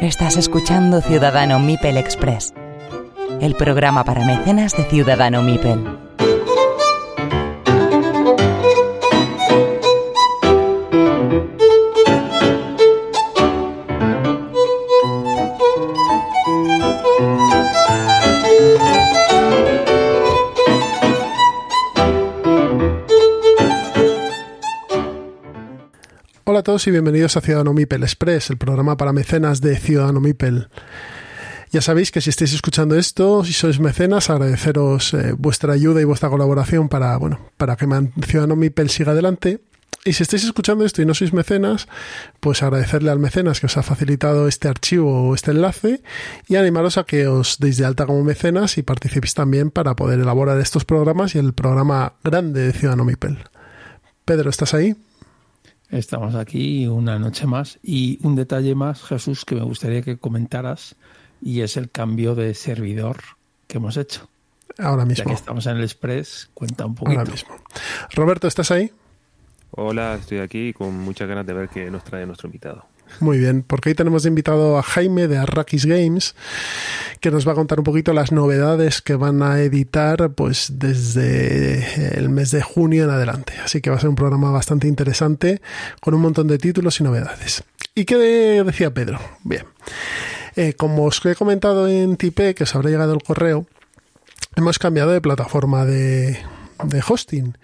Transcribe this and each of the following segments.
Estás escuchando Ciudadano Mipel Express, el programa para mecenas de Ciudadano Mipel. Todos y bienvenidos a Ciudadano Mipel Express, el programa para mecenas de Ciudadano Mipel. Ya sabéis que si estáis escuchando esto, si sois mecenas, agradeceros eh, vuestra ayuda y vuestra colaboración para, bueno, para que Ciudadano Mipel siga adelante. Y si estáis escuchando esto y no sois mecenas, pues agradecerle al mecenas que os ha facilitado este archivo o este enlace y animaros a que os deis de alta como mecenas y participéis también para poder elaborar estos programas y el programa grande de Ciudadano Mipel. Pedro, ¿estás ahí? Estamos aquí una noche más y un detalle más, Jesús, que me gustaría que comentaras y es el cambio de servidor que hemos hecho. Ahora mismo. Ya que estamos en el Express, cuenta un poquito. Ahora mismo. Roberto, ¿estás ahí? Hola, estoy aquí con muchas ganas de ver qué nos trae nuestro invitado. Muy bien, porque hoy tenemos invitado a Jaime de Arrakis Games, que nos va a contar un poquito las novedades que van a editar pues desde el mes de junio en adelante. Así que va a ser un programa bastante interesante con un montón de títulos y novedades. ¿Y qué decía Pedro? Bien, eh, como os he comentado en Tipe, que os habrá llegado el correo, hemos cambiado de plataforma de, de hosting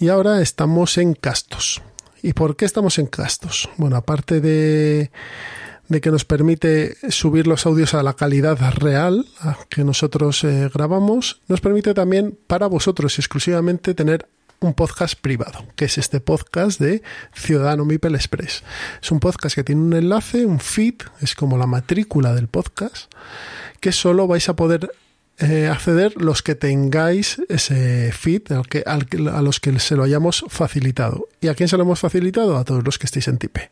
y ahora estamos en Castos. ¿Y por qué estamos en Castos? Bueno, aparte de, de que nos permite subir los audios a la calidad real que nosotros eh, grabamos, nos permite también para vosotros exclusivamente tener un podcast privado, que es este podcast de Ciudadano Mipel Express. Es un podcast que tiene un enlace, un feed, es como la matrícula del podcast, que solo vais a poder eh, acceder los que tengáis ese feed al que, al, a los que se lo hayamos facilitado. ¿Y a quién se lo hemos facilitado? A todos los que estéis en Tipe.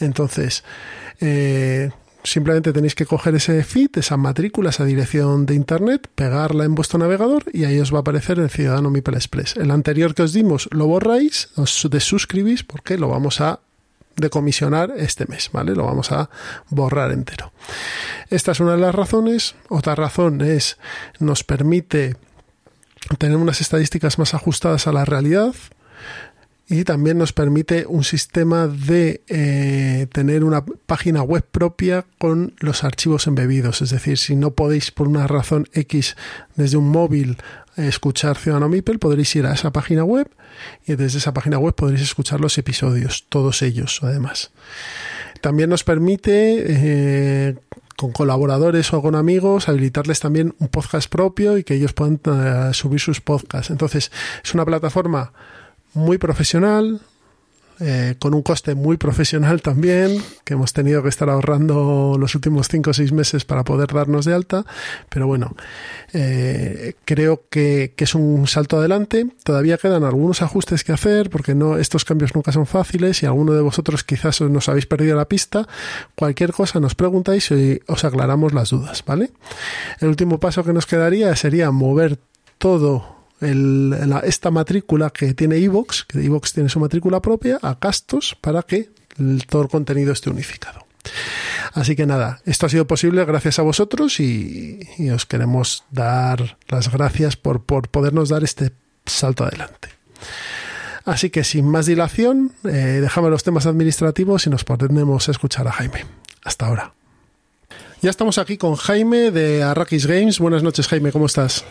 Entonces, eh, simplemente tenéis que coger ese feed, esa matrícula, esa dirección de internet, pegarla en vuestro navegador y ahí os va a aparecer el Ciudadano Mipel Express. El anterior que os dimos lo borráis, os desuscribís porque lo vamos a decomisionar este mes, ¿vale? Lo vamos a borrar entero. Esta es una de las razones. Otra razón es nos permite tener unas estadísticas más ajustadas a la realidad y también nos permite un sistema de eh, tener una página web propia con los archivos embebidos. Es decir, si no podéis por una razón X desde un móvil escuchar Ciudadano Mipel, podréis ir a esa página web y desde esa página web podréis escuchar los episodios, todos ellos además. También nos permite eh, con colaboradores o con amigos, habilitarles también un podcast propio y que ellos puedan uh, subir sus podcasts. Entonces, es una plataforma muy profesional, eh, con un coste muy profesional también, que hemos tenido que estar ahorrando los últimos 5 o 6 meses para poder darnos de alta, pero bueno, eh, creo que, que, es un salto adelante. Todavía quedan algunos ajustes que hacer, porque no, estos cambios nunca son fáciles y alguno de vosotros quizás nos habéis perdido la pista. Cualquier cosa nos preguntáis y os aclaramos las dudas, ¿vale? El último paso que nos quedaría sería mover todo esta matrícula que tiene Evox, que Evox tiene su matrícula propia, a Castos para que todo el contenido esté unificado. Así que nada, esto ha sido posible gracias a vosotros y, y os queremos dar las gracias por, por, podernos dar este salto adelante. Así que sin más dilación, eh, dejamos los temas administrativos y nos ponemos a escuchar a Jaime. Hasta ahora. Ya estamos aquí con Jaime de Arrakis Games. Buenas noches, Jaime, ¿cómo estás?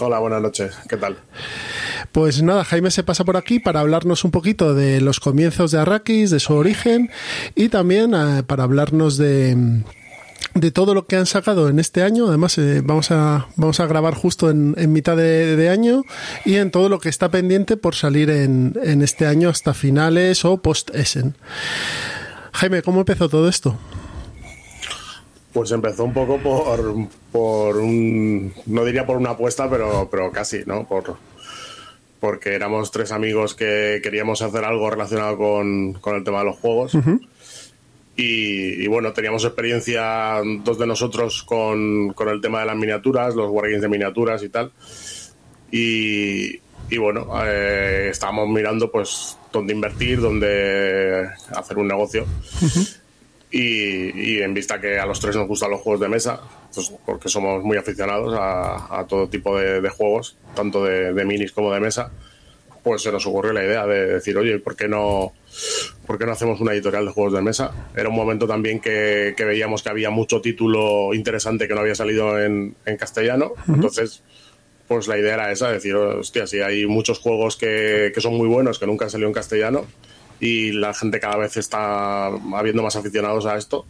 Hola, buenas noches. ¿Qué tal? Pues nada, Jaime se pasa por aquí para hablarnos un poquito de los comienzos de Arrakis, de su origen y también eh, para hablarnos de de todo lo que han sacado en este año. Además, eh, vamos, a, vamos a grabar justo en, mitad de, de, año y en todo lo que está pendiente por salir en, en este año hasta finales o post-Essen. Jaime, ¿cómo empezó todo esto? Pues empezó un poco por, por un, no diría por una apuesta, pero, pero casi, ¿no? Por, porque éramos tres amigos que queríamos hacer algo relacionado con, con el tema de los juegos. Uh -huh. Y, bueno, teníamos experiencia dos de nosotros con, con, el tema de las miniaturas, los wargames de miniaturas y tal. Y, y bueno, eh, estábamos mirando pues dónde invertir, dónde hacer un negocio. Y, en vista que a los tres nos gustan los juegos de mesa, pues porque somos muy aficionados a, todo tipo de, juegos, tanto de, minis como de mesa, pues se nos ocurrió la idea de decir, oye, ¿por qué no, por qué no hacemos una editorial de juegos de mesa? Era un momento también que, veíamos que había mucho título interesante que no había salido en, castellano, entonces pues la idea era esa, decir, hostia, si hay muchos juegos que, que son muy buenos, que nunca han salido en castellano, y la gente cada vez está habiendo más aficionados a esto,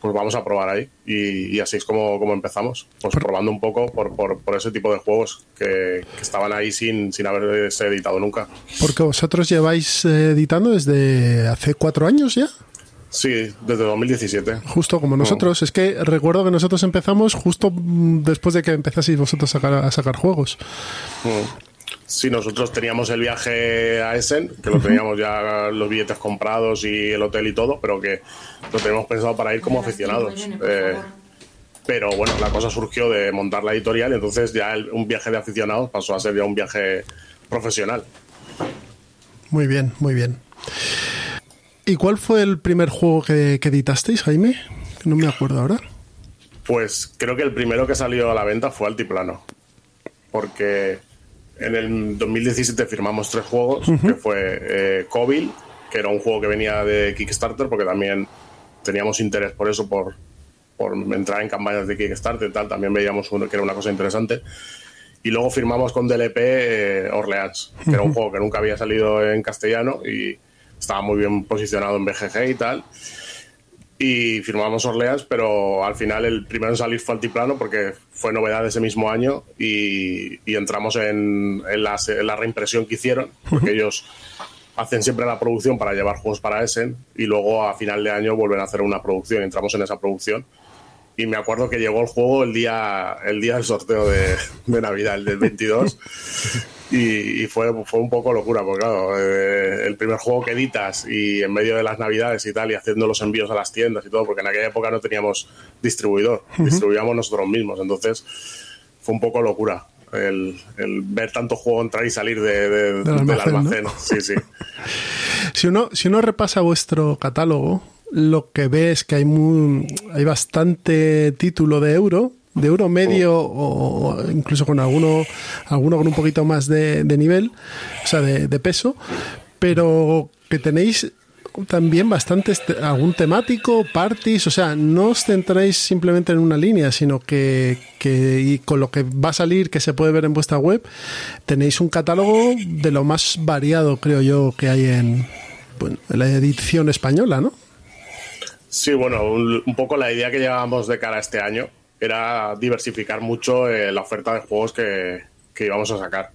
pues vamos a probar ahí. Y, así es como, como, empezamos, pues probando un poco por, por, ese tipo de juegos que, estaban ahí sin, sin haberse editado nunca. Porque vosotros lleváis eh, editando desde hace cuatro años ya. Sí, desde 2017. Justo como nosotros. Es que recuerdo que nosotros empezamos justo después de que empezaseis vosotros a sacar, juegos. Sí, nosotros teníamos el viaje a Essen, que lo teníamos ya los billetes comprados y el hotel y todo, pero que lo teníamos pensado para ir como aficionados. Eh, pero bueno, la cosa surgió de montar la editorial y entonces ya un viaje de aficionados pasó a ser ya un viaje profesional. Muy bien, muy bien. ¿Y cuál fue el primer juego que, que editasteis, Jaime? No me acuerdo ahora. Pues creo que el primero que salió a la venta fue Altiplano. Porque en el 2017 firmamos tres juegos, que fue eh, que era un juego que venía de Kickstarter, porque también teníamos interés por eso, por, por entrar en campañas de Kickstarter y tal, también veíamos uno, que era una cosa interesante. Y luego firmamos con DLP eh, Orleans, que era un juego que nunca había salido en castellano y estaba muy bien posicionado en BGG y tal y firmamos Orleans, pero al final el primero en salir fue Altiplano porque fue novedad ese mismo año y, entramos en, la, reimpresión que hicieron, porque ellos hacen siempre la producción para llevar juegos para Essen y luego a final de año vuelven a hacer una producción, entramos en esa producción. Y me acuerdo que llegó el juego el día, el día del sorteo de, de Navidad, el del 22, y, fue, fue un poco locura, porque claro, eh, el primer juego que editas y en medio de las navidades y tal, y haciendo los envíos a las tiendas y todo, porque en aquella época no teníamos distribuidor, distribuíamos nosotros mismos, entonces fue un poco locura. El, ver tanto juego entrar y salir de, del almacén. Sí, sí. si, uno, si uno repasa vuestro catálogo, lo que ve es que hay, muy, hay bastante título de euro, de euro medio o, incluso con alguno, alguno con un poquito más de, nivel, o sea, de, peso, pero que tenéis también bastante algún temático, parties, o sea, no os centráis simplemente en una línea, sino que, que y con lo que va a salir, que se puede ver en vuestra web, tenéis un catálogo de lo más variado, creo yo, que hay en, la edición española, ¿no? Sí, bueno, un, un poco la idea que llevábamos de cara este año era diversificar mucho eh, la oferta de juegos que, íbamos a sacar.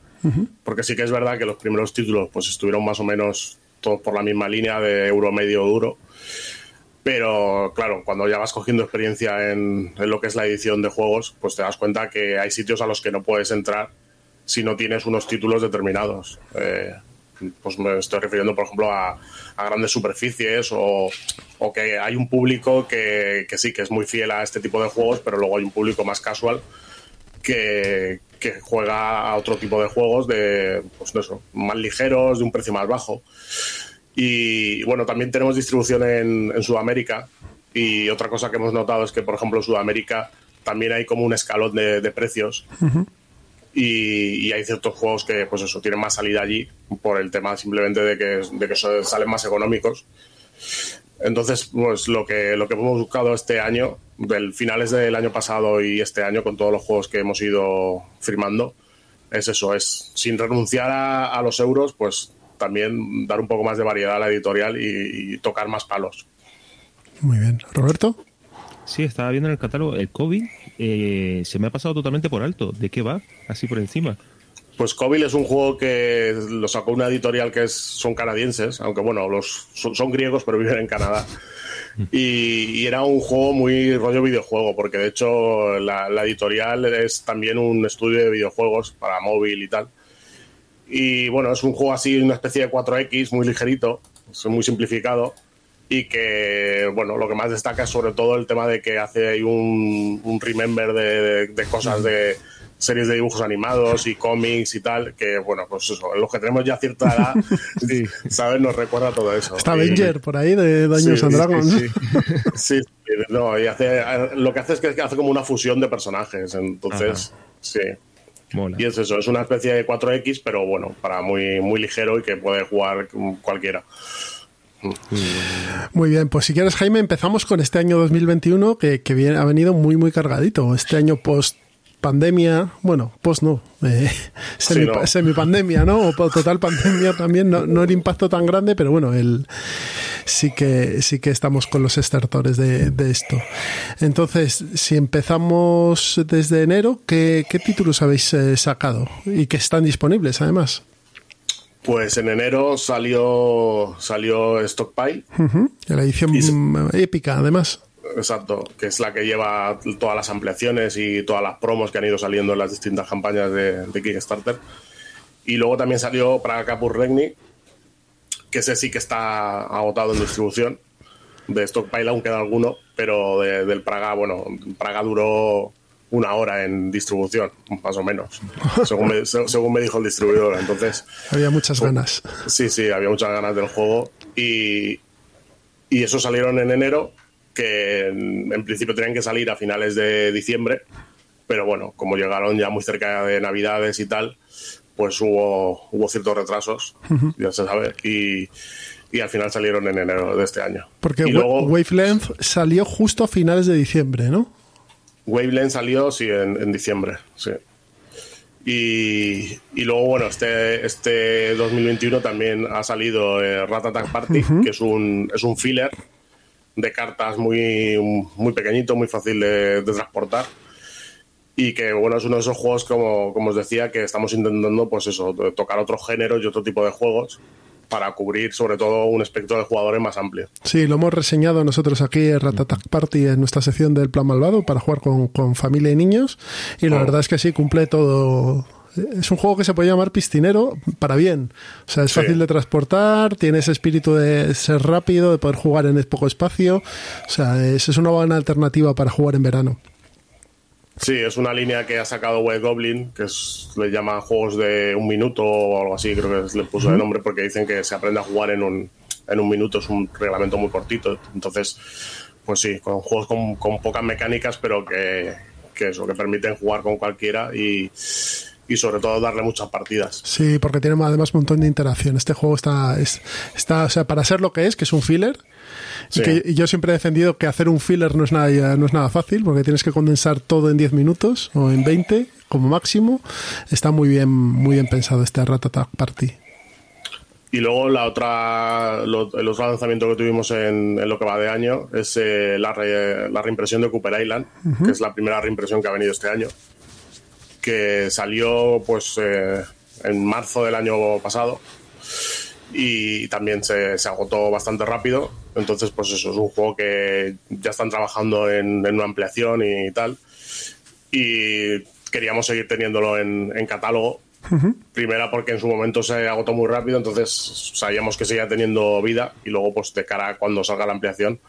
Porque sí que es verdad que los primeros títulos pues estuvieron más o menos todos por la misma línea de euro medio duro. Pero claro, cuando ya vas cogiendo experiencia en, lo que es la edición de juegos, pues te das cuenta que hay sitios a los que no puedes entrar si no tienes unos títulos determinados. Eh, pues me estoy refiriendo, por ejemplo, a, grandes superficies o, que hay un público que, sí, que es muy fiel a este tipo de juegos, pero luego hay un público más casual que, juega a otro tipo de juegos de, pues eso, más ligeros, de un precio más bajo. Y bueno, también tenemos distribución en, Sudamérica y otra cosa que hemos notado es que, por ejemplo, en Sudamérica también hay como un escalón de, precios y, hay ciertos juegos que pues eso tienen más salida allí por el tema simplemente de que, de que salen más económicos. Entonces pues lo que lo que hemos buscado este año del finales del año pasado y este año con todos los juegos que hemos ido firmando es eso es sin renunciar a, los euros pues también dar un poco más de variedad a la editorial y, y tocar más palos. Muy bien. Roberto. Sí, estaba viendo en el catálogo el COVID. Eh, se me ha pasado totalmente por alto. ¿De qué va? Así por encima. Pues COVID es un juego que lo sacó una editorial que es, son canadienses, aunque bueno, los son, griegos pero viven en Canadá. Y, era un juego muy rollo videojuego, porque de hecho la, editorial es también un estudio de videojuegos para móvil y tal. Y bueno, es un juego así, una especie de 4X, muy ligerito, muy simplificado y que, bueno, lo que más destaca es sobre todo el tema de que hace ahí un, un remember de, de cosas de series de dibujos animados y cómics y tal, que bueno, pues eso, los que tenemos ya cierta edad, ¿sabes? Nos recuerda todo eso. Está Avenger por ahí de Dungeons and Dragons. Sí, sí, no, y hace, lo que hace es que hace como una fusión de personajes, entonces, sí. Y es eso, es una especie de 4X, pero bueno, para muy, muy ligero y que puede jugar cualquiera. Muy bien, pues si quieres Jaime, empezamos con este año 2021 que, que viene, ha venido muy muy cargadito. Este año post pandemia, bueno, pues no, eh, semi, pandemia, ¿no? O total pandemia también, no, el impacto tan grande, pero bueno, el, sí, que, sí que estamos con los estertores de, esto. Entonces, si empezamos desde enero, ¿qué, títulos habéis eh, sacado y que están disponibles además? Pues en enero salió salió Stockpile. La edición épica, además. Exacto, que es la que lleva todas las ampliaciones y todas las promos que han ido saliendo en las distintas campañas de, Kickstarter. Y luego también salió Praga Capur Regni, que ese sí que está agotado en distribución. De Stockpile aún queda alguno, pero del Praga, bueno, Praga duró una hora en distribución, más o menos, según me, según me dijo el distribuidor. Entonces. Había muchas ganas. Sí, sí, había muchas ganas del juego. Y, y eso salieron en enero que en, principio tenían que salir a finales de diciembre, pero bueno, como llegaron ya muy cerca de Navidades y tal, pues hubo, hubo ciertos retrasos, ya se sabe, y, al final salieron en enero de este año. Porque Wavelength salió justo a finales de diciembre, ¿no? Wavelength salió, sí, en, diciembre, sí. Y, luego, bueno, este, este 2021 también ha salido eh, Rat Attack Party, que es un, es un filler de cartas muy, muy pequeñito, muy fácil de, transportar. Y que bueno, es uno de esos juegos, como, como os decía, que estamos intentando, pues eso, tocar otros géneros y otro tipo de juegos para cubrir sobre todo un espectro de jugadores más amplio. Sí, lo hemos reseñado nosotros aquí en Ratatak Party en nuestra sección del Plan Malvado para jugar con, con familia y niños y la oh. verdad es que sí, cumple todo, es un juego que se puede llamar piscinero para bien. O sea, es fácil de transportar, tiene ese espíritu de ser rápido, de poder jugar en poco espacio. O sea, es, es una buena alternativa para jugar en verano. Sí, es una línea que ha sacado Web Goblin, que le llama juegos de un minuto o algo así, creo que le puso de nombre porque dicen que se aprende a jugar en un, en un minuto, es un reglamento muy cortito. Entonces, pues sí, con juegos con, con pocas mecánicas, pero que, que eso, que permiten jugar con cualquiera y, y sobre todo darle muchas partidas. Sí, porque tiene además un montón de interacción. Este juego está, está o sea, para ser lo que es, que es un filler, y, que, yo siempre he defendido que hacer un filler no es nada, no es nada fácil, porque tienes que condensar todo en 10 minutos o en 20 como máximo. Está muy bien, muy bien pensado este Rat Attack Party. Y luego la otra, el otro lanzamiento que tuvimos en, lo que va de año es eh, la, la, reimpresión de Cooper Island, que es la primera reimpresión que ha venido este año que salió pues eh, en marzo del año pasado y también se, agotó bastante rápido. Entonces, pues eso es un juego que ya están trabajando en, una ampliación y tal. Y queríamos seguir teniéndolo en, catálogo. Primera porque en su momento se agotó muy rápido, entonces sabíamos que seguía teniendo vida y luego pues de cara a cuando salga la ampliación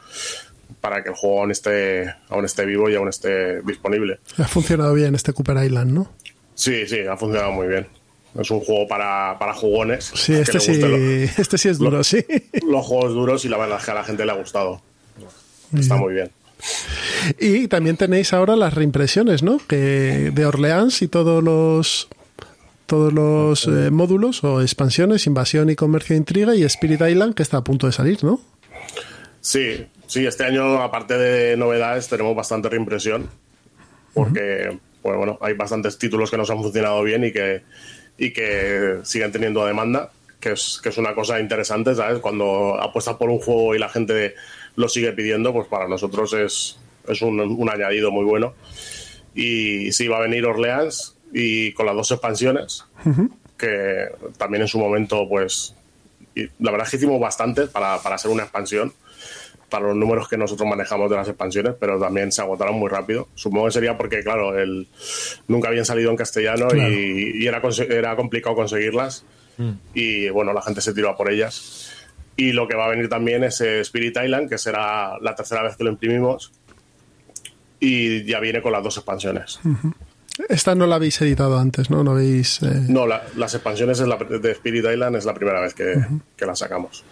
para que el juego aún esté, aún esté vivo y aún esté disponible. Ha funcionado bien este Cooper Island, ¿no? Sí, sí, ha funcionado muy bien. Es un juego para, para jugones. Sí, este sí, este sí es duro, sí. Los juegos duros y la verdad es que a la gente le ha gustado. Está muy bien. Y también tenéis ahora las reimpresiones, ¿no? Que de Orleans y todos los todos los eh, módulos o expansiones, invasión y comercio e intriga y Spirit Island que está a punto de salir, ¿no? Sí, Sí, este año, aparte de novedades, tenemos bastante reimpresión, porque pues, bueno, hay bastantes títulos que nos han funcionado bien y que, y que siguen teniendo demanda, que es, que es una cosa interesante, ¿sabes? Cuando apuestas por un juego y la gente lo sigue pidiendo, pues para nosotros es, es un, añadido muy bueno. Y sí, va a venir Orleans y con las dos expansiones, que también en su momento, pues, la verdad es que hicimos bastante para, para ser una expansión para los números que nosotros manejamos de las expansiones, pero también se agotaron muy rápido. Supongo que sería porque, claro, el, nunca habían salido en castellano y, era, era complicado conseguirlas. Mm. Y bueno, la gente se tiró a por ellas. Y lo que va a venir también es eh, Spirit Island, que será la tercera vez que lo imprimimos. Y ya viene con las dos expansiones. Esta no la habéis editado antes, ¿no? No habéis. eh, No, la- las expansiones es la- de Spirit Island es la primera vez que, que la sacamos.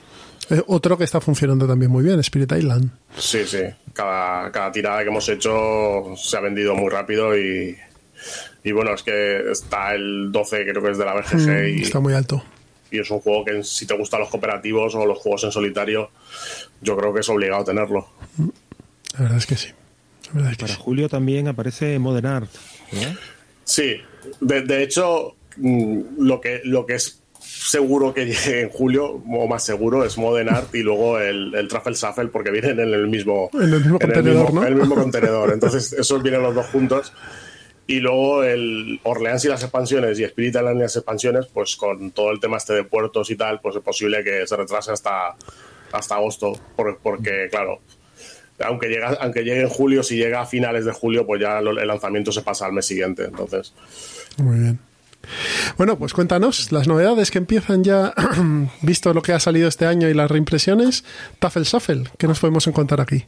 Eh, otro que está funcionando también muy bien, Spirit Island. Sí, sí. Cada, cada tirada que hemos hecho se ha vendido muy rápido y, y bueno, es que está el 12, creo que es de la BGG y, Está muy alto. y es un juego que si te gustan los cooperativos o los juegos en solitario, yo creo que es obligado tenerlo. La verdad es que sí. La verdad es que Para sí. julio también aparece Modern Art. Sí, de, de hecho, mm, lo que, lo que es seguro que llegue en julio, o más seguro, es Modern Art y luego el, el Truffle Shuffle, porque vienen en el mismo, En el mismo contenedor, mismo- ¿no? en el mismo contenedor. Entonces, esos vienen los dos juntos. Y luego el Orleans y las expansiones y Spirit Island y las expansiones, pues con todo el tema este de puertos y tal, pues es posible que se retrase hasta, hasta agosto, por- porque claro, aunque, llega, aunque llegue en julio, si llega a finales de julio, pues ya lo- el lanzamiento se pasa al mes siguiente. Entonces, Muy bien. Bueno, pues cuéntanos las novedades que empiezan ya, visto lo que ha salido este año y las reimpresiones. Tafel Shuffle, ¿qué nos podemos encontrar aquí?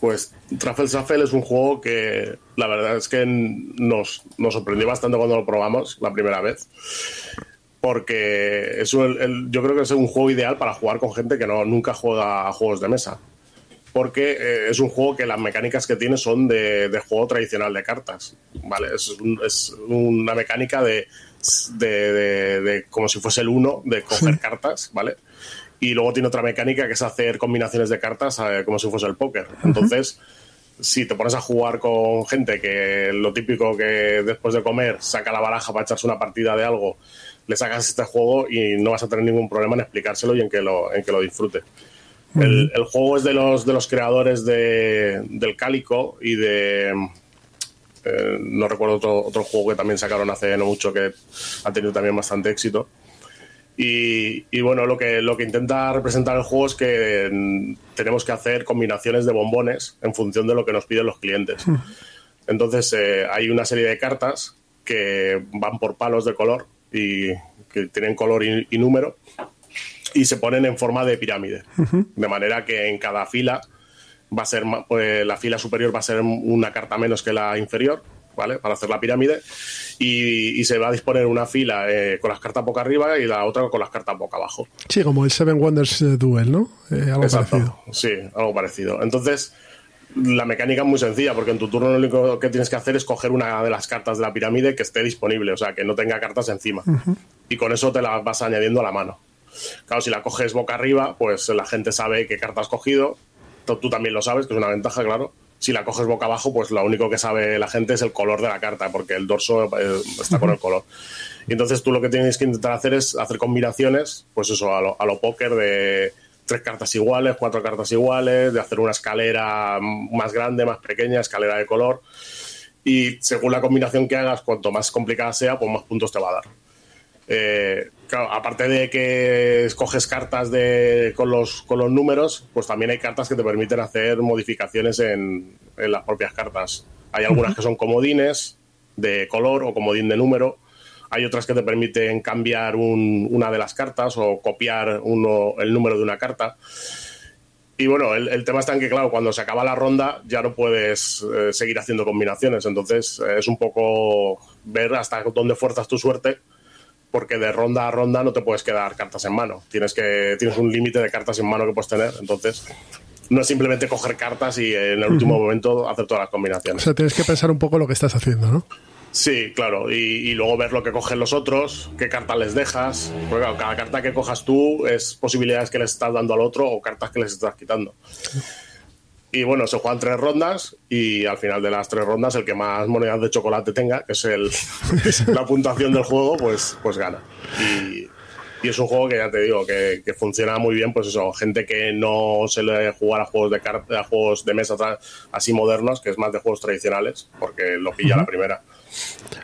Pues Truffle Shuffle es un juego que la verdad es que nos, nos sorprendió bastante cuando lo probamos la primera vez. Porque es un- yo creo que es un juego ideal para jugar con gente que no, nunca juega a juegos de mesa. Porque eh, es un juego que las mecánicas que tiene son de, de juego tradicional de cartas. ¿vale? Es, un- es una mecánica de, de, de- de como si fuese el uno, de coger cartas, ¿vale? Y luego tiene otra mecánica que es hacer combinaciones de cartas eh, como si fuese el póker. Entonces, si te pones a jugar con gente que lo típico que después de comer saca la baraja para echarse una partida de algo, le sacas este juego y no vas a tener ningún problema en explicárselo y en que lo, en que lo disfrute. El, el juego es de los, de los creadores de, del Cálico y de. eh, no recuerdo otro, otro juego que también sacaron hace no mucho que ha tenido también bastante éxito. Y, y bueno, lo que, lo que intenta representar el juego es que mm, tenemos que hacer combinaciones de bombones en función de lo que nos piden los clientes. Entonces, eh, hay una serie de cartas que van por palos de color y que tienen color y, y número y se ponen en forma de pirámide. De manera que en cada fila va a ser pues, la fila superior va a ser una carta menos que la inferior, ¿vale? Para hacer la pirámide. Y, y se va a disponer una fila eh, con las cartas boca arriba y la otra con las cartas boca abajo. Sí, como el Seven Wonders eh, Duel, ¿no? Eh, algo Exacto. parecido. Sí, algo parecido. Entonces, la mecánica es muy sencilla, porque en tu turno lo único que tienes que hacer es coger una de las cartas de la pirámide que esté disponible, o sea, que no tenga cartas encima. Y con eso te las vas añadiendo a la mano. Claro, si la coges boca arriba, pues la gente sabe qué carta has cogido. Tú tú también lo sabes, que es una ventaja, claro. Si la coges boca abajo, pues lo único que sabe la gente es el color de la carta, porque el dorso eh, está con el color. Y entonces tú lo que tienes que intentar hacer es hacer combinaciones, pues eso, a lo, a lo póker de tres cartas iguales, cuatro cartas iguales, de hacer una escalera más grande, más pequeña, escalera de color. Y según la combinación que hagas, cuanto más complicada sea, pues más puntos te va a dar. Eh, claro, aparte de que escoges cartas de, con, los, con los números, pues también hay cartas que te permiten hacer modificaciones en, en las propias cartas. Hay algunas que son comodines de color o comodín de número. Hay otras que te permiten cambiar un- una de las cartas o copiar uno, el número de una carta. Y bueno, el, el tema está en que, claro, cuando se acaba la ronda ya no puedes eh, seguir haciendo combinaciones. Entonces eh, es un poco ver hasta dónde fuerzas tu suerte, porque de ronda a ronda no te puedes quedar cartas en mano. Tienes, que, tienes un límite de cartas en mano que puedes tener. Entonces no es simplemente coger cartas y en el último momento hacer todas las O combinaciones. sea, tienes que pensar un poco lo que estás haciendo, ¿no? Sí, claro, y, y luego ver lo que cogen los otros, qué cartas les dejas. Porque claro, cada carta que cojas tú es posibilidades que les estás dando al otro o cartas que les estás quitando. Y bueno, se juegan tres rondas y al final de las tres rondas el que más monedas de chocolate tenga, que es el, la puntuación del juego, pues, pues gana. Y, y es un juego que ya te digo, que, que funciona muy bien, pues eso, gente que no se le jugar a juegos de carta, a juegos de mesa así modernos, que es más de juegos tradicionales, porque lo pilla la primera.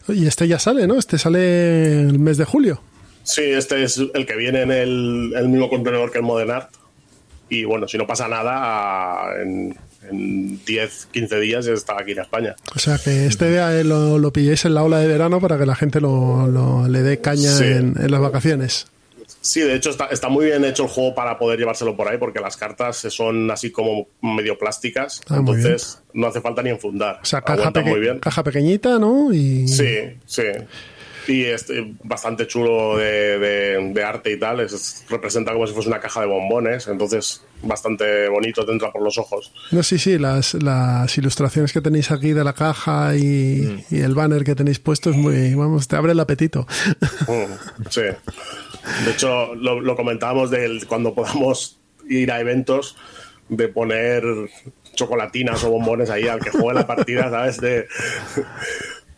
Y este ya sale, ¿no? Este sale el mes de julio. Sí, este es el que viene en el, el mismo contenedor que el Modern Art. Y bueno, si no pasa nada, en, en 10, 15 días ya está aquí en España. O sea, que este eh, lo, lo pilléis en la ola de verano para que la gente lo, lo- le dé caña Sí. en, en las vacaciones. Sí, de hecho está, está, muy bien hecho el juego para poder llevárselo por ahí, porque las cartas son así como medio plásticas, ah, entonces no hace falta ni enfundar. O sea, caja, muy bien. caja pequeñita, ¿no? Y... Sí, sí y es eh, bastante chulo de, arte y tal. Es, representa como si fuese una caja de bombones, entonces bastante bonito, te entra por los ojos. No, sí, sí, las, las ilustraciones que tenéis aquí de la caja y, mm. el banner que tenéis puesto es muy, vamos, te abre el apetito. Mm, sí. De hecho, lo, comentábamos de cuando podamos ir a eventos de poner chocolatinas o bombones ahí al que juegue la partida, ¿sabes? De,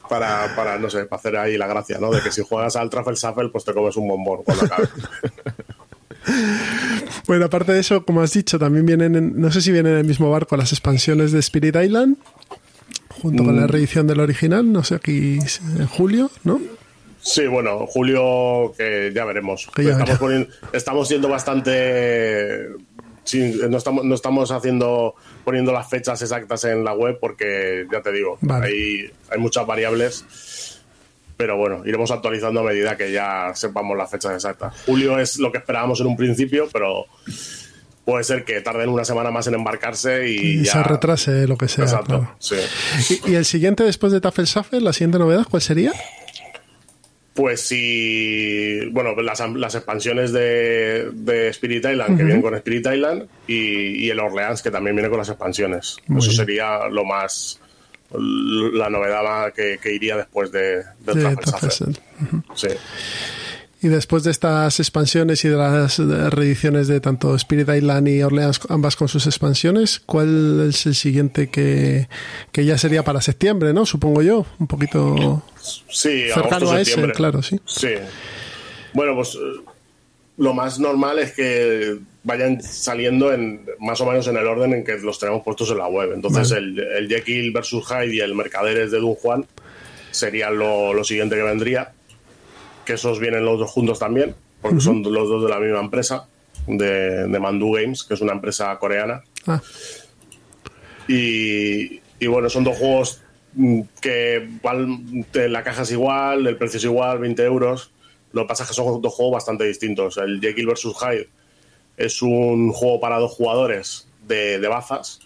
para, para, no sé, para hacer ahí la gracia, ¿no? De que si juegas al Truffle Shuffle, pues te comes un bombón cuando acabe. Bueno, aparte de eso, como has dicho, también vienen, no sé si vienen en el mismo barco las expansiones de Spirit Island, junto con la mm. reedición del original, no sé, aquí en julio, ¿no? Sí, bueno, julio que ya veremos. estamos, estamos siendo bastante no estamos, no estamos haciendo poniendo las fechas exactas en la web porque ya te digo, hay, hay muchas variables. Pero bueno, iremos actualizando a medida que ya sepamos las fechas exactas. Julio es lo que esperábamos en un principio, pero puede ser que tarden una semana más en embarcarse y, se retrase lo que sea. Exacto, ¿Y, el siguiente después de Tafel Shuffle, la siguiente novedad, cuál sería? Pues si, bueno, las, las expansiones de, de, Spirit Island, que vienen con Spirit Island, y, el Orleans, que también viene con las expansiones. Eso sería lo más, la novedad que, iría después de, de, de Sí. Y después de estas expansiones y de las reediciones de tanto Spirit Island y Orleans, ambas con sus expansiones, ¿cuál es el siguiente que, ya sería para septiembre, no? Supongo yo, un poquito sí, cercano a ese, claro, sí. Sí. Bueno, pues eh, lo más normal es que vayan saliendo en más o menos en el orden en que los tenemos puestos en la web. Entonces el, el Jekyll versus Hyde y el Mercaderes de Dun Juan serían lo, lo siguiente que vendría que esos vienen los dos juntos también, porque son los dos de la misma empresa, de, de Mandu Games, que es una empresa coreana. Ah. Y, bueno, son dos juegos mm, que la caja es igual, el precio es igual, 20 euros. Lo que pasa es que son dos juegos bastante distintos. El Jekyll vs. Hyde es un juego para dos jugadores de, bazas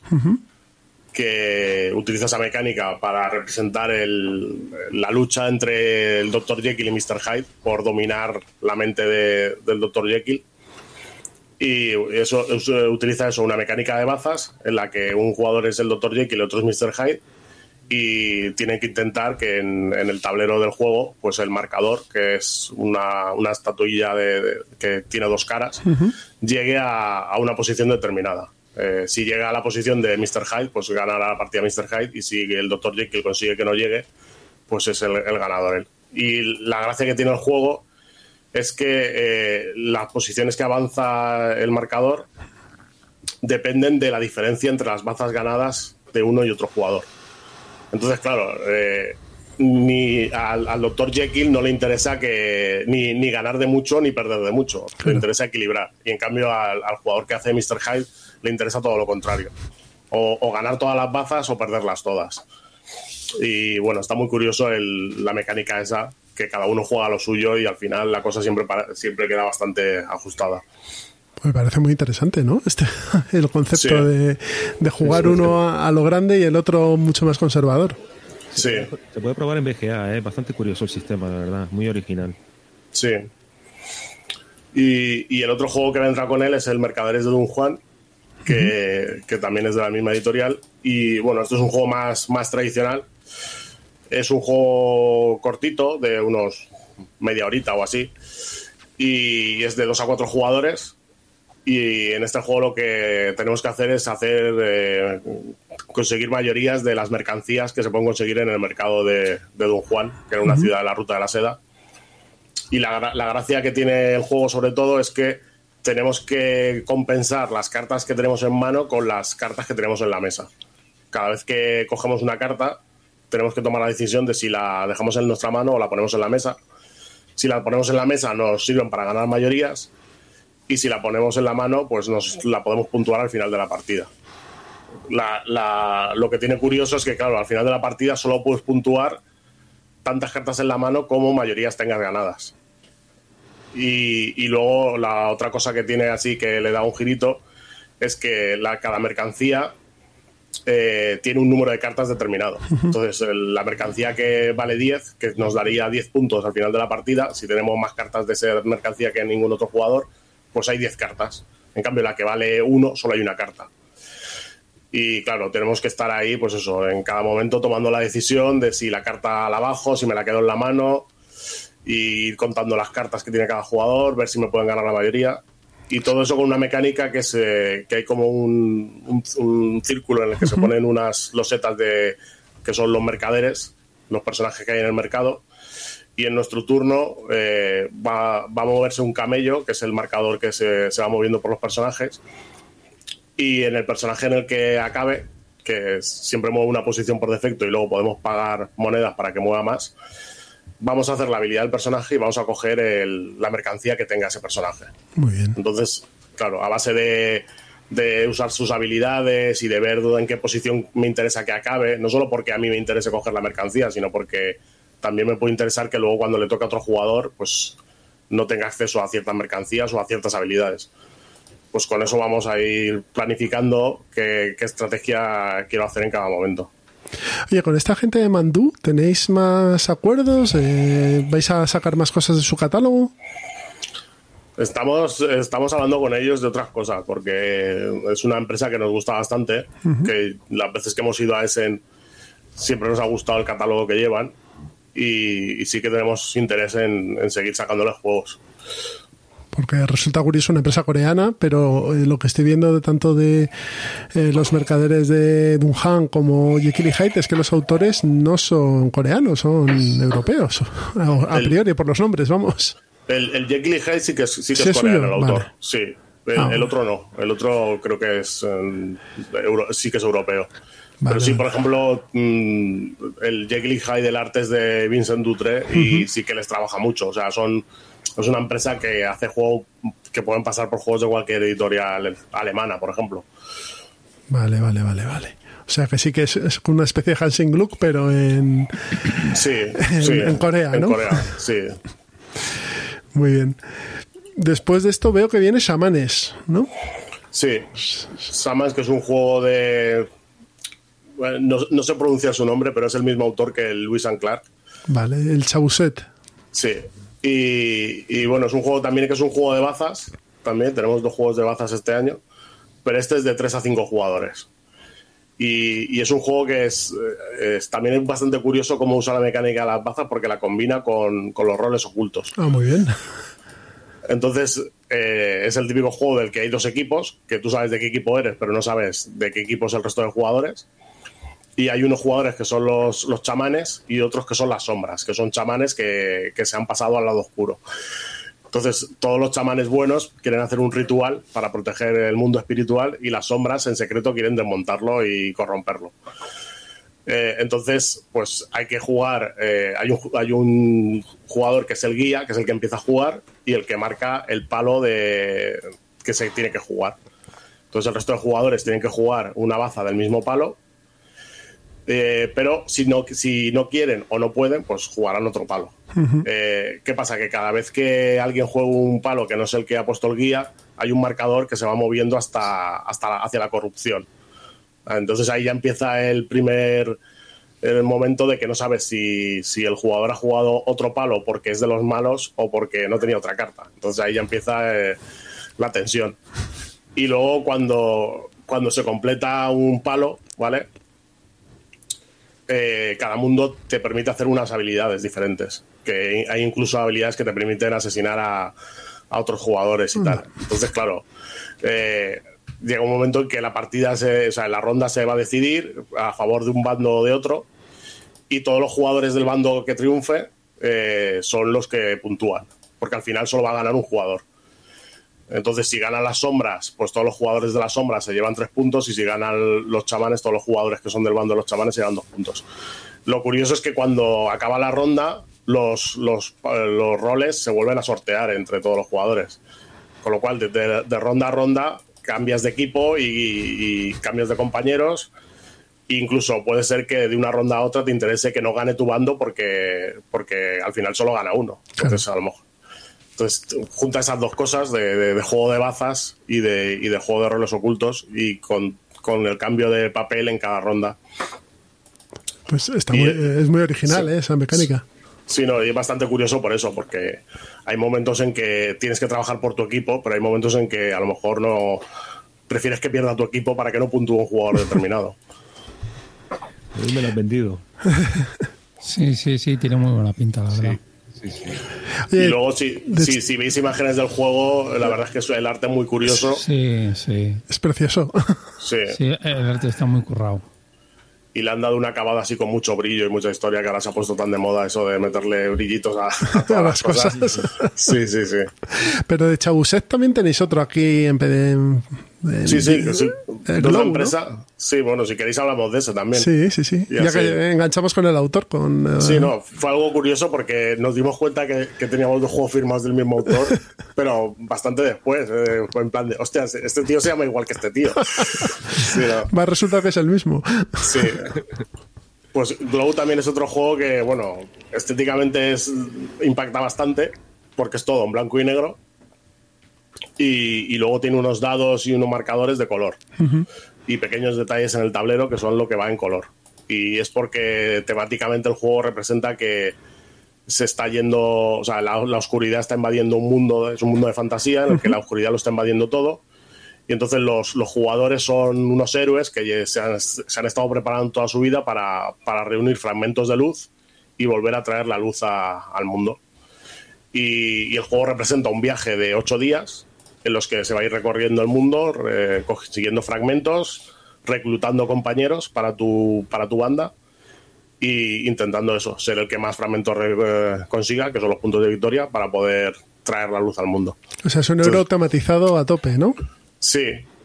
que utiliza esa mecánica para representar la lucha entre el Dr. Jekyll y Mr. Hyde por dominar la mente del Dr. Jekyll. Y eso, utiliza eso, una mecánica de bazas en la que un jugador es el Dr. Jekyll y el otro es Mr. Hyde. Y tienen que intentar que en, el tablero del juego, pues el marcador, que es una, una estatuilla de, que tiene dos caras, llegue a una posición determinada. Eh, si llega a la posición de Mr. Hyde, pues gana la partida Mr. Hyde y si el Dr. Jekyll consigue que no llegue, pues es el, ganador Y la gracia que tiene el juego es que eh, las posiciones que avanza el marcador dependen de la diferencia entre las bazas ganadas de uno y otro jugador. Entonces, claro, eh, ni al, al, Dr. Jekyll no le interesa que ni, ni, ganar de mucho ni perder de mucho. Le interesa equilibrar. Y en cambio al, al jugador que hace Mr. Hyde le interesa todo lo contrario. O, ganar todas las bazas o perderlas todas. Y bueno, está muy curioso la mecánica esa, que cada uno juega lo suyo y al final la cosa siempre, siempre queda bastante ajustada. Me parece muy interesante, ¿no? Este, el concepto de, jugar uno a, lo grande y el otro mucho más conservador. Sí. Se puede probar en BGA, es bastante curioso el sistema, la verdad, muy original. Sí. Y, y, el otro juego que vendrá con él es el Mercaderes de Don Juan, que, también es de la misma editorial. Y bueno, esto es un juego más, más tradicional. Es un juego cortito, de unos media horita o así. Y es de dos a cuatro jugadores. Y en este juego lo que tenemos que hacer es hacer eh, conseguir mayorías de las mercancías que se pueden conseguir en el mercado de, Don Juan, que era una ciudad de la Ruta de la Seda. Y la, la gracia que tiene el juego sobre todo es que tenemos que compensar las cartas que tenemos en mano con las cartas que tenemos en la mesa. Cada vez que cogemos una carta, tenemos que tomar la decisión de si la dejamos en nuestra mano o la ponemos en la mesa. Si la ponemos en la mesa, nos sirven para ganar mayorías. Y si la ponemos en la mano, pues nos la podemos puntuar al final de la partida. lo que tiene curioso es que, claro, al final de la partida solo puedes puntuar tantas cartas en la mano como mayorías tengas ganadas. Y, luego la otra cosa que tiene así que le da un girito es que la, cada mercancía eh, tiene un número de cartas determinado. Entonces, la mercancía que vale 10, que nos daría 10 puntos al final de la partida, si tenemos más cartas de esa mercancía que ningún otro jugador, pues hay 10 cartas. En cambio, la que vale 1, solo hay una carta. Y claro, tenemos que estar ahí, pues eso, en cada momento tomando la decisión de si la carta la bajo, si me la quedo en la mano, y ir contando las cartas que tiene cada jugador, ver si me pueden ganar la mayoría. Y todo eso con una mecánica que, se, que hay como un, un, círculo en el que se ponen unas losetas de que son los mercaderes, los personajes que hay en el mercado. Y en nuestro turno eh, va, va, a moverse un camello, que es el marcador que se, se va moviendo por los personajes. Y en el personaje en el que acabe, que siempre mueve una posición por defecto y luego podemos pagar monedas para que mueva más, vamos a hacer la habilidad del personaje y vamos a coger la mercancía que tenga ese personaje. Muy bien. Entonces, claro, a base de, usar sus habilidades y de ver en qué posición me interesa que acabe, no solo porque a mí me interese coger la mercancía, sino porque también me puede interesar que luego cuando le toque a otro jugador, pues no tenga acceso a ciertas mercancías o a ciertas habilidades. Pues con eso vamos a ir planificando qué estrategia quiero hacer en cada momento. Oye, con esta gente de Mandú, ¿tenéis más acuerdos? Eh, ¿Vais a sacar más cosas de su catálogo? Estamos, estamos hablando con ellos de otras cosas, porque es una empresa que nos gusta bastante, que las veces que hemos ido a Essen siempre nos ha gustado el catálogo que llevan y, sí que tenemos interés en, en seguir sacándoles juegos porque resulta curioso una empresa coreana, pero eh, lo que estoy viendo de tanto de eh, los mercaderes de Dunhan como Jekyll y Hyde es que los autores no son coreanos, son europeos, a, priori por los nombres, vamos. El, el Jekyll y Hyde sí que es, sí que es, coreano el autor, sí. Ah, el, otro no, el otro creo que es eh, sí que es europeo. Pero sí, por ejemplo, mm, el Jekyll y Hyde del arte es de Vincent Dutre y sí que les trabaja mucho. O sea, son es una empresa que hace juegos que pueden pasar por juegos de cualquier editorial alemana, por ejemplo. Vale, vale, vale, vale. O sea que sí que es, una especie de Hansing Gluck, pero en, sí, en, Corea, ¿no? En Corea, sí. Muy bien. Después de esto veo que viene Shamanes, ¿no? Sí, Shamanes, que es un juego de... no, no sé pronunciar su nombre, pero es el mismo autor que el Luis and Clark. Vale, el Chauset. Sí, y, bueno, es un juego también que es un juego de bazas. También tenemos dos juegos de bazas este año. Pero este es de 3 a 5 jugadores. Y, es un juego que es, también es bastante curioso cómo usa la mecánica de las bazas porque la combina con, los roles ocultos. Ah, muy bien. Entonces, eh, es el típico juego del que hay dos equipos, que tú sabes de qué equipo eres, pero no sabes de qué equipo es el resto de jugadores y hay unos jugadores que son los, los chamanes y otros que son las sombras, que son chamanes que, se han pasado al lado oscuro. Entonces, todos los chamanes buenos quieren hacer un ritual para proteger el mundo espiritual y las sombras en secreto quieren desmontarlo y corromperlo. Eh, entonces, pues hay que jugar. Eh, hay, un, hay un jugador que es el guía, que es el que empieza a jugar, y el que marca el palo de que se tiene que jugar. Entonces, el resto de jugadores tienen que jugar una baza del mismo palo eh, pero si no, si no quieren o no pueden, pues jugarán otro palo. Eh, ¿Qué pasa? Que cada vez que alguien juega un palo que no es el que ha puesto el guía, hay un marcador que se va moviendo hasta, hasta hacia la corrupción. Entonces ahí ya empieza el primer el momento de que no sabes si, si, el jugador ha jugado otro palo porque es de los malos o porque no tenía otra carta. Entonces ahí ya empieza eh, la tensión. Y luego cuando, cuando se completa un palo, ¿vale? Eh, cada mundo te permite hacer unas habilidades diferentes. Que hay incluso habilidades que te permiten asesinar a, otros jugadores y mm. tal. Entonces, claro, eh, llega un momento en que la partida, se, o sea, la ronda se va a decidir a favor de un bando o de otro y todos los jugadores del bando que triunfe eh, son los que puntúan, porque al final solo va a ganar un jugador. Entonces, si ganan las sombras, pues todos los jugadores de las sombras se llevan tres puntos y si ganan los chamanes, todos los jugadores que son del bando de los chamanes se llevan dos puntos. Lo curioso es que cuando acaba la ronda, los, los, los roles se vuelven a sortear entre todos los jugadores. Con lo cual, de, ronda a ronda, cambias de equipo y, cambias de compañeros. incluso puede ser que de una ronda a otra te interese que no gane tu bando porque, porque al final solo gana uno. Entonces, a lo mejor Entonces, junta esas dos cosas de, juego de bazas y de, y de juego de roles ocultos y con, el cambio de papel en cada ronda. Pues está muy, es muy original ¿eh? esa mecánica. Sí, no, y es bastante curioso por eso, porque hay momentos en que tienes que trabajar por tu equipo, pero hay momentos en que a lo mejor no prefieres que pierda tu equipo para que no puntúe un jugador determinado. me lo has vendido. sí, sí, sí, tiene muy buena pinta, la verdad. Y luego, si, si, veis imágenes del juego, la verdad es que el arte es muy curioso. Sí, sí. Es precioso. Sí. sí, el arte está muy currado y le han dado una acabada así con mucho brillo y mucha historia que ahora se ha puesto tan de moda eso de meterle brillitos a, todas las cosas. Sí, sí, sí. Pero de Chabuset también tenéis otro aquí en, en, sí, sí, sí. empresa. Sí, bueno, si queréis hablamos de eso también. Sí, sí, sí. ya que enganchamos con el autor. con Sí, no, fue algo curioso porque nos dimos cuenta que, teníamos dos juegos firmados del mismo autor, pero bastante después. Eh, fue en plan de, hostia, este tío se llama igual que este tío. Va a resultar que es el mismo. Sí. Pues Glow también es otro juego que, bueno, estéticamente es, impacta bastante porque es todo en blanco y negro y, luego tiene unos dados y unos marcadores de color. Y pequeños detalles en el tablero que son lo que va en color. Y es porque temáticamente el juego representa que se está yendo, o sea, la, oscuridad está invadiendo un mundo, es un mundo de fantasía en el que la oscuridad lo está invadiendo todo. Y entonces los, jugadores son unos héroes que se han, estado preparando toda su vida para, reunir fragmentos de luz y volver a traer la luz al mundo. Y, y, el juego representa un viaje de ocho días en los que se va a ir recorriendo el mundo, consiguiendo fragmentos, reclutando compañeros para tu, para tu banda e intentando eso, ser el que más fragmentos eh, consiga, que son los puntos de victoria, para poder traer la luz al mundo. O sea, es un euro automatizado a tope, ¿no? Sí.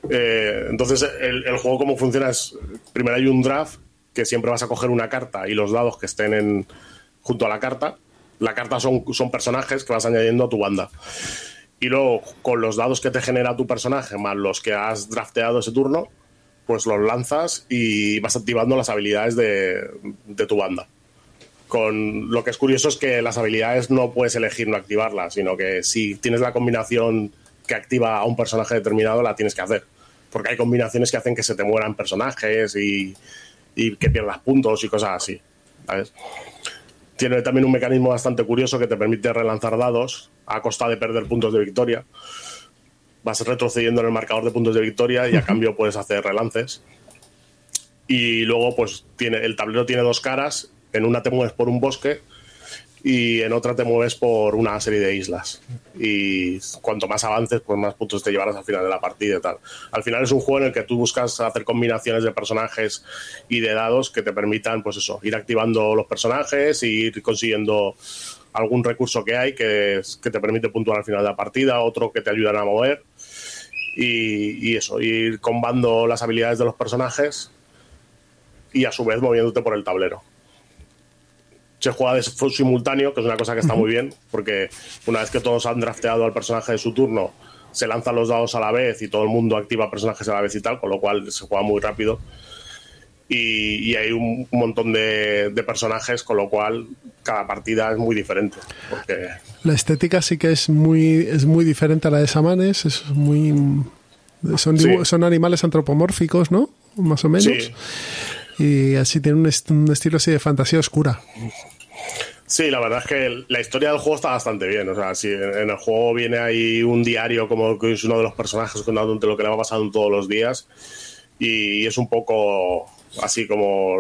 Eh, entonces, el, juego cómo funciona es, primero hay un draft, que siempre vas a coger una carta y los dados que estén en, junto a la carta. La carta son, son personajes que vas añadiendo a tu banda. Y luego, con los dados que te genera tu personaje, más los que has drafteado ese turno, pues los lanzas y vas activando las habilidades de, tu banda. Con lo que es curioso es que las habilidades no puedes elegir no activarlas, sino que si tienes la combinación que activa a un personaje determinado, la tienes que hacer. Porque hay combinaciones que hacen que se te mueran personajes y, y que pierdas puntos y cosas así. ¿sabes? Tiene también un mecanismo bastante curioso que te permite relanzar dados a costa de perder puntos de victoria. Vas retrocediendo en el marcador de puntos de victoria y a cambio puedes hacer relances. Y luego, pues tiene, el tablero tiene dos caras. En una te mueves por un bosque y en otra te mueves por una serie de islas. Y cuanto más avances, pues más puntos te llevarás al final de la partida y tal. Al final es un juego en el que tú buscas hacer combinaciones de personajes y de dados que te permitan, pues eso, ir activando los personajes e ir consiguiendo algún recurso que hay que, que te permite puntuar al final de la partida, otro que te ayudan a mover. Y, y eso, ir combando las habilidades de los personajes y a su vez moviéndote por el tablero se juega de simultáneo, que es una cosa que está muy bien, porque una vez que todos han drafteado al personaje de su turno, se lanzan los dados a la vez y todo el mundo activa personajes a la vez y tal, con lo cual se juega muy rápido. Y, hay un, montón de, personajes, con lo cual cada partida es muy diferente. Porque... La estética sí que es muy, es muy diferente a la de Samanes, es muy... Son, son animales antropomórficos, ¿no? Más o menos. Y así tiene un, estilo así de fantasía oscura. Sí, la verdad es que la historia del juego está bastante bien. O sea, si en el juego viene ahí un diario como que es uno de los personajes contando lo que le va pasando todos los días. Y es un poco así como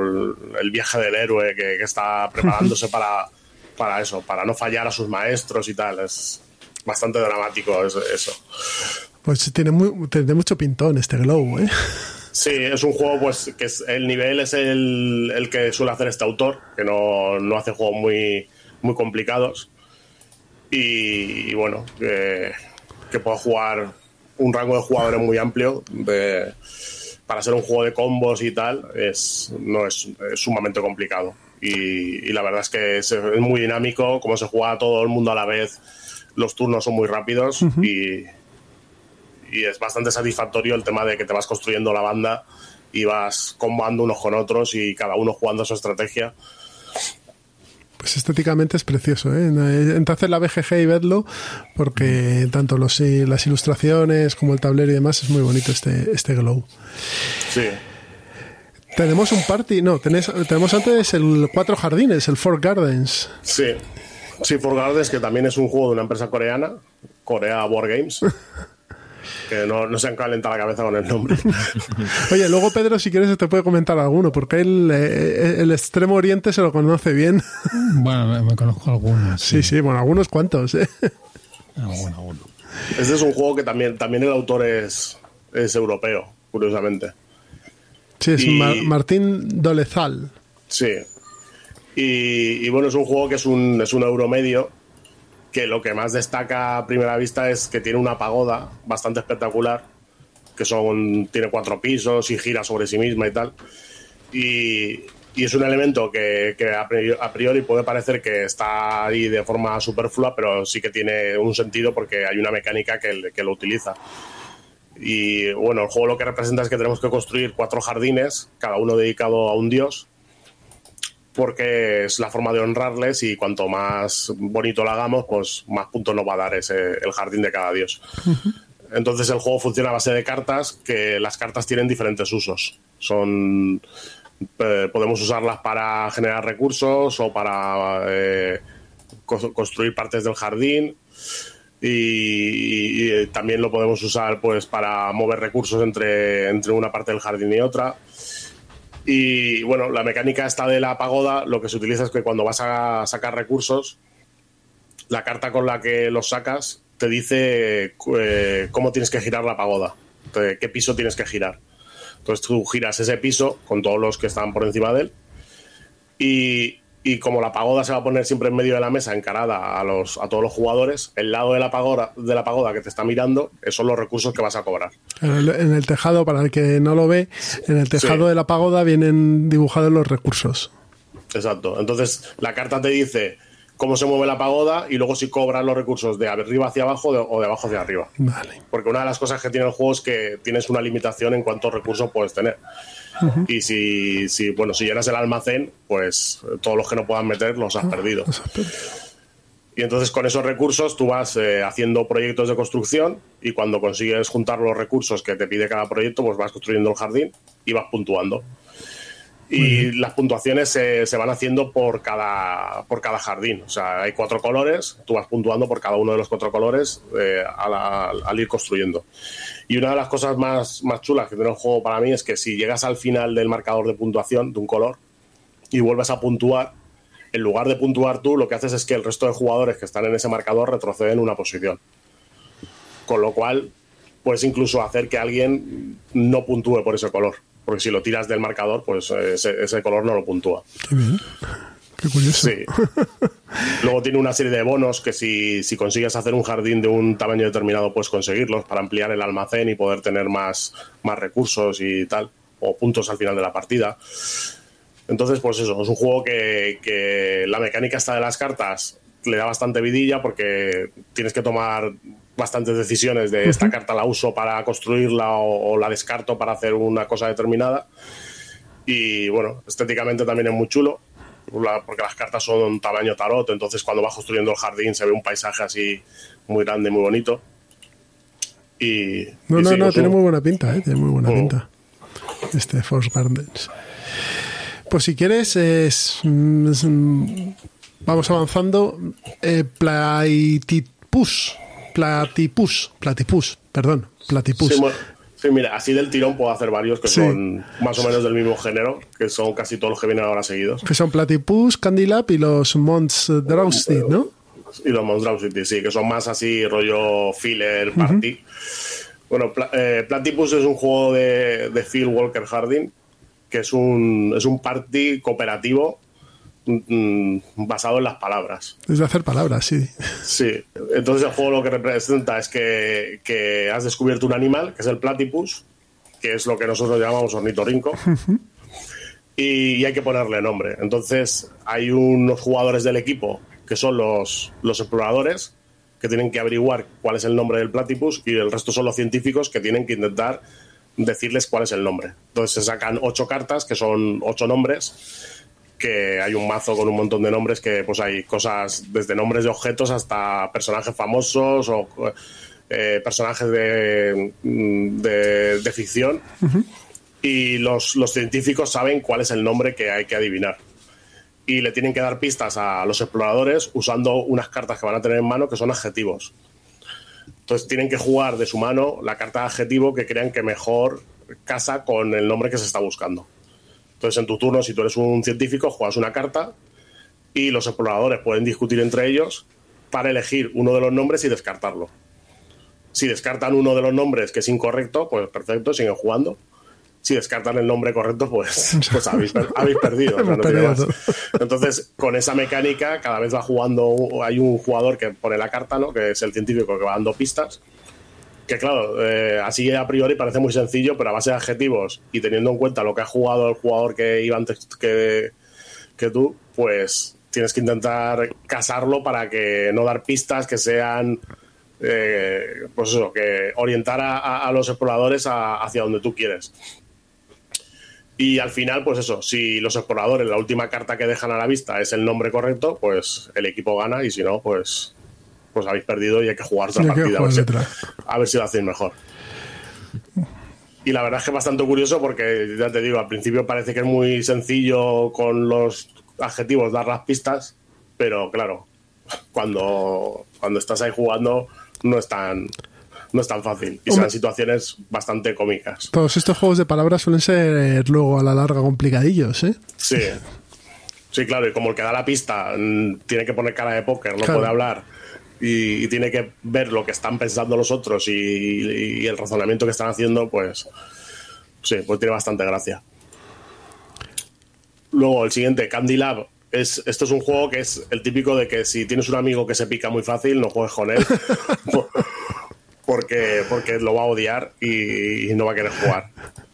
el viaje del héroe que, está preparándose para, para eso, para no fallar a sus maestros y tal. Es bastante dramático eso. Pues tiene, muy, tiene mucho pintón este glow, ¿eh? Sí, es un juego pues que es, el nivel es el, que suele hacer este autor, que no, hace juegos muy, muy complicados. Y, bueno, que, que pueda jugar un rango de jugadores muy amplio. Para ser un juego de combos y tal, es, no es, sumamente complicado. Y, la verdad es que es, muy dinámico, como se juega todo el mundo a la vez, los turnos son muy rápidos y, y es bastante satisfactorio el tema de que te vas construyendo la banda y vas combando unos con otros y cada uno jugando su estrategia. Pues estéticamente es precioso, ¿eh? Entonces la BGG y vedlo, porque tanto los, las ilustraciones como el tablero y demás es muy bonito este, este glow. Sí. Tenemos un party, no, tenemos antes el Cuatro Jardines, el Four Gardens. Sí, sí, Four Gardens, que también es un juego de una empresa coreana, Corea War Games. que no, no, se han calentado la cabeza con el nombre. Oye, luego Pedro, si quieres, te puede comentar alguno, porque él, eh, el extremo oriente se lo conoce bien. Bueno, me, conozco algunos. Sí. sí, bueno, algunos cuantos. ¿eh? Este es un juego que también, también el autor es, es europeo, curiosamente. Sí, es Martín Dolezal. Sí. Y, y, bueno, es un juego que es un, es un euro medio que lo que más destaca a primera vista es que tiene una pagoda bastante espectacular, que son tiene cuatro pisos y gira sobre sí misma y tal. Y, es un elemento que, a, priori, puede parecer que está ahí de forma superflua, pero sí que tiene un sentido porque hay una mecánica que, que lo utiliza. Y bueno, el juego lo que representa es que tenemos que construir cuatro jardines, cada uno dedicado a un dios, porque es la forma de honrarles y cuanto más bonito lo hagamos, pues más puntos nos va a dar ese, el jardín de cada dios. Entonces el juego funciona a base de cartas, que las cartas tienen diferentes usos. Son eh, podemos usarlas para generar recursos o para eh, construir partes del jardín. Y, también lo podemos usar pues para mover recursos entre, entre una parte del jardín y otra. Y bueno, la mecánica esta de la pagoda, lo que se utiliza es que cuando vas a sacar recursos, la carta con la que los sacas te dice eh, cómo tienes que girar la pagoda, qué piso tienes que girar. Entonces tú giras ese piso con todos los que están por encima de él y, y como la pagoda se va a poner siempre en medio de la mesa encarada a, los, a todos los jugadores, el lado de la, pagoda, de la pagoda que te está mirando, esos son los recursos que vas a cobrar. En el, tejado, para el que no lo ve, en el tejado de la pagoda vienen dibujados los recursos. Exacto. Entonces, la carta te dice cómo se mueve la pagoda y luego si cobras los recursos de arriba hacia abajo o de abajo hacia arriba. Vale. Porque una de las cosas que tiene el juego es que tienes una limitación en cuántos recursos puedes tener. Y si, si, bueno, si llenas el almacén, pues todos los que no puedan meter los has ah, perdido. Y entonces con esos recursos tú vas eh, haciendo proyectos de construcción y cuando consigues juntar los recursos que te pide cada proyecto, pues vas construyendo el jardín y vas puntuando. Y las puntuaciones se, se, van haciendo por cada, por cada jardín. O sea, hay cuatro colores, tú vas puntuando por cada uno de los cuatro colores eh, al, al, ir construyendo. Y una de las cosas más, más chulas que tiene el juego para mí es que si llegas al final del marcador de puntuación de un color y vuelves a puntuar, en lugar de puntuar tú, lo que haces es que el resto de jugadores que están en ese marcador retroceden una posición. Con lo cual, puedes incluso hacer que alguien no puntúe por ese color. Porque si lo tiras del marcador, pues ese, ese color no lo puntúa. Qué curioso. Sí. Luego tiene una serie de bonos que si, si, consigues hacer un jardín de un tamaño determinado, puedes conseguirlos para ampliar el almacén y poder tener más, más recursos y tal, o puntos al final de la partida. Entonces, pues eso, es un juego que, que la mecánica está de las cartas le da bastante vidilla porque tienes que tomar bastantes decisiones de esta carta la uso para construirla o, o la descarto para hacer una cosa determinada. Y bueno, estéticamente también es muy chulo porque las cartas son tamaño tarot, entonces cuando vas construyendo el jardín se ve un paisaje así muy grande, muy bonito. Y, no, no, no, tiene muy buena pinta, ¿eh? tiene muy buena mm. pinta. Este Force Gardens. Pues si quieres, es, vamos avanzando. Eh, platipus, platipus, perdón, platipus. Sí, mira, así del tirón puedo hacer varios que son más o menos del mismo género, que son casi todos los que vienen ahora seguidos. Que son Platypus, Candylab y los Mons Drowsy, ¿no? Y los Mons Drowsy, sí, que son más así rollo filler, party. Bueno, eh, Platypus es un juego de, de Phil Walker Harding, que es un, es un party cooperativo Mm, basado en las palabras. Es de hacer palabras, sí. Sí, entonces el juego lo que representa es que, has descubierto un animal, que es el platypus, que es lo que nosotros llamamos ornitorrinco, y, hay que ponerle nombre. Entonces hay unos jugadores del equipo que son los, los exploradores, que tienen que averiguar cuál es el nombre del platypus, y el resto son los científicos que tienen que intentar decirles cuál es el nombre. Entonces se sacan ocho cartas, que son ocho nombres, que hay un mazo con un montón de nombres que pues hay cosas desde nombres de objetos hasta personajes famosos o eh, personajes de, mm, de, de ficción y los, los científicos saben cuál es el nombre que hay que adivinar y le tienen que dar pistas a los exploradores usando unas cartas que van a tener en mano que son adjetivos. Entonces tienen que jugar de su mano la carta de adjetivo que crean que mejor casa con el nombre que se está buscando. Entonces en tu turno, si tú eres un científico, juegas una carta y los exploradores pueden discutir entre ellos para elegir uno de los nombres y descartarlo. Si descartan uno de los nombres que es incorrecto, pues perfecto, siguen jugando si descartan el nombre correcto, pues, pues habéis, perdido. Entonces, con esa mecánica, cada vez va jugando, hay un jugador que pone la carta, ¿no? que es el científico que va dando pistas. Que claro, eh, así a priori parece muy sencillo, pero a base de adjetivos y teniendo en cuenta lo que ha jugado el jugador que iba antes que, que tú, pues tienes que intentar casarlo para que no dar pistas que sean eh, pues eso, que orientar a, los exploradores hacia donde tú quieres. Y al final, pues eso, si los exploradores, la última carta que dejan a la vista es el nombre correcto, pues el equipo gana y si no, pues, pues habéis perdido y hay que jugar otra partida a ver, si, lo hacéis mejor. Y la verdad es que es bastante curioso porque, ya te digo, al principio parece que es muy sencillo con los adjetivos dar las pistas, pero claro, cuando, cuando estás ahí jugando no es tan, no es tan fácil y son situaciones bastante cómicas. Todos estos juegos de palabras suelen ser luego a la larga complicadillos, ¿eh? Sí. Sí, claro, y como el que da la pista mm, tiene que poner cara de póker, no puede hablar y, tiene que ver lo que están pensando los otros y, el razonamiento que están haciendo, pues sí, pues tiene bastante gracia. Luego, el siguiente, Candy Lab. Es, esto es un juego que es el típico de que si tienes un amigo que se pica muy fácil, no juegues con él. porque, porque lo va a odiar y, no va a querer jugar.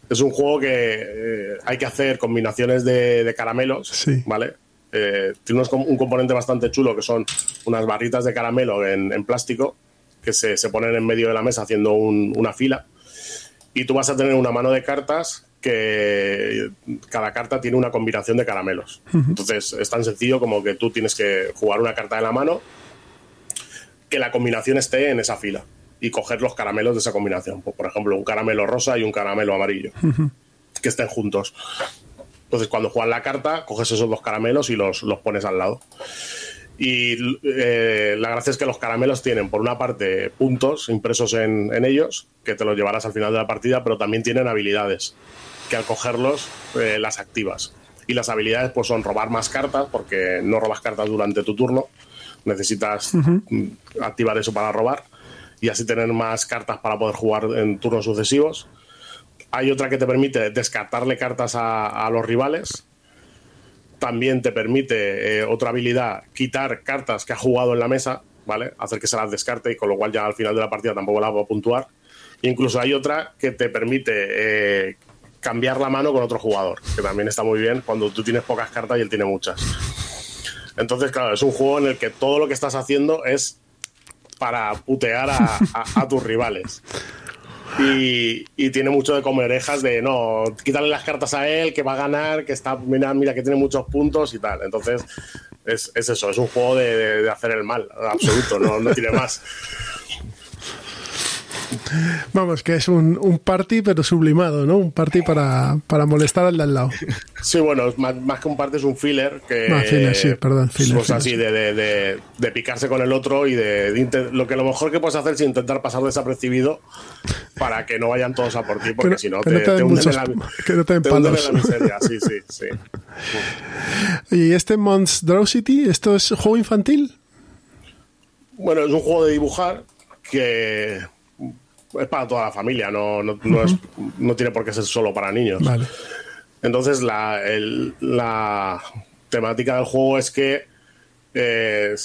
Es un juego que eh, hay que hacer combinaciones de, caramelos, ¿vale? Eh, tiene un componente bastante chulo que son unas barritas de caramelo en, plástico que se, ponen en medio de la mesa haciendo una fila. Y tú vas a tener una mano de cartas que cada carta tiene una combinación de caramelos. Entonces es tan sencillo como que tú tienes que jugar una carta de la mano, que la combinación esté en esa fila y coger los caramelos de esa combinación. Pues, por ejemplo, un caramelo rosa y un caramelo amarillo, que estén juntos. Entonces, cuando juegas la carta, coges esos dos caramelos y los, los pones al lado. Y eh, la gracia es que los caramelos tienen, por una parte, puntos impresos en, en, ellos, que te los llevarás al final de la partida, pero también tienen habilidades, que al cogerlos eh, las activas. Y las habilidades pues son robar más cartas, porque no robas cartas durante tu turno, necesitas activar eso para robar y así tener más cartas para poder jugar en turnos sucesivos. Hay otra que te permite descartarle cartas a, los rivales. También te permite eh, otra habilidad, quitar cartas que ha jugado en la mesa, ¿vale? Hacer que se las descarte y con lo cual ya al final de la partida tampoco la va a puntuar. Incluso hay otra que te permite eh, cambiar la mano con otro jugador, que también está muy bien cuando tú tienes pocas cartas y él tiene muchas. Entonces, claro, es un juego en el que todo lo que estás haciendo es para putear a, tus rivales. Y, tiene mucho de comer orejas de no, quitarle las cartas a él, que va a ganar, que está, mira, mira que tiene muchos puntos y tal. Entonces, es, eso, es un juego de, hacer el mal, absoluto, no, no tiene más. Vamos, que es un, un, party pero sublimado, ¿no? Un party para, para molestar al de al lado. Sí, bueno, más, más que un party es un filler que... Ah, filler, sí, perdón, filler. Pues así, de, de, de, picarse con el otro y de, lo que lo mejor que puedes hacer es intentar pasar desapercibido para que no vayan todos a por ti, porque si no te, te, hunden en la, que no te, te en la miseria. Sí, sí, sí. ¿Y este Monstrosity, esto es juego infantil? Bueno, es un juego de dibujar que es para toda la familia, no, no, no, es, no, tiene por qué ser solo para niños. Entonces, la, la, temática del juego es que eh,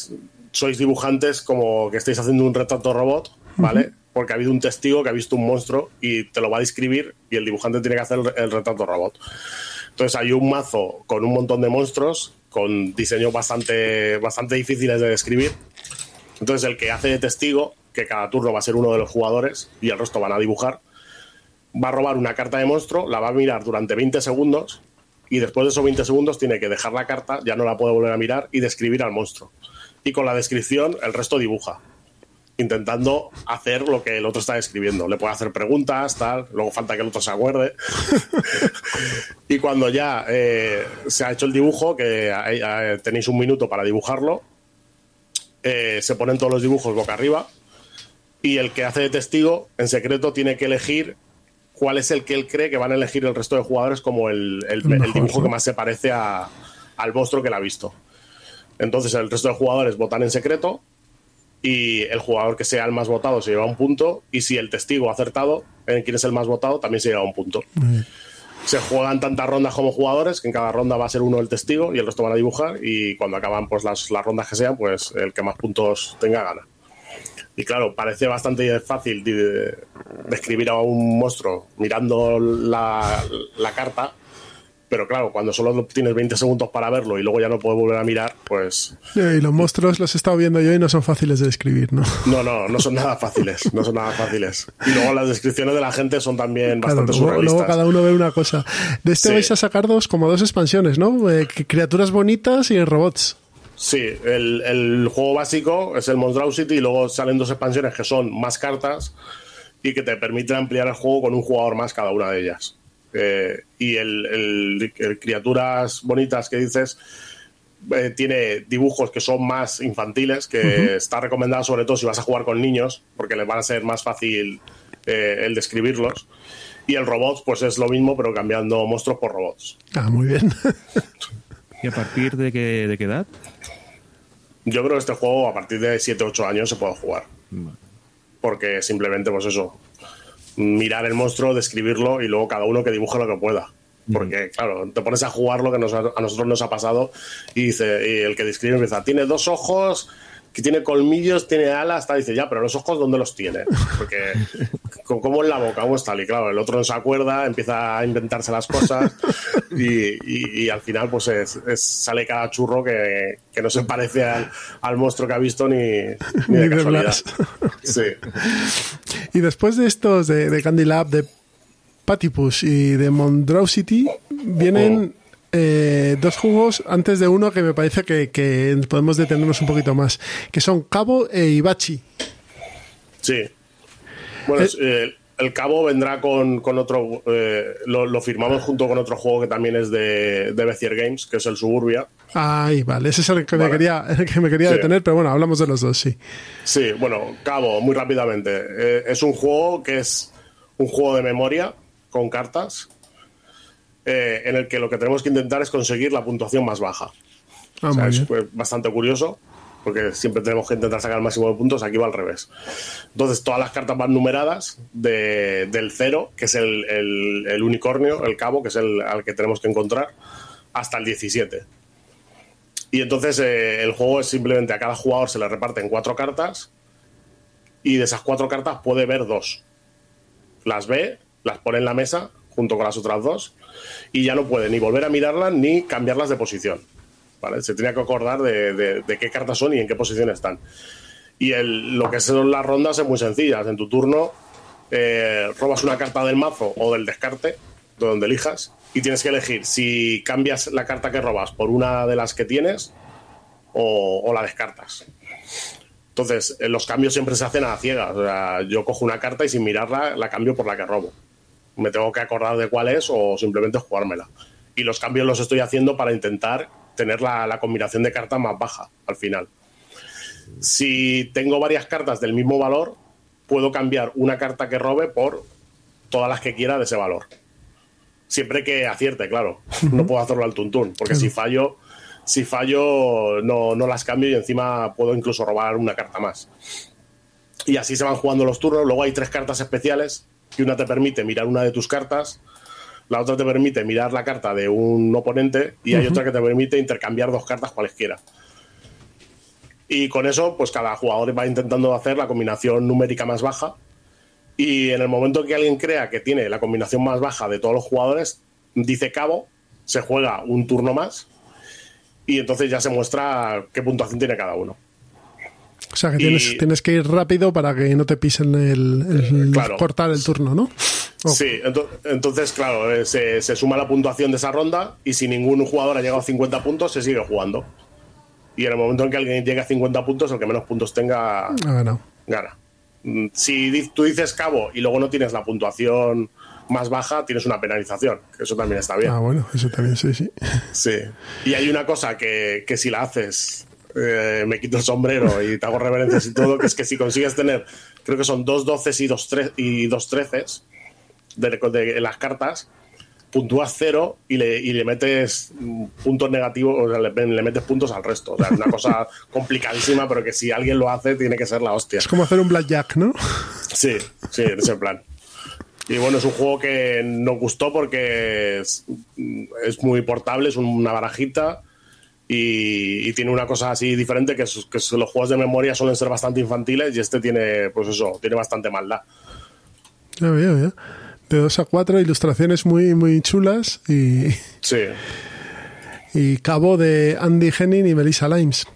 sois dibujantes como que estáis haciendo un retrato robot, ¿vale? Porque ha habido un testigo que ha visto un monstruo y te lo va a describir y el dibujante tiene que hacer el retrato robot. Entonces hay un mazo con un montón de monstruos, con diseños bastante, bastante difíciles de describir. Entonces el que hace de testigo que cada turno va a ser uno de los jugadores y el resto van a dibujar. Va a robar una carta de monstruo, la va a mirar durante 20 segundos y después de esos 20 segundos tiene que dejar la carta, ya no la puede volver a mirar y describir al monstruo. Y con la descripción el resto dibuja, intentando hacer lo que el otro está describiendo. Le puede hacer preguntas, tal, luego falta que el otro se acuerde. y cuando ya eh, se ha hecho el dibujo, que eh, tenéis un minuto para dibujarlo, eh, se ponen todos los dibujos boca arriba y el que hace de testigo en secreto tiene que elegir cuál es el que él cree que van a elegir el resto de jugadores como el, dibujo que más se parece al monstruo que él ha visto. Entonces el resto de jugadores votan en secreto y el jugador que sea el más votado se lleva un punto y si el testigo ha acertado en quién es el más votado también se lleva un punto. Se juegan tantas rondas como jugadores que en cada ronda va a ser uno el testigo y el resto van a dibujar y cuando acaban pues las, las rondas que sean pues el que más puntos tenga gana. Y claro, parece bastante fácil describir a un monstruo mirando la, carta, pero claro, cuando solo tienes 20 segundos para verlo y luego ya no puedes volver a mirar, pues... Y los monstruos los he estado viendo yo y no son fáciles de describir, ¿no? No, no, no son nada fáciles, no son nada fáciles. Y luego las descripciones de la gente son también bastante surrealistas. Luego cada uno ve una cosa. De este vais a sacar dos, como dos expansiones, ¿no? Eh, criaturas bonitas y robots. Sí, el, juego básico es el Monstrosity y luego salen dos expansiones que son más cartas y que te permiten ampliar el juego con un jugador más cada una de ellas. Eh, y el, criaturas bonitas que dices eh, tiene dibujos que son más infantiles, que está recomendado sobre todo si vas a jugar con niños, porque les van a ser más fácil eh, el describirlos. Y el robot, pues es lo mismo, pero cambiando monstruos por robots. Ah, muy bien. ¿Y a partir de qué, de qué edad? Yo creo que este juego a partir de 7 8 años se puede jugar. Porque simplemente, pues eso, mirar el monstruo, describirlo y luego cada uno que dibuje lo que pueda. Porque, claro, te pones a jugar lo que a nosotros nos ha pasado y dice, y el que describe empieza, tiene dos ojos, que tiene colmillos, tiene alas, está dice, ya, pero los ojos, ¿dónde los tiene? Porque, ¿cómo en la boca? ¿Cómo está? Y claro, el otro no se acuerda, empieza a inventarse las cosas y, al final, pues sale cada churro que, no se parece al, monstruo que ha visto ni, de casualidad. Sí. Y después de estos, de, Candy Lab, de Patipus y de Monstrosity, vienen. Eh, dos juegos antes de uno que me parece que, podemos detenernos un poquito más, que son Cabo e Ibachi. Sí. Bueno, eh, eh, el Cabo vendrá con, otro, lo, firmamos junto con otro juego que también es de, de Bezier Games, que es el Suburbia. Ay, vale, ese es el que me quería, que me quería detener, pero bueno, hablamos de los dos, sí. Sí, bueno, Cabo, muy rápidamente. es un juego que es un juego de memoria con cartas eh, en el que lo que tenemos que intentar es conseguir la puntuación más baja. Ah, es pues, bastante curioso, porque siempre tenemos que intentar sacar el máximo de puntos, aquí va al revés. Entonces, todas las cartas van numeradas del cero, que es el, unicornio, el cabo, que es el al que tenemos que encontrar, hasta el 17. Y entonces eh, el juego es simplemente a cada jugador se le reparten cuatro cartas y de esas cuatro cartas puede ver dos. Las ve, las pone en la mesa junto con las otras dos y ya no puede ni volver a mirarlas ni cambiarlas de posición. ¿vale? Se tenía que acordar de, qué cartas son y en qué posición están. Y el, lo que son las rondas es muy sencillas. En tu turno eh, robas una carta del mazo o del descarte, de donde elijas, y tienes que elegir si cambias la carta que robas por una de las que tienes o, la descartas. Entonces, eh, los cambios siempre se hacen a ciegas. O yo cojo una carta y sin mirarla la cambio por la que robo me tengo que acordar de cuál es o simplemente jugármela. Y los cambios los estoy haciendo para intentar tener la, combinación de cartas más baja al final. Si tengo varias cartas del mismo valor, puedo cambiar una carta que robe por todas las que quiera de ese valor. Siempre que acierte, claro. No puedo hacerlo al tuntún, porque si fallo, si fallo no, no las cambio y encima puedo incluso robar una carta más. Y así se van jugando los turnos. Luego hay tres cartas especiales que una te permite mirar una de tus cartas, la otra te permite mirar la carta de un oponente y hay otra que te permite intercambiar dos cartas cualesquiera. Y con eso, pues cada jugador va intentando hacer la combinación numérica más baja. Y en el momento que alguien crea que tiene la combinación más baja de todos los jugadores, dice cabo, se juega un turno más y entonces ya se muestra qué puntuación tiene cada uno. O sea que tienes, tienes, que ir rápido para que no te pisen el, cortar el turno, ¿no? Sí, entonces, claro, eh, se, suma la puntuación de esa ronda y si ningún jugador ha llegado a 50 puntos, se sigue jugando. Y en el momento en que alguien llegue a 50 puntos, el que menos puntos tenga, gana. Mm, si tú dices cabo y luego no tienes la puntuación más baja, tienes una penalización, que eso también está bien. Ah, bueno, eso también sí, sí. Sí. Y hay una cosa que, que si la haces, eh, me quito el sombrero y te hago reverencias y todo, que es que si consigues tener, creo que son dos doces y dos, tre y dos treces de, las cartas, puntúas cero y le, y le metes puntos negativos, o sea, le, metes puntos al resto. O sea, es una cosa complicadísima, pero que si alguien lo hace, tiene que ser la hostia. Es como hacer un blackjack, ¿no? Sí, sí, en ese plan. Y bueno, es un juego que nos gustó porque es, muy portable, es una barajita y, tiene una cosa así diferente que, que los juegos de memoria suelen ser bastante infantiles y este tiene, pues eso, tiene bastante maldad. Ya veo, ya de 2 a 4, ilustraciones muy, muy chulas y. Sí. Y cabo de Andy Henning y Melissa Limes.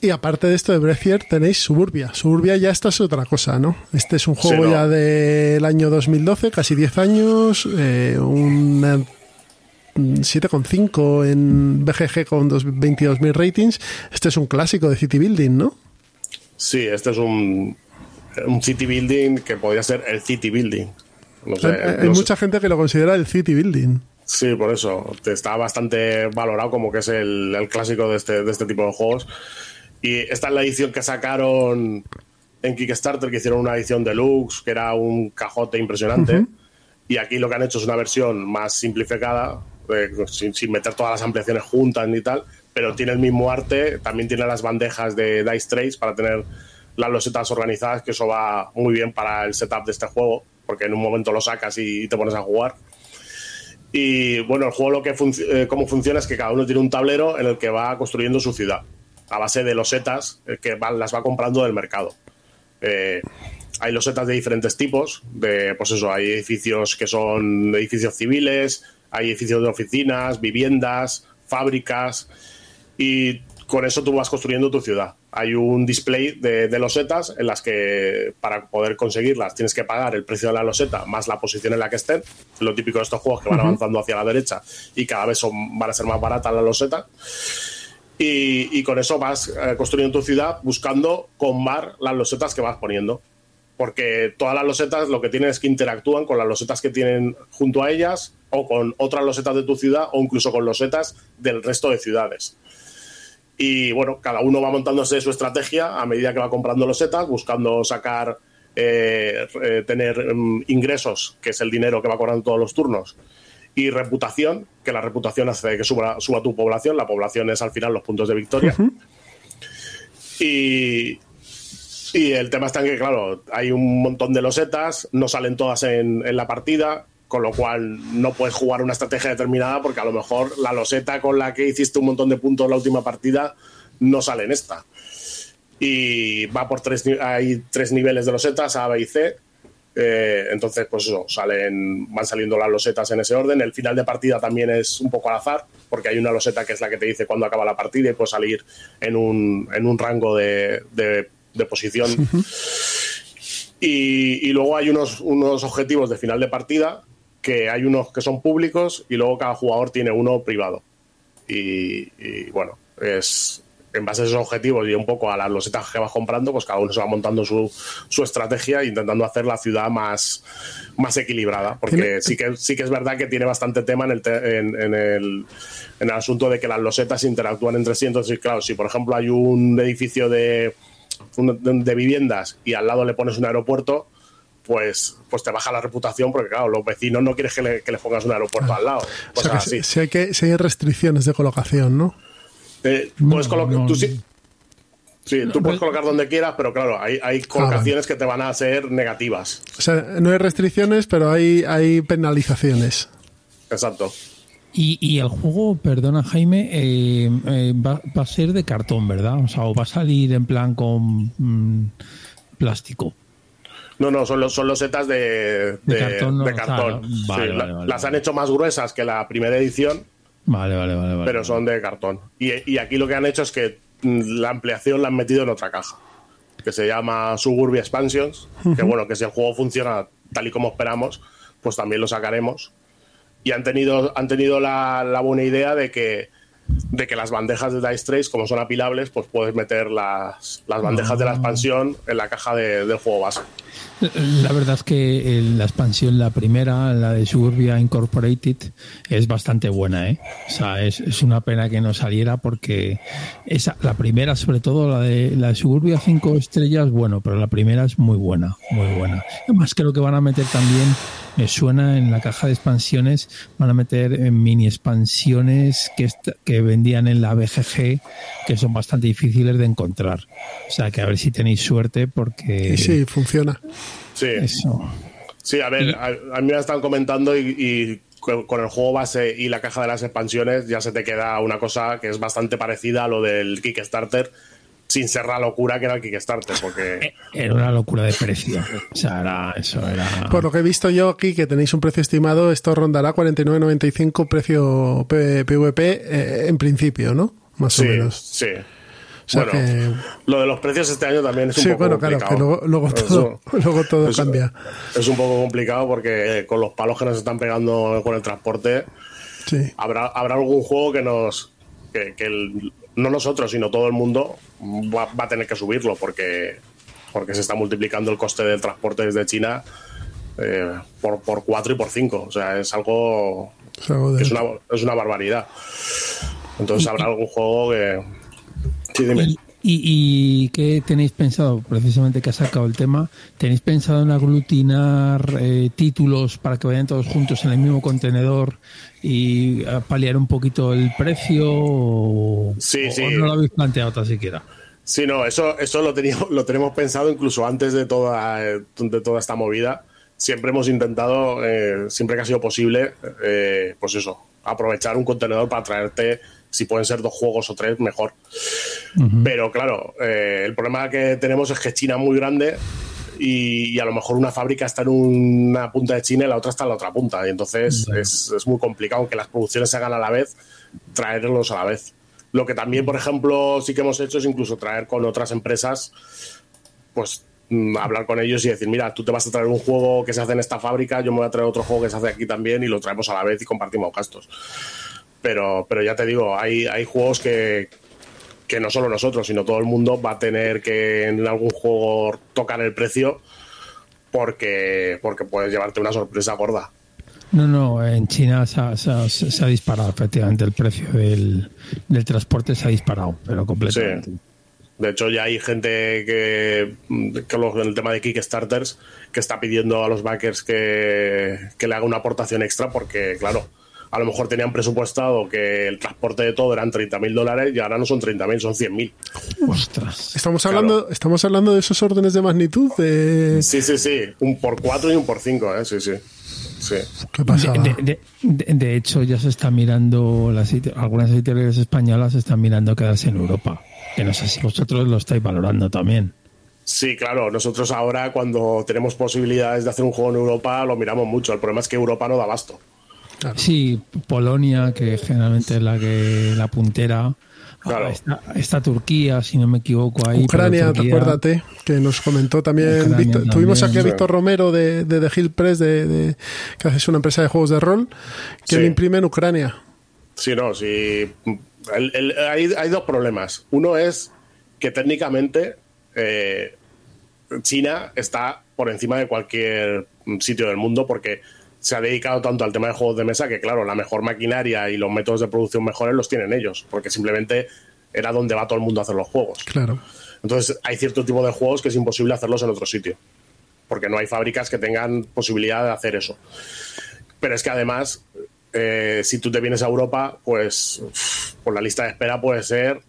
Y aparte de esto de Breathier tenéis Suburbia. Suburbia ya esta es otra cosa, ¿no? Este es un juego ya del año 2012, casi 10 años, eh, un 7,5 en BGG con 22.000 ratings. Este es un clásico de City Building, ¿no? Sí, este es un, un City Building que podría ser el City Building hay, mucha gente que lo considera el city building. Sí, por eso. Está bastante valorado como que es el, clásico de este, de este tipo de juegos. Y esta es la edición que sacaron en Kickstarter, que hicieron una edición deluxe, que era un cajote impresionante. Y aquí lo que han hecho es una versión más simplificada, eh, sin, sin, meter todas las ampliaciones juntas ni tal, pero tiene el mismo arte, también tiene las bandejas de Dice Trace para tener las losetas organizadas, que eso va muy bien para el setup de este juego porque en un momento lo sacas y te pones a jugar. Y bueno, el juego lo que eh, cómo funciona es que cada uno tiene un tablero en el que va construyendo su ciudad, a base de losetas eh, que las va comprando del mercado. Eh, hay losetas de diferentes tipos, de, pues eso, hay edificios que son edificios civiles, hay edificios de oficinas, viviendas, fábricas, y con eso tú vas construyendo tu ciudad. Hay un display de, losetas en las que para poder conseguirlas tienes que pagar el precio de la loseta más la posición en la que estén. Lo típico de estos juegos que van avanzando hacia la derecha y cada vez son, van a ser más baratas las losetas. Y, con eso vas eh, construyendo tu ciudad buscando combar las losetas que vas poniendo. Porque todas las losetas lo que tienen es que interactúan con las losetas que tienen junto a ellas o con otras losetas de tu ciudad o incluso con losetas del resto de ciudades. Y bueno, cada uno va montándose su estrategia a medida que va comprando los setas, buscando sacar, eh, eh, tener mm, ingresos, que es el dinero que va cobrando todos los turnos, y reputación, que la reputación hace que suba, suba tu población. La población es al final los puntos de victoria. Y, y el tema está en que, claro, hay un montón de losetas, no salen todas en, en, la partida, con lo cual no puedes jugar una estrategia determinada porque a lo mejor la loseta con la que hiciste un montón de puntos la última partida no sale en esta. Y va por tres, hay tres niveles de losetas, A, B y C. Eh, entonces, pues eso, salen, van saliendo las losetas en ese orden. El final de partida también es un poco al azar, porque hay una loseta que es la que te dice cuándo acaba la partida y puedes salir en un, en un rango de, de, posición. Y, y, luego hay unos, unos objetivos de final de partida que hay unos que son públicos y luego cada jugador tiene uno privado. Y, bueno, es en base a esos objetivos y un poco a las losetas que vas comprando, pues cada uno se va montando su, su estrategia intentando hacer la ciudad más, más equilibrada. Porque sí que, sí que es verdad que tiene bastante tema en el, en, el, en el asunto de que las losetas interactúan entre sí. Entonces, claro, si por ejemplo hay un edificio de, de viviendas y al lado le pones un aeropuerto, pues, pues te baja la reputación porque, claro, los vecinos no quieren que le, que pongas un aeropuerto al lado. O sea, si, hay que, si hay restricciones de colocación, ¿no? Eh, puedes colocar, tú sí, Sí, tú puedes colocar donde quieras, pero claro, hay, hay colocaciones que te van a ser negativas. O sea, no hay restricciones, pero hay, hay penalizaciones. Exacto. Y, y el juego, perdona Jaime, eh, eh, va, va, a ser de cartón, ¿verdad? O sea, o va a salir en plan con mm, plástico. No, no, son los, son losetas de, de, cartón. Las han hecho más gruesas que la primera edición. Vale, vale, vale. pero son de cartón. Y, aquí lo que han hecho es que mm, la ampliación la han metido en otra caja, que se llama Suburbia Expansions. Que bueno, que si el juego funciona tal y como esperamos, pues también lo sacaremos. Y han tenido, han tenido la, la buena idea de que, de que las bandejas de Dice Trace, como son apilables, pues puedes meter las, las bandejas de la expansión en la caja de- del juego base. La verdad es que eh, la expansión, la primera, la de Suburbia Incorporated, es bastante buena, ¿eh? O sea, es, es una pena que no saliera porque esa, la primera, sobre todo la de la de Suburbia 5 estrellas, bueno, pero la primera es muy buena, muy buena. Además, creo que van a meter también, me suena en la caja de expansiones, van a meter eh, mini expansiones que, que vendían en la BGG, que son bastante difíciles de encontrar. O sea, que a ver si tenéis suerte porque... Sí, funciona. Sí, Eso. sí, a ver, a, a mí me están comentando y, y con, con el juego base y la caja de las expansiones ya se te queda una cosa que es bastante parecida a lo del Kickstarter, sin ser la locura que era el Kickstarter, porque... Era una locura de precio. O sea, era, eso era. Por lo que he visto yo aquí, que tenéis un precio estimado, esto rondará 49.95 precio PVP eh, en principio, ¿no? Más Sí, o menos. sí. O sea bueno, que- lo de los precios este año también es un Sí, poco bueno, claro, complicado. que luego, luego Eso- todo, luego todo eso- cambia. Es un poco complicado porque eh, con los palos que nos están pegando con el transporte, Sí. habrá, habrá algún juego que nos. que, que el- no nosotros, sino todo el mundo va, va a tener que subirlo porque, porque se está multiplicando el coste del transporte desde China eh, por, por 4 y por 5. O sea, es algo. Es algo de- que es, una, es una barbaridad. Entonces habrá algún juego que. Sí, dime. ¿Y, y, y qué tenéis pensado? Precisamente que ha sacado el tema. ¿Tenéis pensado en aglutinar eh, títulos para que vayan todos juntos en el mismo contenedor y paliar un poquito el precio? O, Sí, o- sí. o no lo habéis planteado tan siquiera? Sí, no, eso, eso lo, teníamos, lo tenemos pensado incluso antes de toda, de toda esta movida. Siempre hemos intentado, eh, siempre que ha sido posible, eh, pues eso, aprovechar un contenedor para traerte, si pueden ser dos juegos o tres, mejor. Pero claro, eh, el problema que tenemos es que China es muy grande y, y a lo mejor una fábrica está en una punta de China y la otra está en la otra punta. Y entonces es, es muy complicado, aunque las producciones se hagan a la vez, traerlos a la vez. Lo que también, por ejemplo, sí que hemos hecho es incluso traer con otras empresas, pues mm, hablar con ellos y decir, mira, tú te vas a traer un juego que se hace en esta fábrica, yo me voy a traer otro juego que se hace aquí también y lo traemos a la vez y compartimos gastos. Pero, pero ya te digo, hay, hay juegos que, que no solo nosotros, sino todo el mundo va a tener que en algún juego tocar el precio porque, porque puedes llevarte una sorpresa gorda. No, no, en China se ha, se ha- se ha disparado efectivamente el precio del, del transporte, se ha disparado, pero completamente. Sí. De hecho, ya hay gente que, que en el tema de Kickstarters que está pidiendo a los backers que, que le haga una aportación extra porque, claro, a lo mejor tenían presupuestado que el transporte de todo eran 30.000 dólares y ahora no son 30.000, son 100.000. Ostras. Estamos hablando, estamos hablando de esos órdenes de magnitud de Sí, sí, sí. Un por 4 y un por 5, ¿eh? Sí, sí. Sí. qué pasaba. De, de- de- de hecho, ya se está mirando, las, algunas editoriales españolas están mirando quedarse en Europa. Que no sé si vosotros lo estáis valorando también. Sí, claro. Nosotros ahora, cuando tenemos posibilidades de hacer un juego en Europa, lo miramos mucho. El problema es que Europa no da abasto. Sí, Polonia, que generalmente es la que la puntera. Claro. Ah, está, está Turquía, si no me equivoco ahí. Ucrania, Turquía- acuérdate, que nos comentó también. Ucrania Víctor- también, tuvimos aquí a sí. Víctor Romero de, de The Hill Press, de, de- que hace una empresa de juegos de rol, que Sí. le imprime en Ucrania. Sí, no, sí. El- el- hay, hay dos problemas. Uno es que técnicamente eh, China está por encima de cualquier sitio del mundo porque se ha dedicado tanto al tema de juegos de mesa que, claro, la mejor maquinaria y los métodos de producción mejores los tienen ellos, porque simplemente era donde va todo el mundo a hacer los juegos. Claro. Entonces, hay cierto tipo de juegos que es imposible hacerlos en otro sitio, porque no hay fábricas que tengan posibilidad de hacer eso. Pero es que además, eh, si tú te vienes a Europa, pues, pues la lista de espera puede ser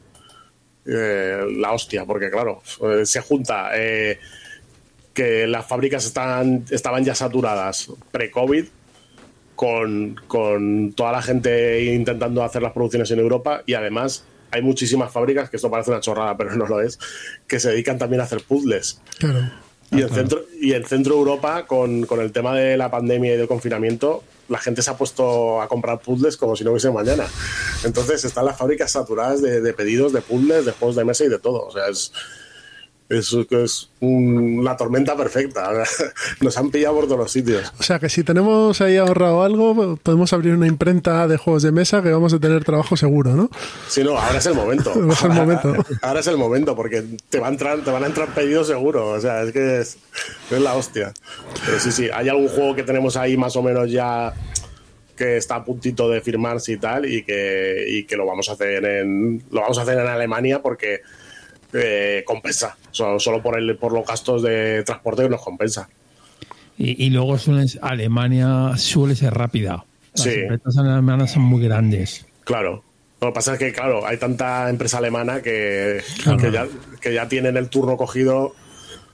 eh, la hostia, porque claro, eh, se junta que las fábricas están, estaban ya saturadas pre-COVID, con, con toda la gente intentando hacer las producciones en Europa y además hay muchísimas fábricas, que esto parece una chorrada, pero no lo es, que se dedican también a hacer puzzles. Claro. Y en, centro, y en centro Europa, con, con el tema de la pandemia y del confinamiento, la gente se ha puesto a comprar puzzles como si no hubiese mañana. Entonces están las fábricas saturadas de, de pedidos de puzzles, de juegos de mesa y de todo. O sea, es, Es, es un- la tormenta perfecta. Nos han pillado por todos los sitios. O sea que si tenemos ahí ahorrado algo, podemos abrir una imprenta de juegos de mesa que vamos a tener trabajo seguro, ¿no? Sí, no, ahora es el momento. Ahora es el momento. Ahora es el momento, porque te van a entrar, te van a entrar pedidos seguro. O sea, es que es, es la hostia. Pero sí, sí, hay algún juego que tenemos ahí más o menos ya que está a puntito de firmarse y tal, y que, y que lo vamos a hacer en. Lo vamos a hacer en Alemania porque eh, compensa. Solo, solo por el, por los gastos de transporte nos compensa. Y, y luego suelen- Alemania suele ser rápida. Las Sí. empresas alemanas son muy grandes. Claro. Lo que pasa es que, claro, hay tanta empresa alemana que, Claro. que, ya, que ya tienen el turno cogido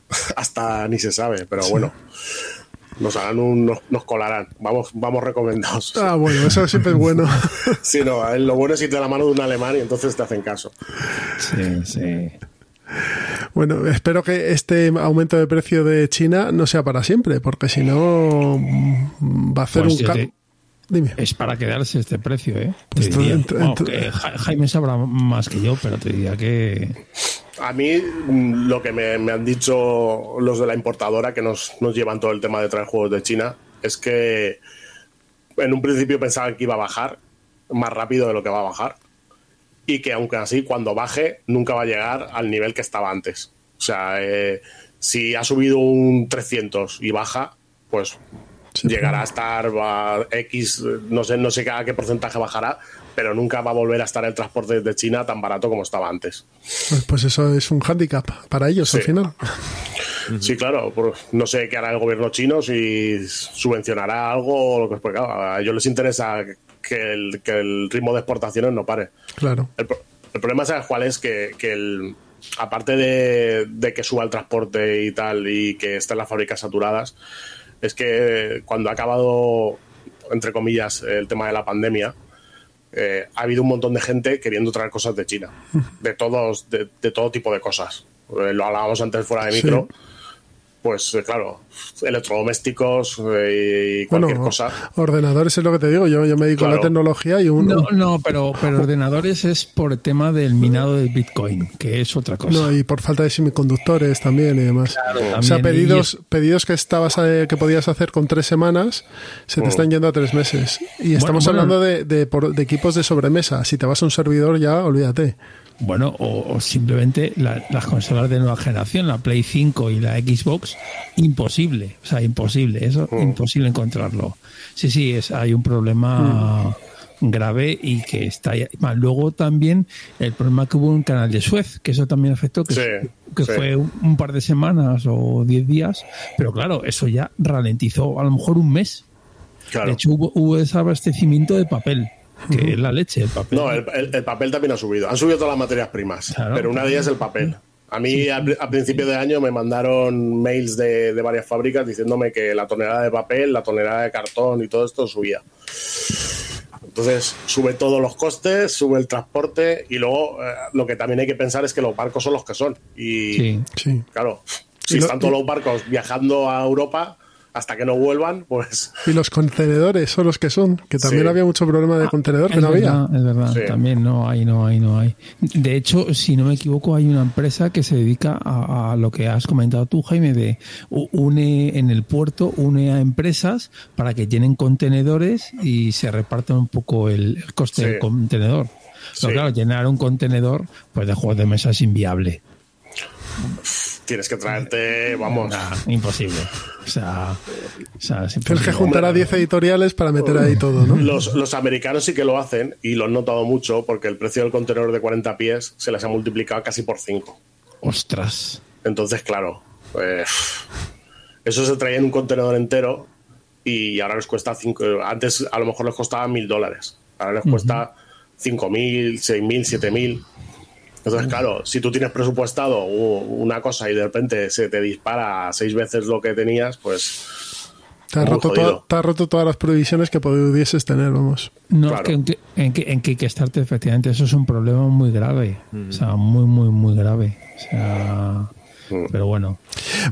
hasta ni se sabe, pero bueno. Nos harán un, nos, nos colarán. Vamos, vamos recomendados. Ah, bueno, eso siempre es bueno. Sí, no, lo bueno es irte de la mano de un alemán y entonces te hacen caso. Sí, sí. Bueno, espero que este aumento de precio de China no sea para siempre, porque si no mm, va a hacer Pues un yo ca- te- Dime. Es para quedarse este precio, ¿eh? Pues Te tú- diría. ent- Bueno, ent- que Ja- Jaime sabrá más que yo, pero te diría que. A mí, mm, lo que me, me han dicho los de la importadora que nos, nos llevan todo el tema de traer juegos de China es que en un principio pensaban que iba a bajar más rápido de lo que va a bajar y que aunque así cuando baje nunca va a llegar al nivel que estaba antes. O sea, eh, si ha subido un 300 y baja, pues Sí. llegará a estar a X, no sé, no sé a qué porcentaje bajará, pero nunca va a volver a estar el transporte de China tan barato como estaba antes. Pues, pues eso es un hándicap para ellos al final. Sí, claro. no sé qué hará el gobierno chino, si subvencionará algo o lo que porque, claro, a ellos les interesa que el, que el ritmo de exportaciones no pare. Claro. El, el problema, ¿sabes cuál es? Que, que el, aparte de, de que suba el transporte y tal y que estén las fábricas saturadas, es que cuando ha acabado, entre comillas, el tema de la pandemia, eh, ha habido un montón de gente queriendo traer cosas de China, de todos, de, de todo tipo de cosas. Eh, lo hablábamos antes fuera de Sí. Pues eh, claro, electrodomésticos eh, y cualquier Bueno, cosa. ordenadores es lo que te digo. Yo, yo me dedico a la tecnología y un, No, no, pero, pero ordenadores es por el tema del minado de Bitcoin, que es otra cosa. No, y por falta de semiconductores también y demás. o sea, pedidos, pedidos que estabas eh, que podías hacer con tres semanas se te Mm. están yendo a tres meses. Y estamos bueno. hablando de, de, por- de equipos de sobremesa. Si te vas a un servidor ya, olvídate. Bueno, o, o simplemente la- las consolas de nueva generación, la Play 5 y la Xbox, imposible, o sea, imposible, eso, imposible encontrarlo. Sí, sí, es, hay un problema grave y que está ahí. Luego también el problema que hubo en el canal de Suez, que eso también afectó, que, Sí, que sí. fue un, un par de semanas o diez días, pero claro, eso ya ralentizó a lo mejor un mes. Claro. De hecho, hubo, hubo desabastecimiento de papel, que es la leche, el papel. No, el, el- el papel también ha subido. Han subido todas las materias primas, Claro. pero una de ellas es el papel. A mí al, a principio de año me mandaron mails de, de varias fábricas diciéndome que la tonelada de papel, la tonelada de cartón y todo esto subía. Entonces sube todos los costes, sube el transporte y luego eh, lo que también hay que pensar es que los barcos son los que son. Y Sí. Sí. claro, si Y lo- están todos los barcos viajando a Europa hasta que no vuelvan, pues Y los contenedores son los que son, que también Sí. había mucho problema de contenedor que no había. verdad, es verdad. Sí. También no hay, no hay, no hay. De hecho, si no me equivoco, hay una empresa que se dedica a, a lo que has comentado tú, Jaime, de une en el puerto, une a empresas para que tienen contenedores y se repartan un poco el, el coste Sí. del contenedor. Pero Sí. claro, llenar un contenedor pues de juegos de mesa es inviable. Tienes que traerte, vamos. Nah, imposible. O sea, o sea, es Tienes que juntar a 10 editoriales para meter ahí todo, ¿no? Los, los americanos sí que lo hacen y lo han notado mucho porque el precio del contenedor de 40 pies se les ha multiplicado casi por 5. Ostras. Entonces, claro, pues, eso se traía en un contenedor entero y ahora les cuesta 5. Antes a lo mejor les costaba mil dólares. Ahora les cuesta 5.000, 6.000, 7.000. Entonces, claro, si tú tienes presupuestado una cosa y de repente se te dispara seis veces lo que tenías, pues Te has, roto te has roto todas las previsiones que pudieses tener, vamos. No, Claro. es que en, que- en, que- en Kickstarter efectivamente eso es un problema muy grave. O sea, muy, muy, muy grave. O sea, pero bueno.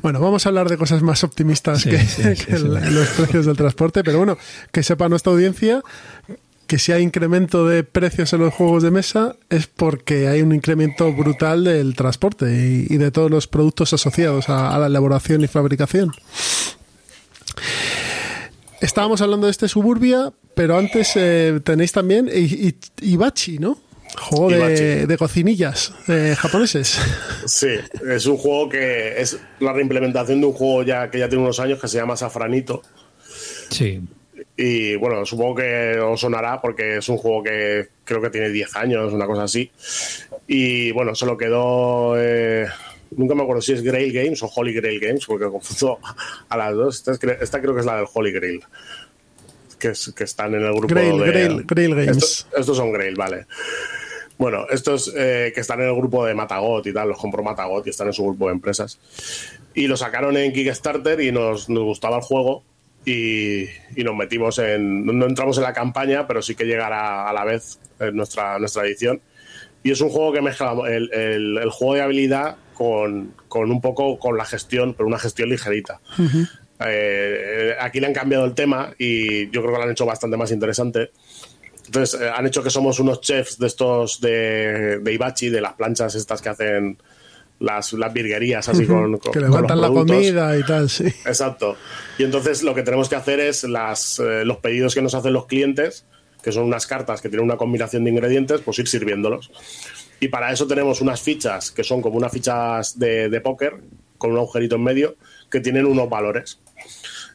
Bueno, vamos a hablar de cosas más optimistas Sí, que, sí, sí, que sí. el- los precios del transporte, pero bueno, que sepa nuestra audiencia que si hay incremento de precios en los juegos de mesa es porque hay un incremento brutal del transporte y, de todos los productos asociados a, la elaboración y fabricación. Estábamos hablando de este Suburbia, pero antes eh, tenéis también Ibachi, ¿no? Juego de, cocinillas eh, japoneses. Sí, es un juego que es la reimplementación de un juego ya que ya tiene unos años que se llama Safranito. Sí. Y bueno, supongo que os sonará porque es un juego que creo que tiene 10 años, una cosa así. Y bueno, se lo quedó. Eh, nunca me acuerdo si es Grail Games o Holy Grail Games, porque confuso a las dos. Esta, creo que es la del Holy Grail. Que, que están en el grupo Grail, de. Grail, Grail Games. Estos, son Grail, vale. Bueno, estos eh, que están en el grupo de Matagot y tal, los compró Matagot y están en su grupo de empresas. Y lo sacaron en Kickstarter y nos, nos gustaba el juego y, nos metimos en. No entramos en la campaña, pero sí que llegará a la vez en nuestra, nuestra edición. Y es un juego que mezcla el, el, juego de habilidad con, con, un poco con la gestión, pero una gestión ligerita. Eh, aquí le han cambiado el tema y yo creo que lo han hecho bastante más interesante. Entonces, eh, han hecho que somos unos chefs de estos de, de Ibachi, de las planchas estas que hacen las, las virguerías así con, Que levantan la comida y tal, sí. Exacto. Y entonces lo que tenemos que hacer es las, eh, los pedidos que nos hacen los clientes, que son unas cartas que tienen una combinación de ingredientes, pues ir sirviéndolos. Y para eso tenemos unas fichas que son como unas fichas de, de póker, con un agujerito en medio, que tienen unos valores.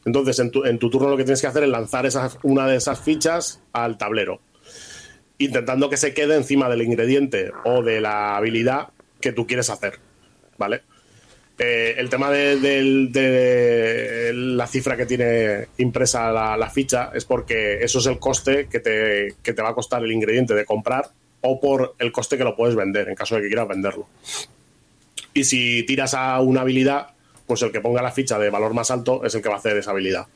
Entonces, en tu, en tu turno lo que tienes que hacer es lanzar esas, una de esas fichas al tablero, intentando que se quede encima del ingrediente o de la habilidad que tú quieres hacer. ¿Vale? Eh, el tema de, la cifra que tiene impresa la, ficha es porque eso es el coste que te, que te va a costar el ingrediente de comprar o por el coste que lo puedes vender en caso de que quieras venderlo. Y si tiras a una habilidad, pues el que ponga la ficha de valor más alto es el que va a hacer esa habilidad.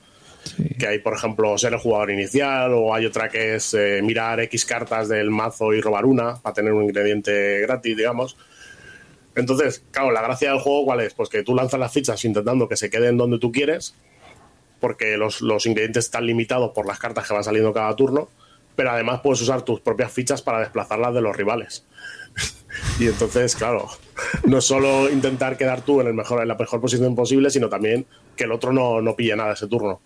Que hay, por ejemplo, ser el jugador inicial, o hay otra que es eh, mirar X cartas del mazo y robar una para tener un ingrediente gratis, digamos. Entonces, claro, la gracia del juego, ¿cuál es? Pues que tú lanzas las fichas intentando que se queden donde tú quieres, porque los, ingredientes están limitados por las cartas que van saliendo cada turno, pero además puedes usar tus propias fichas para desplazarlas de los rivales. y entonces, claro, no solo intentar quedar tú en, el mejor, en la mejor posición posible, sino también que el otro no, no pille nada ese turno.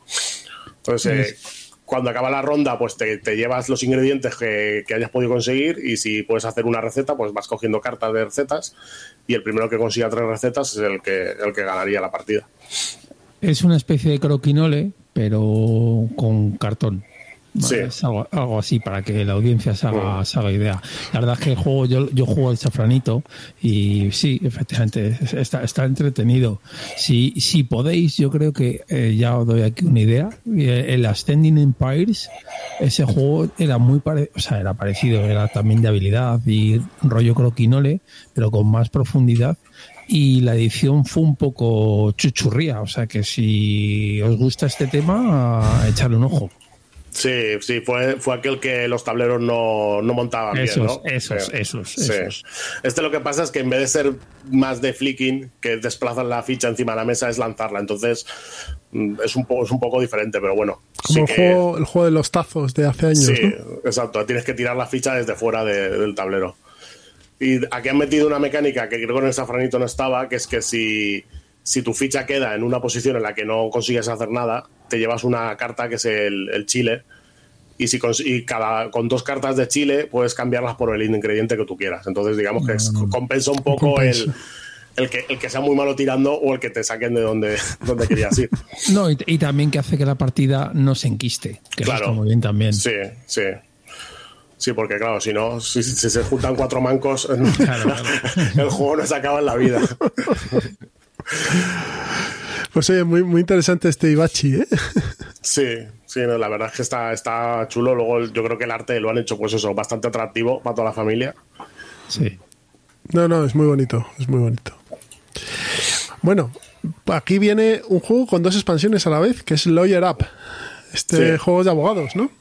Entonces, eh, cuando acaba la ronda, pues te, llevas los ingredientes que, hayas podido conseguir y si puedes hacer una receta, pues vas cogiendo cartas de recetas y el primero que consiga tres recetas es el que, el que ganaría la partida. Es una especie de croquinole, pero con cartón. Es algo, así para que la audiencia se haga, idea. La verdad es que el juego, yo, yo juego el safranito y sí, efectivamente, está, está entretenido. Si, si podéis, yo creo que eh, ya os doy aquí una idea. Eh, el Ascending Empires, ese juego era muy parecido, o sea, era parecido, era también de habilidad y rollo croquinole, pero con más profundidad y la edición fue un poco chuchurría, o sea que si os gusta este tema, echarle un ojo. Sí, sí, fue, fue aquel que los tableros no, no montaban bien, ¿no? Esos, esos, esos. Este lo que pasa es que en vez de ser más de flicking, que desplazan la ficha encima de la mesa, es lanzarla. Entonces, mm, es un poco, es un poco diferente, pero bueno. Como el, juego, el juego de los tazos de hace años. Sí, exacto. Tienes que tirar la ficha desde fuera del tablero. Y aquí han metido una mecánica que creo que en el safranito no estaba, que es que si, si tu ficha queda en una posición en la que no consigues hacer nada, te llevas una carta que es el, chile y si con, cada, con dos cartas de chile puedes cambiarlas por el ingrediente que tú quieras. Entonces, digamos que compensa un poco el, el, que, el que sea muy malo tirando o el que te saquen de donde, donde querías ir. No, y, también que hace que la partida no se enquiste, que claro, está muy bien también. Sí, sí. Sí, porque claro, si no, si, se juntan cuatro mancos, el juego no se acaba en la vida. Pues oye, muy, muy interesante este Ibachi, ¿eh? Sí, sí, la verdad es que está, está chulo. Luego yo creo que el arte lo han hecho, pues eso, bastante atractivo para toda la familia. Sí. No, no, es muy bonito, es muy bonito. Bueno, aquí viene un juego con dos expansiones a la vez, que es Lawyer Up. Este juego de abogados, ¿no?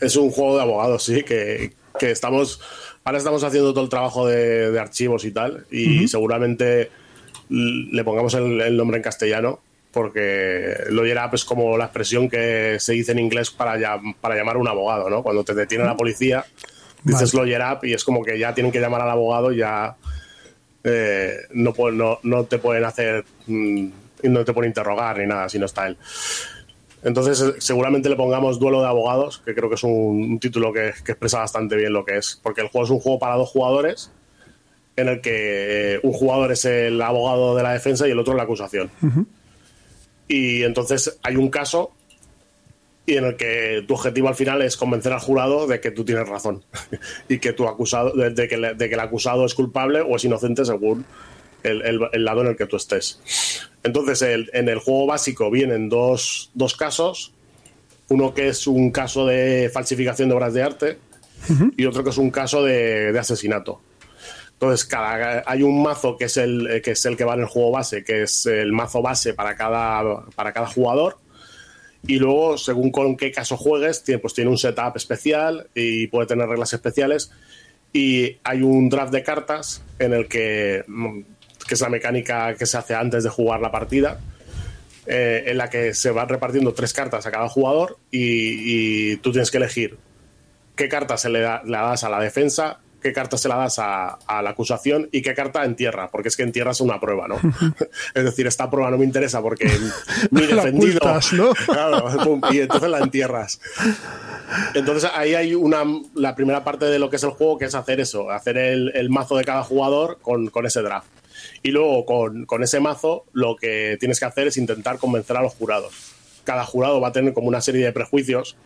Es un juego de abogados, sí, que, estamos. Ahora estamos haciendo todo el trabajo de, archivos y tal, y seguramente le pongamos el, nombre en castellano porque lawyer up es como la expresión que se dice en inglés para, para llamar a un abogado, ¿no? Cuando te detiene la policía, dices lawyer up y es como que ya tienen que llamar al abogado y ya eh, no, no, no, te pueden hacer, mm, no te pueden interrogar ni nada si no está él. Entonces, eh, seguramente le pongamos Duelo de Abogados, que creo que es un, título que, expresa bastante bien lo que es. Porque el juego es un juego para dos jugadores, en el que eh, un jugador es el abogado de la defensa y el otro la acusación. Y entonces hay un caso y en el que tu objetivo al final es convencer al jurado de que tú tienes razón y que tu acusado de, que, el acusado es culpable o es inocente según el, lado en el que tú estés. Entonces, en el juego básico vienen dos, casos. Uno que es un caso de falsificación de obras de arte y otro que es un caso de, asesinato. Entonces, cada, hay un mazo que es, el, que es el que va en el juego base, que es el mazo base para cada, para cada jugador. Y luego, según con qué caso juegues, tiene, pues tiene un setup especial y puede tener reglas especiales. Y hay un draft de cartas en el que mm, que es la mecánica que se hace antes de jugar la partida, eh, en la que se van repartiendo tres cartas a cada jugador y, tú tienes que elegir qué carta se le, das a la defensa, qué carta se la das a, la acusación y qué carta en tierra, porque es que en tierra es una prueba, ¿no? es decir, esta prueba no me interesa porque mi defendido. y entonces la entierras. Entonces ahí hay una la primera parte de lo que es el juego, que es hacer eso, hacer el, mazo de cada jugador con, con ese draft. Y luego con, ese mazo lo que tienes que hacer es intentar convencer a los jurados. Cada jurado va a tener como una serie de prejuicios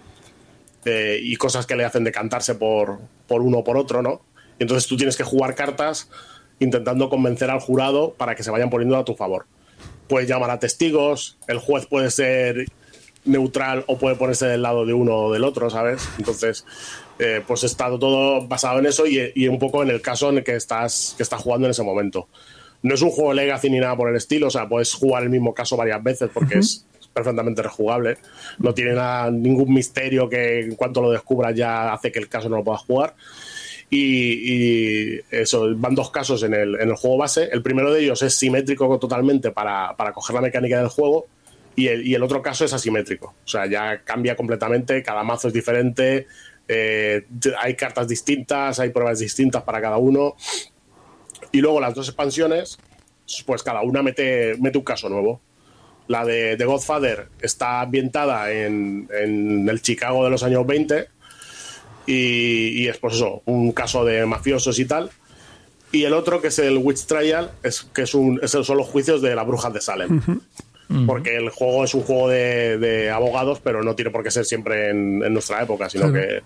eh, y cosas que le hacen decantarse por, por uno o por otro, ¿no? Y entonces tú tienes que jugar cartas intentando convencer al jurado para que se vayan poniendo a tu favor. Puedes llamar a testigos, el juez puede ser neutral o puede ponerse del lado de uno o del otro, ¿sabes? Entonces, eh, pues está todo basado en eso y, y, un poco en el caso en el que estás, que estás jugando en ese momento. No es un juego legacy ni nada por el estilo, o sea, puedes jugar el mismo caso varias veces porque es perfectamente rejugable. No tiene nada, ningún misterio que en cuanto lo descubras ya hace que el caso no lo puedas jugar. Y, eso, van dos casos en el, en el, juego base. El primero de ellos es simétrico totalmente para, para coger la mecánica del juego. Y el, y el, otro caso es asimétrico. O sea, ya cambia completamente, cada mazo es diferente, eh, hay cartas distintas, hay pruebas distintas para cada uno. Y luego las dos expansiones, pues cada una mete, mete un caso nuevo. La de, The Godfather está ambientada en, el Chicago de los años 20 y, es pues eso, un caso de mafiosos y tal. Y el otro, que es el Witch Trial, es que es un, son los juicios de las brujas de Salem. Porque el juego es un juego de, abogados, pero no tiene por qué ser siempre en, nuestra época, sino que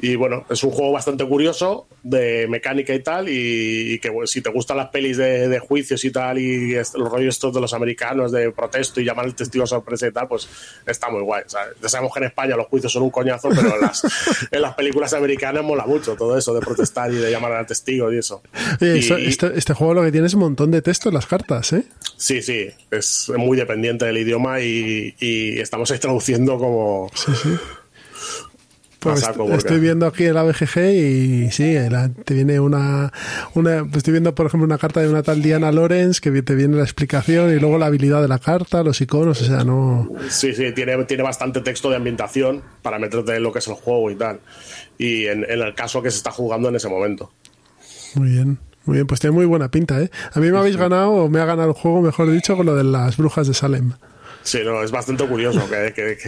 y bueno, es un juego bastante curioso de mecánica y tal, y, que si te gustan las pelis de, juicios y tal, y los rollos estos de los americanos de protesto y llamar al testigo sorpresa y tal, pues está muy guay. Ya sabemos que en España los juicios son un coñazo, pero en las, en las películas americanas mola mucho todo eso de protestar y de llamar al testigo y eso. este, este, juego lo que tiene es un montón de texto en las cartas, ¿eh? Sí, sí, es muy dependiente del idioma y, y estamos ahí traduciendo como... Sí, sí pues estoy viendo aquí el ABGG y sí, te viene una, una estoy viendo por ejemplo una carta de una tal Diana Lorenz que te viene la explicación y luego la habilidad de la carta, los iconos, o sea, no... Sí, sí, tiene, tiene bastante texto de ambientación para meterte en lo que es el juego y tal. Y en, el caso que se está jugando en ese momento. Muy bien. Muy bien, pues tiene muy buena pinta, ¿eh? A mí me habéis ganado, o me ha ganado el juego, mejor dicho, con lo de las brujas de Salem. Sí, no, es bastante curioso que,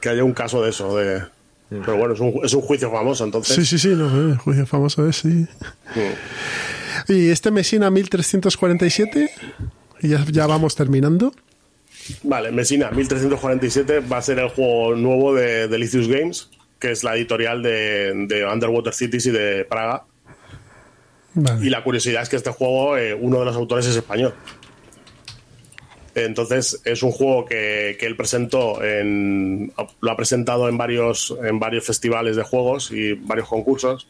que haya un caso de eso, de, pero bueno, es un, es un juicio famoso, entonces. Sí, sí, sí, no, el juicio famoso es, sí. Y este Mesina 1347, y ya, ya vamos terminando. Vale, Mesina 1347 va a ser el juego nuevo de Delicious Games, que es la editorial de, de Underwater Cities y de Praga. Y la curiosidad es que este juego, eh, uno de los autores es español. Entonces es un juego que, él presentó, en, lo ha presentado en varios, en varios festivales de juegos y varios concursos.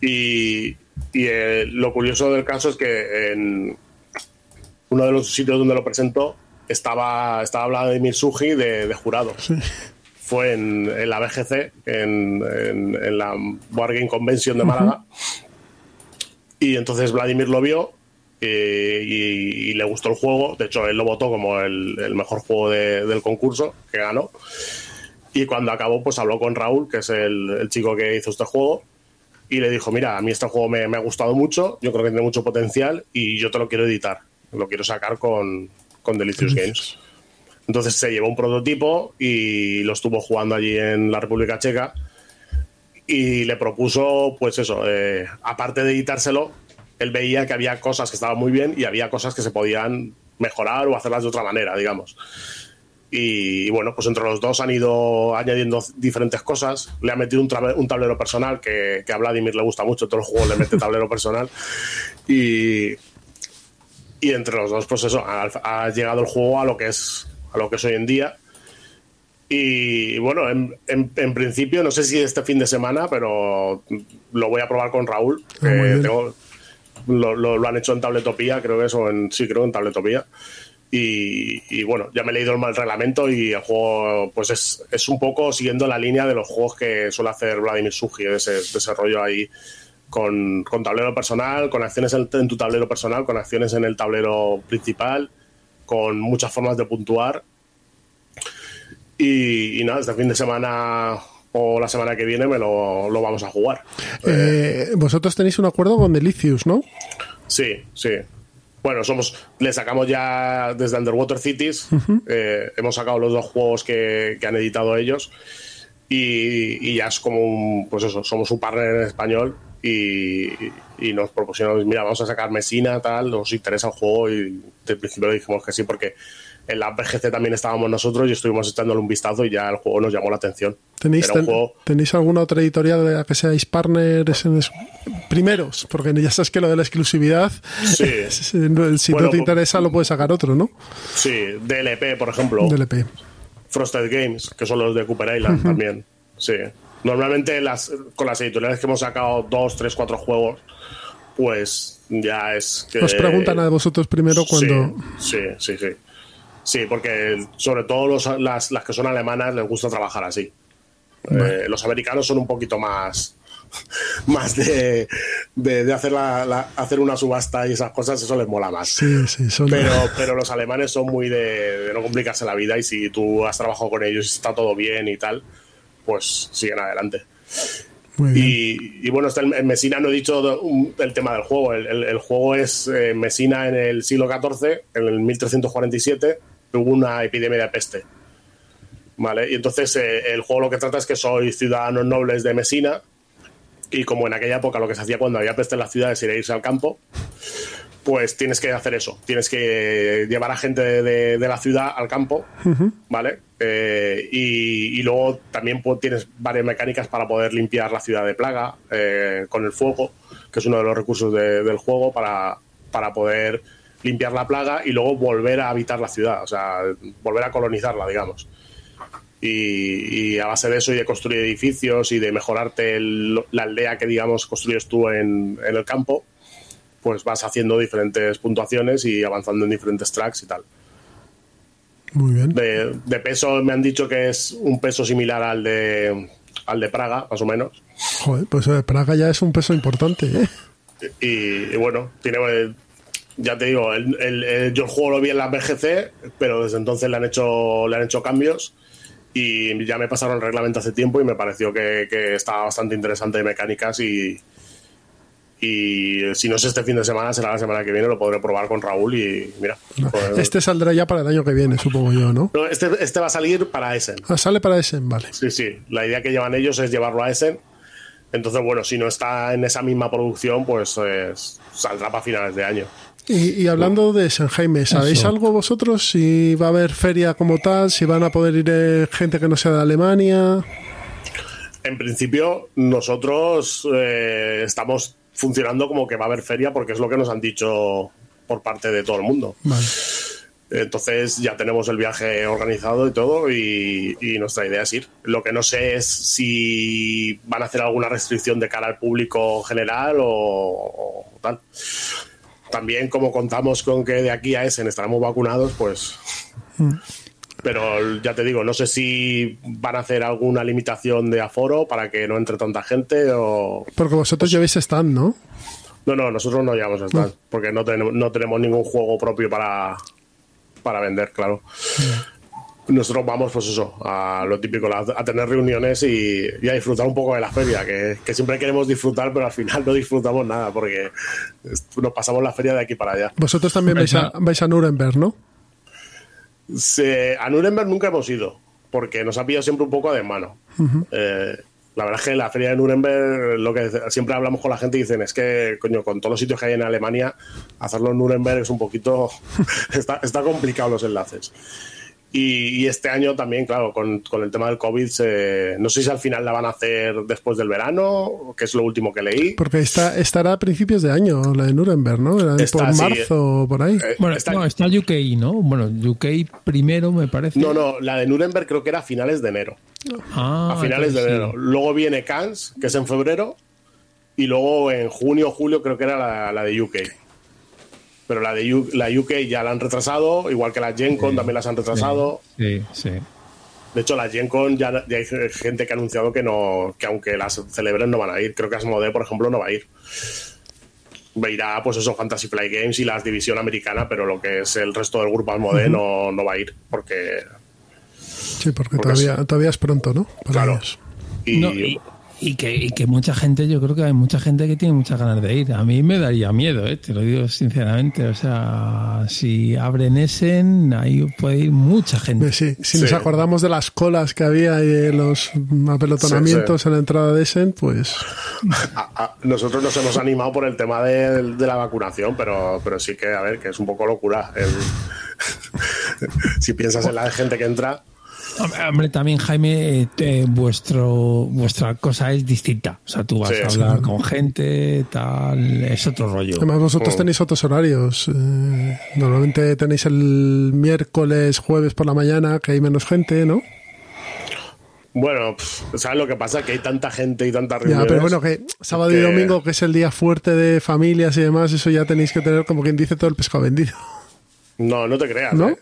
Y, eh, lo curioso del caso es que en uno de los sitios donde lo presentó estaba, estaba Vladimir Suji de, jurado. Fue en, la BGC, en, la Wargame Convention de Málaga. Y entonces Vladimir lo vio eh, y, le gustó el juego. De hecho, él lo votó como el, mejor juego del concurso que ganó. Y cuando acabó, pues habló con Raúl, que es el, chico que hizo este juego, y le dijo, mira, a mí este juego me, ha gustado mucho, yo creo que tiene mucho potencial y yo te lo quiero editar, lo quiero sacar con, con Delicious Games. Entonces se llevó un prototipo y lo estuvo jugando allí en la República Checa y le propuso, pues eso, eh, aparte de editárselo, él veía que había cosas que estaban muy bien y había cosas que se podían mejorar o hacerlas de otra manera, digamos. Y, bueno, pues entre los dos han ido añadiendo diferentes cosas. Le ha metido un, un tablero personal que, a Vladimir le gusta mucho, todos los juegos le mete tablero personal. Y, y entre los dos, pues eso, ha, llegado el juego a lo que es, a lo que es hoy en día. Y bueno, en, en, principio, no sé si este fin de semana, pero lo voy a probar con Raúl. Ah, lo, lo, han hecho en Tabletopía, creo que eso, en, sí, creo en Tabletopía. Y, bueno, ya me he leído el mal reglamento y el juego pues es, es, un poco siguiendo la línea de los juegos que suele hacer Vladimir Suji, de ese, desarrollo ahí con, con, tablero personal, con acciones en, tu tablero personal, con acciones en el tablero principal, con muchas formas de puntuar. Y, nada, este fin de semana o la semana que viene me lo, lo vamos a jugar. Eh, vosotros tenéis un acuerdo con Delicious, ¿no? Sí, sí. Bueno, somos, le sacamos ya desde Underwater Cities, eh, hemos sacado los dos juegos que, han editado ellos. Y, ya es como un, pues eso, somos un partner en español y, nos propusimos, mira, vamos a sacar Mesina, tal, nos interesa el juego y de principio le dijimos que sí porque en la PGC también estábamos nosotros y estuvimos echándole un vistazo y ya el juego nos llamó la atención. ¿Tenéis, ¿tenéis alguna otra editorial de la que seáis partners en primeros? Porque ya sabes que lo de la exclusividad, si no te pues interesa lo puedes sacar otro, ¿no? Sí, DLP, por ejemplo. DLP. Frosted Games, que son los de Cooper Island también. Sí. Normalmente las, con las editoriales que hemos sacado dos, tres, cuatro juegos, pues ya es que... Os preguntan a vosotros primero cuando... sí, sí. sí. Sí, porque sobre todo las, las, que son alemanas les gusta trabajar así. Eh, los americanos son un poquito más más de, de, hacer, la, hacer una subasta y esas cosas, eso les mola más. Sí, sí, son pero, pero los alemanes son muy de, no complicarse la vida y si tú has trabajado con ellos y está todo bien y tal, pues siguen adelante. Y, bueno, está en Mesina no he dicho el tema del juego. El, juego es eh, Mesina en el siglo XIV, en el 1347 hubo una epidemia de peste. ¿Vale? Y entonces eh, el juego lo que trata es que sois ciudadanos nobles de Mesina y como en aquella época lo que se hacía cuando había peste en las ciudades era irse al campo, pues tienes que hacer eso, tienes que llevar a gente de, la ciudad al campo, ¿vale? Eh, y, luego también tienes varias mecánicas para poder limpiar la ciudad de plaga eh, con el fuego, que es uno de los recursos del juego para, para poder limpiar la plaga y luego volver a habitar la ciudad, o sea, volver a colonizarla, digamos. Y, a base de eso y de construir edificios y de mejorarte la aldea que, digamos, construyes tú en, el campo, pues vas haciendo diferentes puntuaciones y avanzando en diferentes tracks y tal. Muy bien. De, peso me han dicho que es un peso similar al de, al de Praga, más o menos. Joder, pues eh, Praga ya es un peso importante, ¿eh? Y, y bueno, tiene ya te digo, el, yo el juego lo vi en la BGC, pero desde entonces le han hecho, le han hecho cambios y ya me pasaron el reglamento hace tiempo y me pareció que, estaba bastante interesante de mecánicas y, y si no es este fin de semana, será la semana que viene, lo podré probar con Raúl y mira. Pues, este saldrá ya para el año que viene, supongo yo, ¿no? este, este va a salir para Essen. Ah, sale para Essen, vale. Sí, sí. La idea que llevan ellos es llevarlo a Essen. Entonces, bueno, si no está en esa misma producción, pues saldrá para finales de año. Y, hablando de San Jaime, ¿sabéis algo vosotros? Si va a haber feria como tal, si van a poder ir eh, gente que no sea de Alemania. En principio, nosotros eh, estamos funcionando como que va a haber feria porque es lo que nos han dicho por parte de todo el mundo. Entonces ya tenemos el viaje organizado y todo y, nuestra idea es ir. Lo que no sé es si van a hacer alguna restricción de cara al público general o tal también como contamos con que de aquí a Essen estaremos vacunados, pues... Mm. Pero ya te digo, no sé si van a hacer alguna limitación de aforo para que no entre tanta gente o... Porque vosotros llevéis stand, ¿no? No, no, nosotros no llevamos stand, porque no tenemos, no tenemos ningún juego propio para, para vender, claro. Nosotros vamos, pues eso, a lo típico, a, a tener reuniones y, y a disfrutar un poco de la feria, que, que siempre queremos disfrutar, pero al final no disfrutamos nada, porque nos pasamos la feria de aquí para allá. Vosotros también vais a, vais a Nuremberg, ¿no? Se- a Nuremberg nunca hemos ido, porque nos ha pillado siempre un poco de mano. Eh, la verdad es que la feria de Nuremberg, lo que siempre hablamos con la gente y dicen es que, coño, con todos los sitios que hay en Alemania, hacerlo en Nuremberg es un poquito. está, está complicado los enlaces. Y, y este año también, claro, con, con el tema del COVID, se- no sé si al final la van a hacer después del verano, que es lo último que leí. Porque está, estará a principios de año, la de Nuremberg, ¿no? Era Está, por sí. marzo o por ahí. Eh, Bueno, está- no, está UK, ¿no? Bueno, UK primero me parece. no, no, la de Nuremberg creo que era a finales de enero. Ah, a finales de enero. sí. Luego viene Cannes, que es en febrero, y luego en junio o julio creo que era la, la de UK. Pero la de U- la UK ya la han retrasado, igual que la Gen Con también las han retrasado. Sí, sí. De hecho, la Gen Con ya, ya hay gente que ha anunciado que no que aunque las celebren no van a ir. Creo que Asmodee, por ejemplo, no va a ir. Va a ir a, pues eso, Fantasy Flight Games y la división americana, pero lo que es el resto del grupo Asmodee no, no va a ir, porque... Sí, porque, porque todavía, todavía es pronto, ¿no? Para Claro. ellos. Y, No, y, y que, y que mucha gente, yo creo que hay mucha gente que tiene muchas ganas de ir. A mí me daría miedo, ¿eh? te lo digo sinceramente. O sea, si abren Essen, ahí puede ir mucha gente. Sí, si Sí. nos acordamos de las colas que había y de los apelotonamientos Sí, sí. en la entrada de Essen, pues nosotros nos hemos animado por el tema de, de la vacunación, pero, pero sí que, a ver, que es un poco locura. El- si piensas en la gente que entra, Hombre, también Jaime, eh, eh, vuestro vuestra cosa es distinta. O sea, tú vas Sí, a sí. hablar con gente, tal, es otro rollo. además vosotros Oh. tenéis otros horarios. Eh, normalmente tenéis el miércoles, jueves por la mañana, que hay menos gente, ¿no? bueno, pf, ¿sabes lo que pasa? Que hay tanta gente y tantas Ya, reuniones. pero bueno, que sábado y que- domingo, que es el día fuerte de familias y demás, eso ya tenéis que tener, como quien dice, todo el pescado vendido. No, no te creas. ¿No? ¿eh?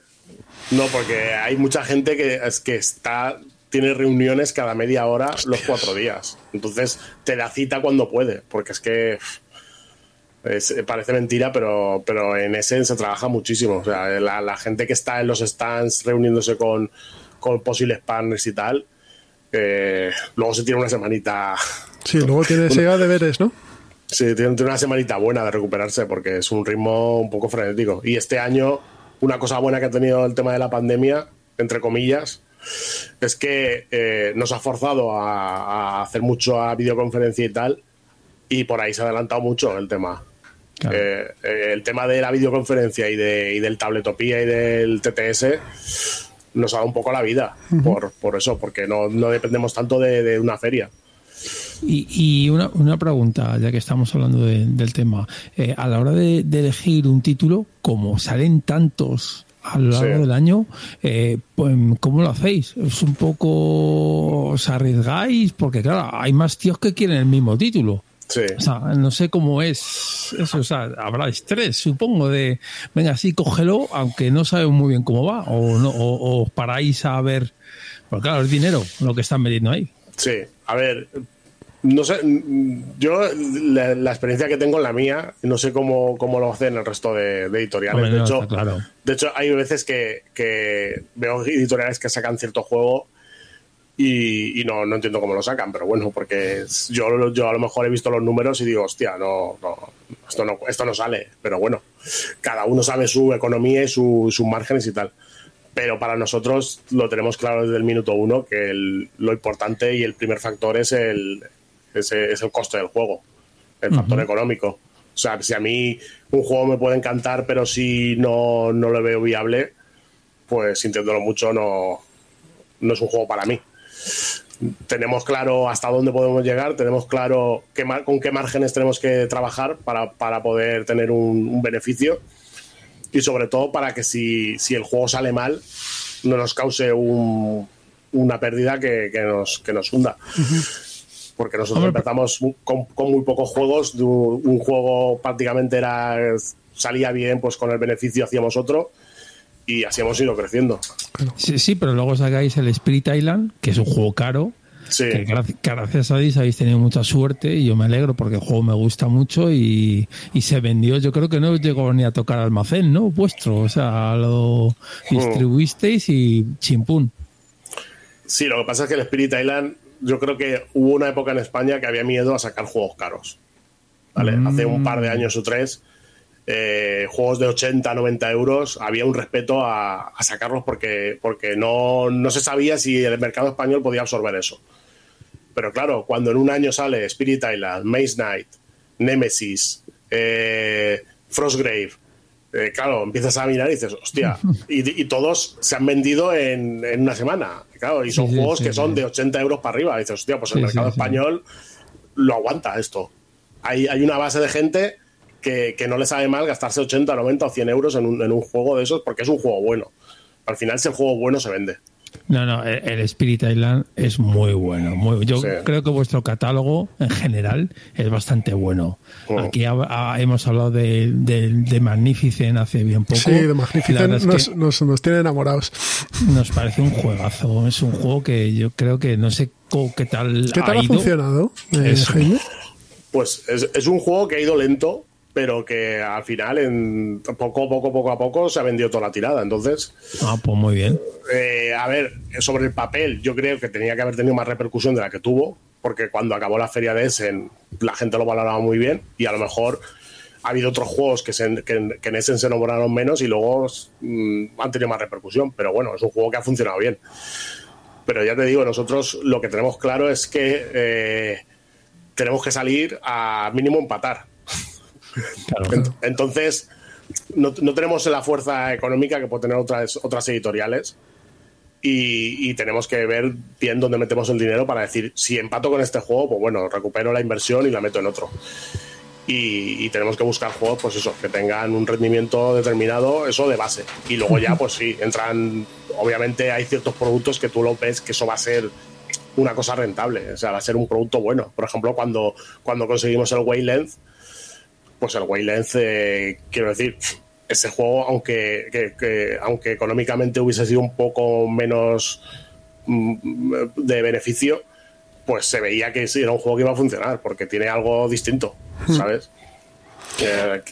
No, porque hay mucha gente que, es que está tiene reuniones cada media hora los cuatro días. Entonces te da cita cuando puede, porque es que es- parece mentira, pero, pero en Essen se trabaja muchísimo. O sea, la, la gente que está en los stands reuniéndose con, con posibles partners y tal, eh, luego se tiene una semanita Sí, luego tiene Sega deberes, ¿no? Sí, tiene, tiene una semanita buena de recuperarse porque es un ritmo un poco frenético. Y este año, una cosa buena que ha tenido el tema de la pandemia, entre comillas, es que eh, nos ha forzado a, a hacer mucho a videoconferencia y tal, y por ahí se ha adelantado mucho el tema. Claro. Eh, eh, el tema de la videoconferencia y, de, y del tabletopía y del TTS nos ha dado un poco la vida por, por eso, porque no, no dependemos tanto de, de una feria. Y, y una, una pregunta, ya que estamos hablando de- del tema. Eh, a la hora de, de elegir un título, como salen tantos a lo largo Sí. del año, eh, pues, ¿cómo lo hacéis? ¿Es un poco os arriesgáis? Porque claro, hay más tíos que quieren el mismo título. Sí. O sea, no sé cómo es eso. O sea, habrá estrés, supongo, de, venga, sí, cógelo, aunque no sabemos muy bien cómo va. O, no, o, paráis a ver. Porque claro, es dinero lo que están metiendo ahí. Sí, a ver, no sé, yo la, la experiencia que tengo en la mía, no sé cómo, cómo lo hacen el resto de, de editoriales. Hombre, de, no, hecho, claro. de hecho, hay veces que, que veo editoriales que sacan cierto juego y, y no, no entiendo cómo lo sacan, pero bueno, porque yo, yo a lo mejor he visto los números y digo, hostia, no, no, esto no, esto no sale, pero bueno, cada uno sabe su economía y su- sus márgenes y tal. Pero para nosotros lo tenemos claro desde el minuto uno que el- lo importante y el primer factor es el, es, es el coste del juego, el factor económico. O sea, si a mí un juego me puede encantar, pero si no, no lo veo viable, pues sintiéndolo mucho, no, no es un juego para mí. Tenemos claro hasta dónde podemos llegar, tenemos claro qué mar- con qué márgenes tenemos que trabajar para, para poder tener un, un beneficio y sobre todo para que si, si el juego sale mal no nos cause un- una pérdida que, que nos, que nos hunda. Porque nosotros Hombre, empezamos con, con muy pocos juegos, un, un juego prácticamente era salía bien, pues con el beneficio hacíamos otro y así hemos ido creciendo. Sí, sí, pero luego sacáis el Spirit Island, que es un juego caro, Sí. Que gracias, a Dios habéis tenido mucha suerte y yo me alegro porque el juego me gusta mucho y, y se vendió. Yo creo que no llegó ni a tocar almacén, ¿no? Vuestro. O sea, lo distribuisteis y chimpún. Sí, lo que pasa es que el Spirit Island, yo creo que hubo una época en España que había miedo a sacar juegos caros. ¿vale? Hace un par de años o tres, eh, juegos de 80, 90 euros, había un respeto a, a sacarlos porque, porque no, no se sabía si el mercado español podía absorber eso. Pero claro, cuando en un año sale Spirit Island, Maze Knight, Nemesis, eh, Frostgrave, eh, claro, empiezas a mirar y dices, hostia, y, y todos se han vendido en, en una semana. Claro, y son Sí, juegos sí, que son de 80 euros para arriba. Y dices, hostia, pues el mercado español lo aguanta esto. Hay, hay una base de gente que, que no le sabe mal gastarse 80, 90 o 100 euros en un, en un juego de esos porque es un juego bueno. Al final, si el juego bueno se vende. No, no, el Spirit Island es muy bueno. Muy, yo Sí. creo que vuestro catálogo en general es bastante bueno. Oh. Aquí ha- ha- hemos hablado de, de, de Magnificent hace bien poco. Sí, de Magnificent es nos, que nos, nos tienen enamorados. nos parece un juegazo. Es un juego que yo creo que no sé qué tal ¿Qué tal ha ido. funcionado, eh. Jaime? Pues es, es un juego que ha ido lento, pero que al final, en poco, poco, poco a poco, se ha vendido toda la tirada. Entonces, Ah, pues muy bien. eh, a ver, sobre el papel, yo creo que tenía que haber tenido más repercusión de la que tuvo, porque cuando acabó la feria de Essen, la gente lo valoraba muy bien y a lo mejor ha habido otros juegos que, se- que en- que en Essen se nombraron menos y luego mm, han tenido más repercusión. Pero bueno, es un juego que ha funcionado bien. Pero ya te digo, nosotros lo que tenemos claro es que eh, tenemos que salir a mínimo empatar. Entonces, no, no tenemos la fuerza económica que puede tener otras, otras editoriales. Y, tenemos que ver bien dónde metemos el dinero para decir, si empato con este juego, pues bueno, recupero la inversión y la meto en otro. Y, tenemos que buscar juegos, pues eso, que tengan un rendimiento determinado, eso de base. Y luego ya, pues sí, entran, obviamente hay ciertos productos que tú lo ves que eso va a ser una cosa rentable, o sea, va a ser un producto bueno. Por ejemplo, cuando, cuando conseguimos el Waylength, pues el Waylength, eh, quiero decir, ese juego, aunque, que- que- aunque económicamente hubiese sido un poco menos mm, de beneficio, pues se veía que sí, era un juego que iba a funcionar, porque tiene algo distinto, ¿sabes? Eh,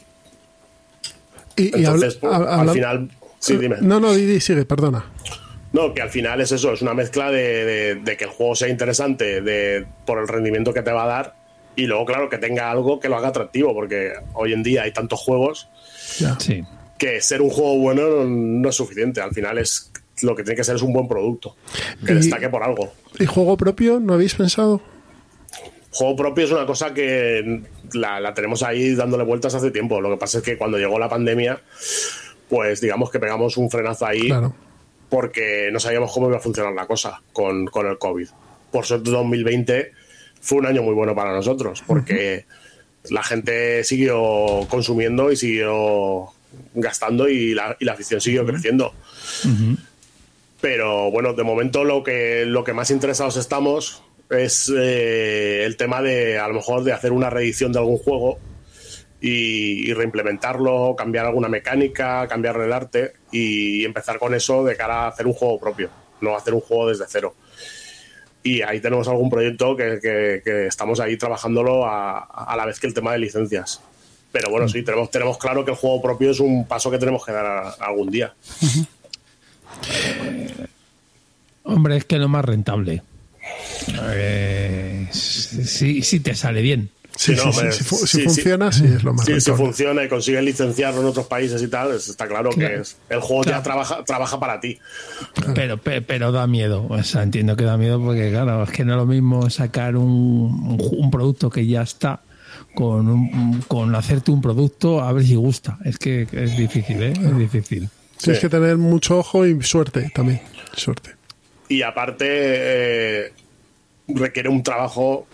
Y, entonces, pues, al final, sí, dime. No, no, Didi, sigue, perdona. No, que al final es eso, es una mezcla de, de- de que el juego sea interesante de, por el rendimiento que te va a dar y luego, claro, que tenga algo que lo haga atractivo, porque hoy en día hay tantos juegos. Sí. que ser un juego bueno no, no es suficiente. Al final es lo que tiene que ser es un buen producto, que Y- destaque por algo. ¿Y juego propio? ¿No habéis pensado? Juego propio es una cosa que la, la tenemos ahí dándole vueltas hace tiempo. Lo que pasa es que cuando llegó la pandemia, pues digamos que pegamos un frenazo ahí Claro. porque no sabíamos cómo iba a funcionar la cosa con, con el COVID. Por suerte 2020 fue un año muy bueno para nosotros porque la gente siguió consumiendo y siguió gastando y la, y la afición siguió creciendo. Pero bueno, de momento lo que, lo que más interesados estamos es eh, el tema de a lo mejor de hacer una reedición de algún juego y, y reimplementarlo, cambiar alguna mecánica, cambiar el arte y empezar con eso de cara a hacer un juego propio, no hacer un juego desde cero. Y ahí tenemos algún proyecto que, que- estamos ahí trabajándolo a, a la vez que el tema de licencias. Pero bueno, sí, tenemos, tenemos claro que el juego propio es un paso que tenemos que dar algún día. Hombre, es que lo más rentable. Eh, si, si te sale bien. Sí, si, fu- si funciona, sí. es lo más Sí, si funciona y consigues licenciarlo en otros países y tal, es- está claro, Claro. que es, el juego ya trabaja, trabaja para ti. Pero, pe- pero da miedo. O sea, entiendo que da miedo porque, claro, es que no es lo mismo sacar un, un producto que ya está con, un- con hacerte un producto a ver si gusta. Es que es difícil, ¿eh? Es difícil. Tienes que tener mucho ojo y suerte también. Suerte. Y aparte, eh, requiere un trabajo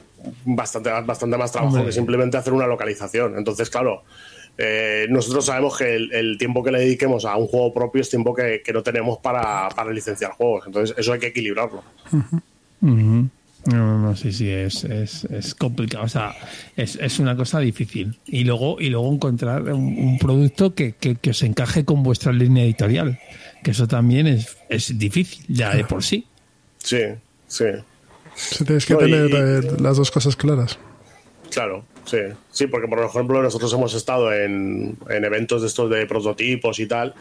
bastante, bastante más trabajo Hombre. que simplemente hacer una localización. Entonces, claro, eh, nosotros sabemos que el, el tiempo que le dediquemos a un juego propio es tiempo que, que no tenemos para, para licenciar juegos. Entonces, eso hay que equilibrarlo. No, no, no, sí, sí, es, es, es complicado. O sea, es, es una cosa difícil. Y luego, y luego encontrar un, un producto que, que, que os encaje con vuestra línea editorial. Que eso también es, es difícil, ya de por sí. Sí, sí. Si tienes que No, tener y- eh, las dos cosas claras. Claro, sí. Sí, porque por ejemplo nosotros hemos estado en, en eventos de estos de prototipos y tal.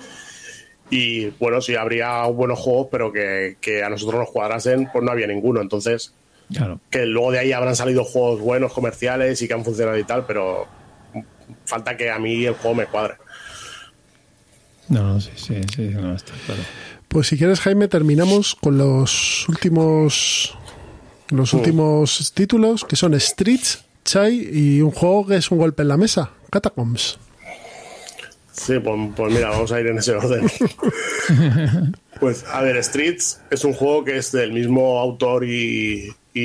Y bueno, sí, habría buenos juegos, pero que, que a nosotros nos cuadrasen, pues no había ninguno. Entonces, Claro. que luego de ahí habrán salido juegos buenos, comerciales y que han funcionado y tal, pero falta que a mí el juego me cuadre. No, no, sí, sí, sí, no, está claro. Pues si quieres, Jaime, terminamos con los últimos los últimos títulos, que son Streets, Chai y un juego que es un golpe en la mesa, Catacombs. Sí, pues, pues mira, vamos a ir en ese orden. pues a ver, Streets es un juego que es del mismo autor y, y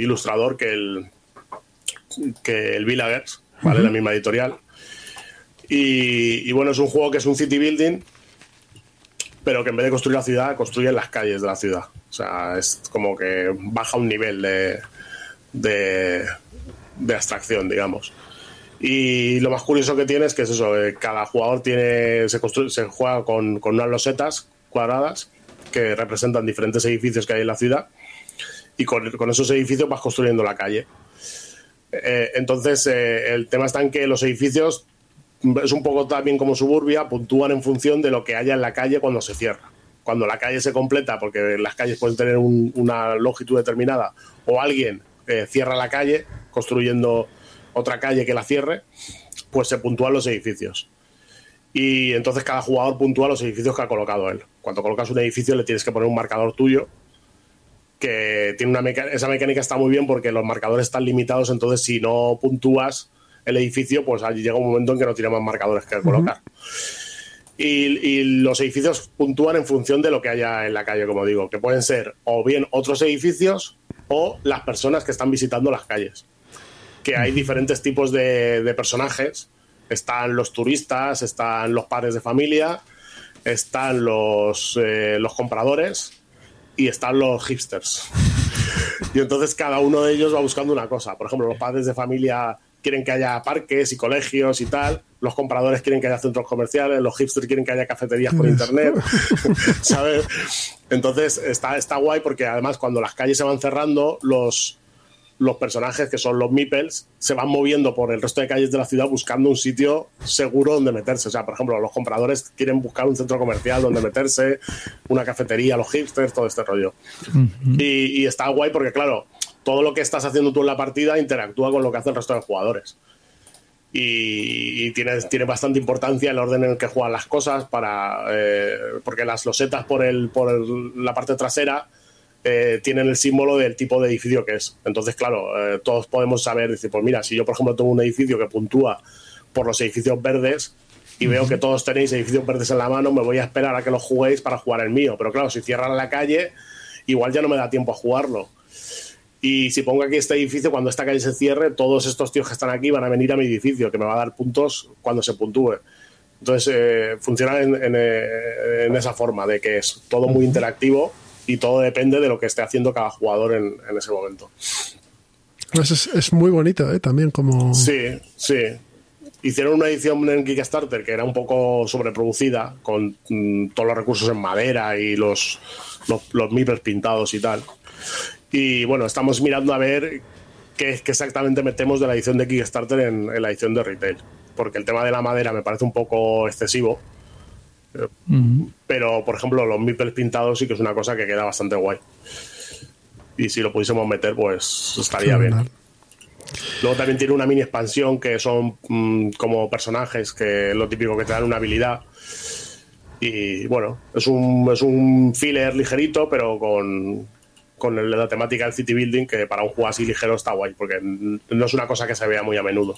ilustrador que el que el Villagers, ¿vale? La misma editorial. Y, y bueno, es un juego que es un city building, pero que en vez de construir la ciudad, construye las calles de la ciudad. O sea, es como que baja un nivel de, de, de abstracción, digamos. Y lo más curioso que tiene es que es eso, eh, cada jugador tiene se, construye, se juega con, con unas losetas cuadradas que representan diferentes edificios que hay en la ciudad y con, con esos edificios vas construyendo la calle. Eh, entonces, eh, el tema está en que los edificios es un poco también como suburbia, puntúan en función de lo que haya en la calle cuando se cierra. Cuando la calle se completa, porque las calles pueden tener un- una longitud determinada, o alguien eh, cierra la calle construyendo otra calle que la cierre, pues se puntúan los edificios. Y entonces cada jugador puntúa los edificios que ha colocado él. Cuando colocas un edificio le tienes que poner un marcador tuyo que tiene una esa mecánica está muy bien porque los marcadores están limitados, entonces si no puntúas el edificio, pues allí llega un momento en que no tiene más marcadores que colocar. Y, y los edificios puntúan en función de lo que haya en la calle, como digo, que pueden ser o bien otros edificios o las personas que están visitando las calles. Que hay diferentes tipos de, de personajes. Están los turistas, están los padres de familia, están los, eh, los compradores y están los hipsters. Y entonces cada uno de ellos va buscando una cosa. Por ejemplo, los padres de familia quieren que haya parques y colegios y tal. Los compradores quieren que haya centros comerciales. Los hipsters quieren que haya cafeterías por internet. ¿Sabes? Entonces está, está guay porque además cuando las calles se van cerrando, los, los personajes que son los meeples se van moviendo por el resto de calles de la ciudad buscando un sitio seguro donde meterse. O sea, por ejemplo, los compradores quieren buscar un centro comercial donde meterse, una cafetería, los hipsters, todo este rollo. y, y está guay porque, claro, todo lo que estás haciendo tú en la partida interactúa con lo que hace el resto de jugadores. Y, y tiene, tiene bastante importancia el orden en el que juegan las cosas para eh, porque las losetas por el por el- la parte trasera eh, tienen el símbolo del tipo de edificio que es. Entonces, claro, eh, todos podemos saber, decir, pues mira, si yo, por ejemplo, tengo un edificio que puntúa por los edificios verdes y veo que todos tenéis edificios verdes en la mano, me voy a esperar a que los juguéis para jugar el mío. Pero claro, si cierran la calle, igual ya no me da tiempo a jugarlo. Y si pongo aquí este edificio, cuando esta calle se cierre, todos estos tíos que están aquí van a venir a mi edificio, que me va a dar puntos cuando se puntúe. Entonces, eh, funciona en, en, eh, en esa forma, de que es todo muy interactivo y todo depende de lo que esté haciendo cada jugador en, en ese momento. Pues es, es muy bonito, ¿eh? También como... Sí, sí. Hicieron una edición en Kickstarter que era un poco sobreproducida, con mm, todos los recursos en madera y los, los, los pintados y tal. Y bueno, estamos mirando a ver qué, qué exactamente metemos de la edición de Kickstarter en, en la edición de retail. Porque el tema de la madera me parece un poco excesivo. Pero, por ejemplo, los meeples pintados sí que es una cosa que queda bastante guay. Y si lo pudiésemos meter, pues estaría bien. Luego también tiene una mini expansión que son mm, como personajes, que es lo típico que te dan una habilidad. Y bueno, es un, es un filler ligerito, pero con, con la temática del city building, que para un juego así ligero está guay, porque no es una cosa que se vea muy a menudo.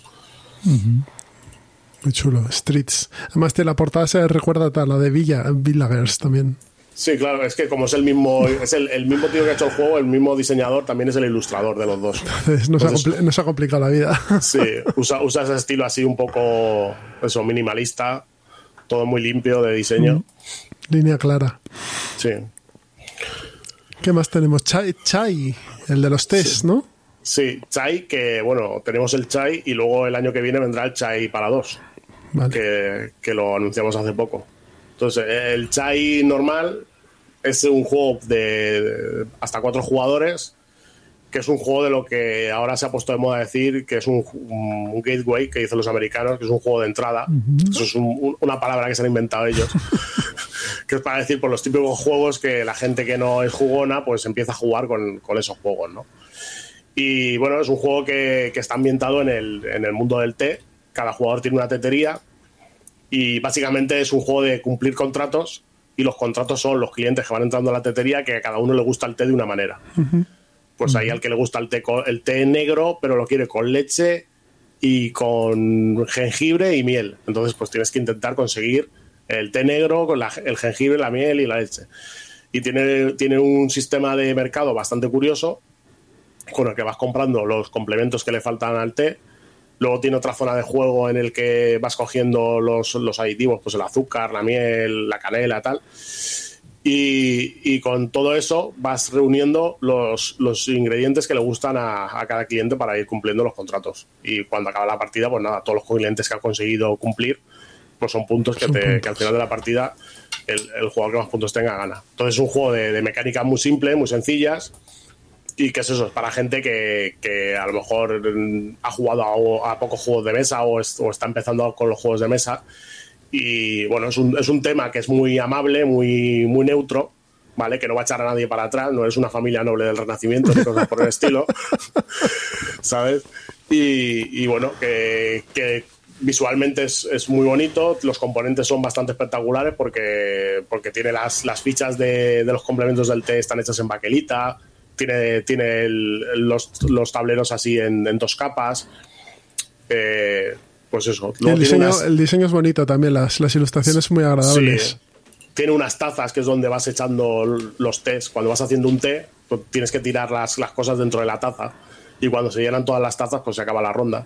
Muy chulo. Streets. Además, de la portada se recuerda a la de Villa, Villagers también. Sí, claro, es que como es el mismo, es el, el mismo tío que ha hecho el juego, el mismo diseñador, también es el ilustrador de los dos. Entonces, Nos, ha, Entonces- nos ha complicado la vida. Sí, usa, usa ese estilo así un poco eso, minimalista, todo muy limpio de diseño. Línea clara. Sí. ¿Qué más tenemos? Chai, Chai el de los test, ¿no? Sí, Chai, que bueno, tenemos el Chai y luego el año que viene vendrá el Chai para dos, Vale. que, que lo anunciamos hace poco. Entonces, el Chai normal es un juego de hasta cuatro jugadores que es un juego de lo que ahora se ha puesto de moda decir que es un, un gateway que dicen los americanos, que es un juego de entrada. Eso es un- un- una palabra que se han inventado ellos. que es para decir por los típicos juegos que la gente que no es jugona pues empieza a jugar con, con esos juegos, ¿no? Y bueno, es un juego que, que está ambientado en el, en el mundo del té. Cada jugador tiene una tetería y básicamente es un juego de cumplir contratos y los contratos son los clientes que van entrando a la tetería que a cada uno le gusta el té de una manera. Pues hay al que le gusta el té, el té negro, pero lo quiere con leche y con jengibre y miel. Entonces, pues tienes que intentar conseguir el té negro con la- el jengibre, la miel y la leche. Y tiene, tiene un sistema de mercado bastante curioso con el que vas comprando los complementos que le faltan al té. Luego tiene otra zona de juego en el que vas cogiendo los, los aditivos, pues el azúcar, la miel, la canela, tal. Y, y con todo eso vas reuniendo los, los ingredientes que le gustan a, a cada cliente para ir cumpliendo los contratos. Y cuando acaba la partida, pues nada, todos los clientes que ha conseguido cumplir, pues son puntos que, Son te- puntos. que al final de la partida el, el jugador que más puntos tenga gana. Entonces es un juego de, de mecánicas muy simple, muy sencillas. Y que es eso, es para gente que, que a lo mejor ha jugado a, a pocos juegos de mesa o, es- o está empezando con los juegos de mesa. Y bueno, es un, es un tema que es muy amable, muy, muy neutro, ¿vale? Que no va a echar a nadie para atrás, no es una familia noble del Renacimiento ni cosas por el estilo, ¿sabes? Y, y bueno, que, que visualmente es, es muy bonito, los componentes son bastante espectaculares porque, porque tiene las, las fichas de, de los complementos del té están hechas en baquelita, tiene, tiene el- los, los tableros así en, en dos capas. Eh, pues eso. Y el, diseño, unas- el diseño es bonito también, las, las ilustraciones muy agradables. Sí. Tiene unas tazas que es donde vas echando los tés. Cuando vas haciendo un té, pues tienes que tirar las, las cosas dentro de la taza. Y cuando se llenan todas las tazas, pues se acaba la ronda.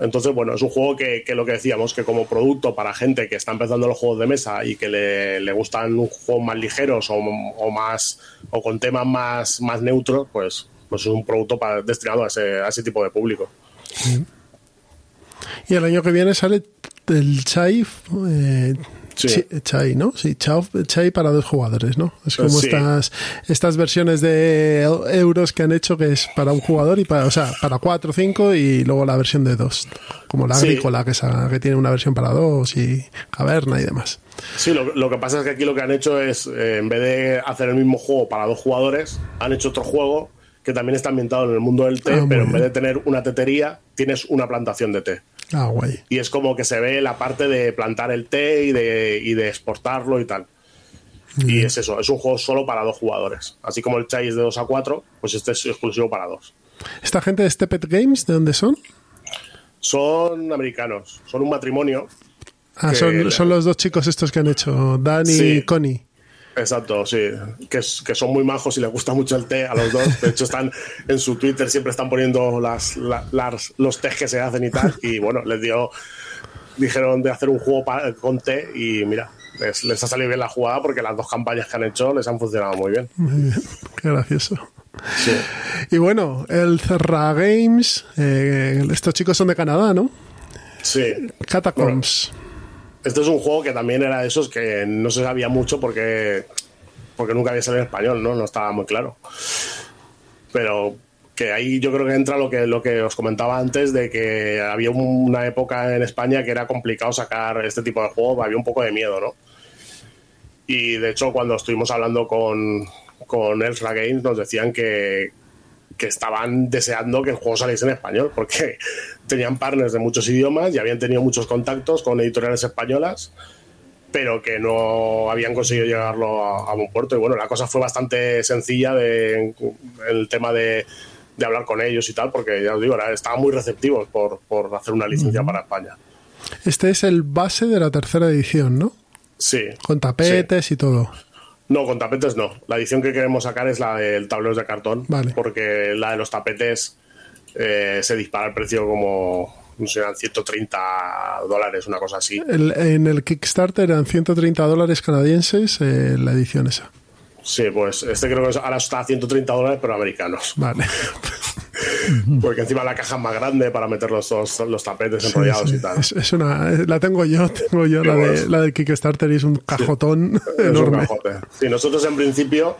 Entonces, bueno, es un juego que, que lo que decíamos, que como producto para gente que está empezando los juegos de mesa y que le, le gustan juegos más ligeros o, o más o con temas más, más neutros, pues, pues es un producto para, destinado a ese, a ese tipo de público. Y el año que viene sale el Chai. eh, Sí. Chai, ¿no? Sí, Chai para dos jugadores, ¿no? Es como Sí. estas, estas versiones de euros que han hecho que es para un jugador y para, o sea, para cuatro o cinco y luego la versión de dos. Como la Sí. agrícola, que, tiene una versión para dos y caverna y demás. Sí, lo, lo que pasa es que aquí lo que han hecho es, eh, en vez de hacer el mismo juego para dos jugadores, han hecho otro juego que también está ambientado en el mundo del té, Ah, pero en vez de tener una tetería, tienes una plantación de té. Ah, guay. Y es como que se ve la parte de plantar el té y de, y de exportarlo y tal. Y es eso, es un juego solo para dos jugadores. Así como el Chai es de 2 a 4, pues este es exclusivo para dos. ¿Esta gente de Stepet Games, de dónde son? Son americanos, son un matrimonio. Ah, son, la- son los dos chicos estos que han hecho, Dan y Sí. Connie. Exacto, sí. Que, son muy majos y les gusta mucho el té a los dos. De hecho, están en su Twitter, siempre están poniendo las, la- las- los tés que se hacen y tal. Y bueno, les dio. Dijeron de hacer un juego con té y mira, les, les ha salido bien la jugada porque las dos campañas que han hecho les han funcionado muy bien. Muy bien, qué gracioso. Sí. Y bueno, el Cerra Games, eh, estos chicos son de Canadá, ¿no? Sí. Catacombs. Este es un juego que también era de esos que no se sabía mucho porque, porque nunca había salido en español, ¿no? No estaba muy claro. Pero que ahí yo creo que entra lo que, lo que os comentaba antes de que había una época en España que era complicado sacar este tipo de juegos, había un poco de miedo, ¿no? Y de hecho cuando estuvimos hablando con, con Elsra Games nos decían que, que estaban deseando que el juego saliese en español, porque tenían partners de muchos idiomas y habían tenido muchos contactos con editoriales españolas, pero que no habían conseguido llegarlo a, a buen puerto. Y bueno, la cosa fue bastante sencilla de, en el tema de, de hablar con ellos y tal, porque ya os digo, estaban muy receptivos por, por hacer una licencia para España. Este es el base de la tercera edición, ¿no? Sí. Con tapetes y todo. No, con tapetes no. La edición que queremos sacar es la del tablero de cartón, Vale. porque la de los tapetes eh, se dispara el precio como, no sé, eran 130 dólares, una cosa así. El- en el Kickstarter eran 130 dólares canadienses eh, la edición esa. Sí, pues este creo que ahora está a 130 dólares, pero americanos. Vale. Porque encima la caja es más grande para meter los, dos- los tapetes Sí, enrollados sí. y tal. Es, es una, la tengo yo, tengo yo la, de, bueno. la del Kickstarter y es un cajotón Es un enorme. cajote. Sí, nosotros en principio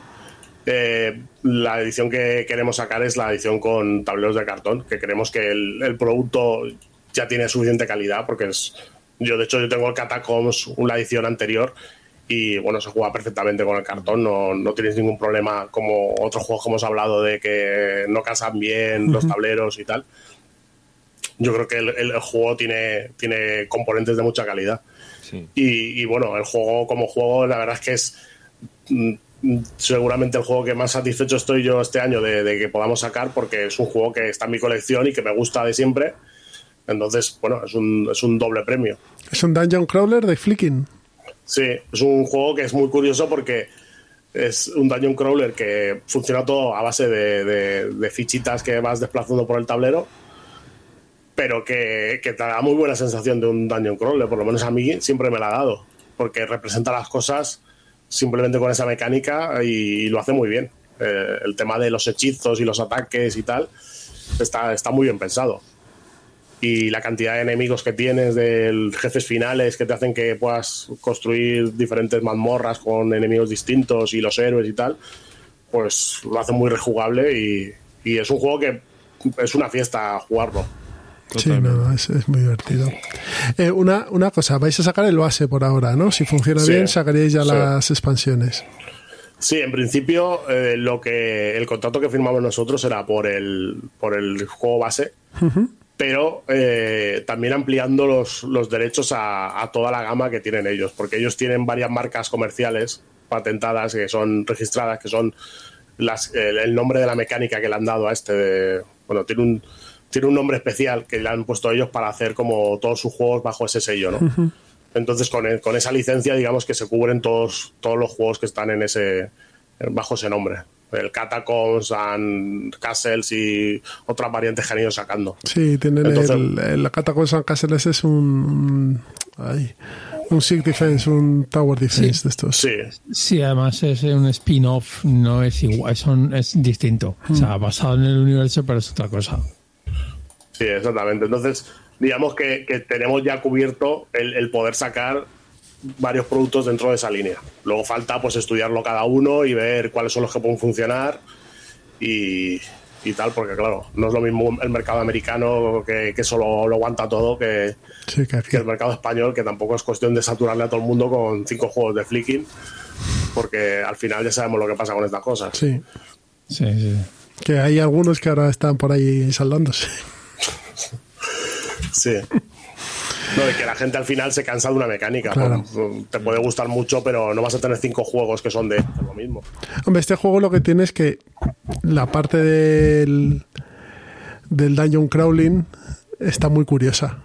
eh, la edición que queremos sacar es la edición con tableros de cartón, que creemos que el, producto ya tiene suficiente calidad, porque es. Yo, de hecho, yo tengo el Catacombs, una edición anterior, y bueno, se juega perfectamente con el cartón, no, no tienes ningún problema como otros juegos que hemos hablado de que no casan bien los tableros y tal. Yo creo que el, juego tiene, tiene componentes de mucha calidad. Y, y, bueno, el juego como juego, la verdad es que es mm, seguramente el juego que más satisfecho estoy yo este año de, que podamos sacar porque es un juego que está en mi colección y que me gusta de siempre. Entonces, bueno, es un, es un doble premio. Es un dungeon crawler de Flicking. Sí, es un juego que es muy curioso porque es un dungeon crawler que funciona todo a base de, fichitas que vas desplazando por el tablero, pero que, te da muy buena sensación de un dungeon crawler, por lo menos a mí siempre me la ha dado, porque representa las cosas simplemente con esa mecánica y, lo hace muy bien. Eh, el tema de los hechizos y los ataques y tal está, está muy bien pensado. Y la cantidad de enemigos que tienes, de jefes finales que te hacen que puedas construir diferentes mazmorras con enemigos distintos y los héroes y tal, pues lo hace muy rejugable y, y es un juego que es una fiesta jugarlo. Sí, no, es, muy divertido. Eh, una, una cosa, vais a sacar el base por ahora, ¿no? Si funciona bien, sacaríais ya las expansiones. Sí, en principio eh, lo que el contrato que firmamos nosotros era por el, por el juego base, pero eh, también ampliando los, los derechos a, a, toda la gama que tienen ellos, porque ellos tienen varias marcas comerciales patentadas que son registradas, que son las, el, nombre de la mecánica que le han dado a este. bueno, tiene un tiene un nombre especial que le han puesto ellos para hacer como todos sus juegos bajo ese sello, ¿no? Entonces con, con esa licencia digamos que se cubren todos, todos los juegos que están en ese bajo ese nombre. El Catacombs and Castles y otras variantes que han ido sacando. Sí, tienen el, el, Catacombs and Castles es un, ay, un Sig Defense, un Tower Defense de estos. Sí. sí, además es un spin-off, no es igual, son, es distinto. O sea, basado en el universo, pero es otra cosa. Sí, exactamente. Entonces, digamos que, tenemos ya cubierto el, poder sacar varios productos dentro de esa línea. Luego falta pues estudiarlo cada uno y ver cuáles son los que pueden funcionar y, tal, porque claro, no es lo mismo el mercado americano que, solo lo aguanta todo que, que, el mercado español, que tampoco es cuestión de saturarle a todo el mundo con cinco juegos de flicking, porque al final ya sabemos lo que pasa con estas cosas. Sí, sí, sí. Que hay algunos que ahora están por ahí saldándose. Sí. No, de que la gente al final se cansa de una mecánica. te puede gustar mucho, pero no vas a tener cinco juegos que son de lo mismo. Hombre, este juego lo que tiene es que la parte del, del dungeon crawling está muy curiosa.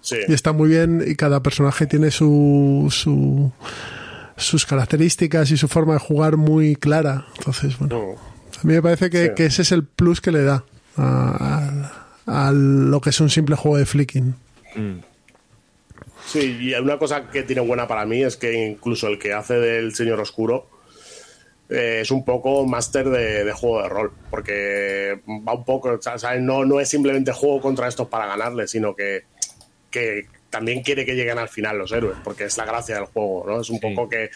Sí. Y está muy bien y cada personaje tiene su, su, sus características y su forma de jugar muy clara. Entonces, bueno, a mí me parece que, ese es el plus que le da a a lo que es un simple juego de flicking. Mm. Sí, y una cosa que tiene buena para mí es que incluso el que hace del Señor Oscuro eh, es un poco máster de, juego de rol, porque va un poco, No, no es simplemente juego contra estos para ganarle, sino que, que también quiere que lleguen al final los héroes, porque es la gracia del juego, ¿no? Es un poco que,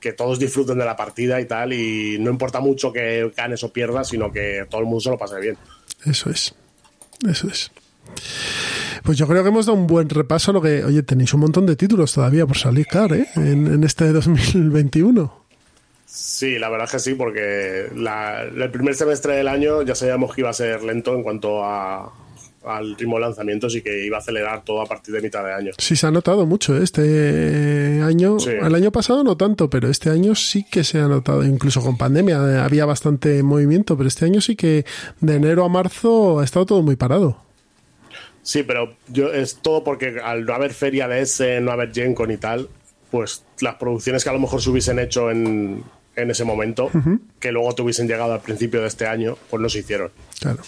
que todos disfruten de la partida y tal, y no importa mucho que ganes o pierdas, sino que todo el mundo se lo pase bien. Eso es. Eso es. Pues yo creo que hemos dado un buen repaso a lo que. Oye, tenéis un montón de títulos todavía por salir, claro, ¿eh? En, este 2021. Sí, la verdad es que sí, porque el primer semestre del año ya sabíamos que iba a ser lento en cuanto a, al ritmo de lanzamientos y que iba a acelerar todo a partir de mitad de año. Sí, se ha notado mucho ¿eh? este año. El año pasado no tanto, pero este año sí que se ha notado. Incluso con pandemia eh, había bastante movimiento, pero este año sí que de enero a marzo ha estado todo muy parado. Sí, pero yo, es todo porque al no haber feria de ese, no haber Gen Con y tal, pues las producciones que a lo mejor se hubiesen hecho en, en ese momento, que luego te hubiesen llegado al principio de este año, pues no se hicieron. Claro.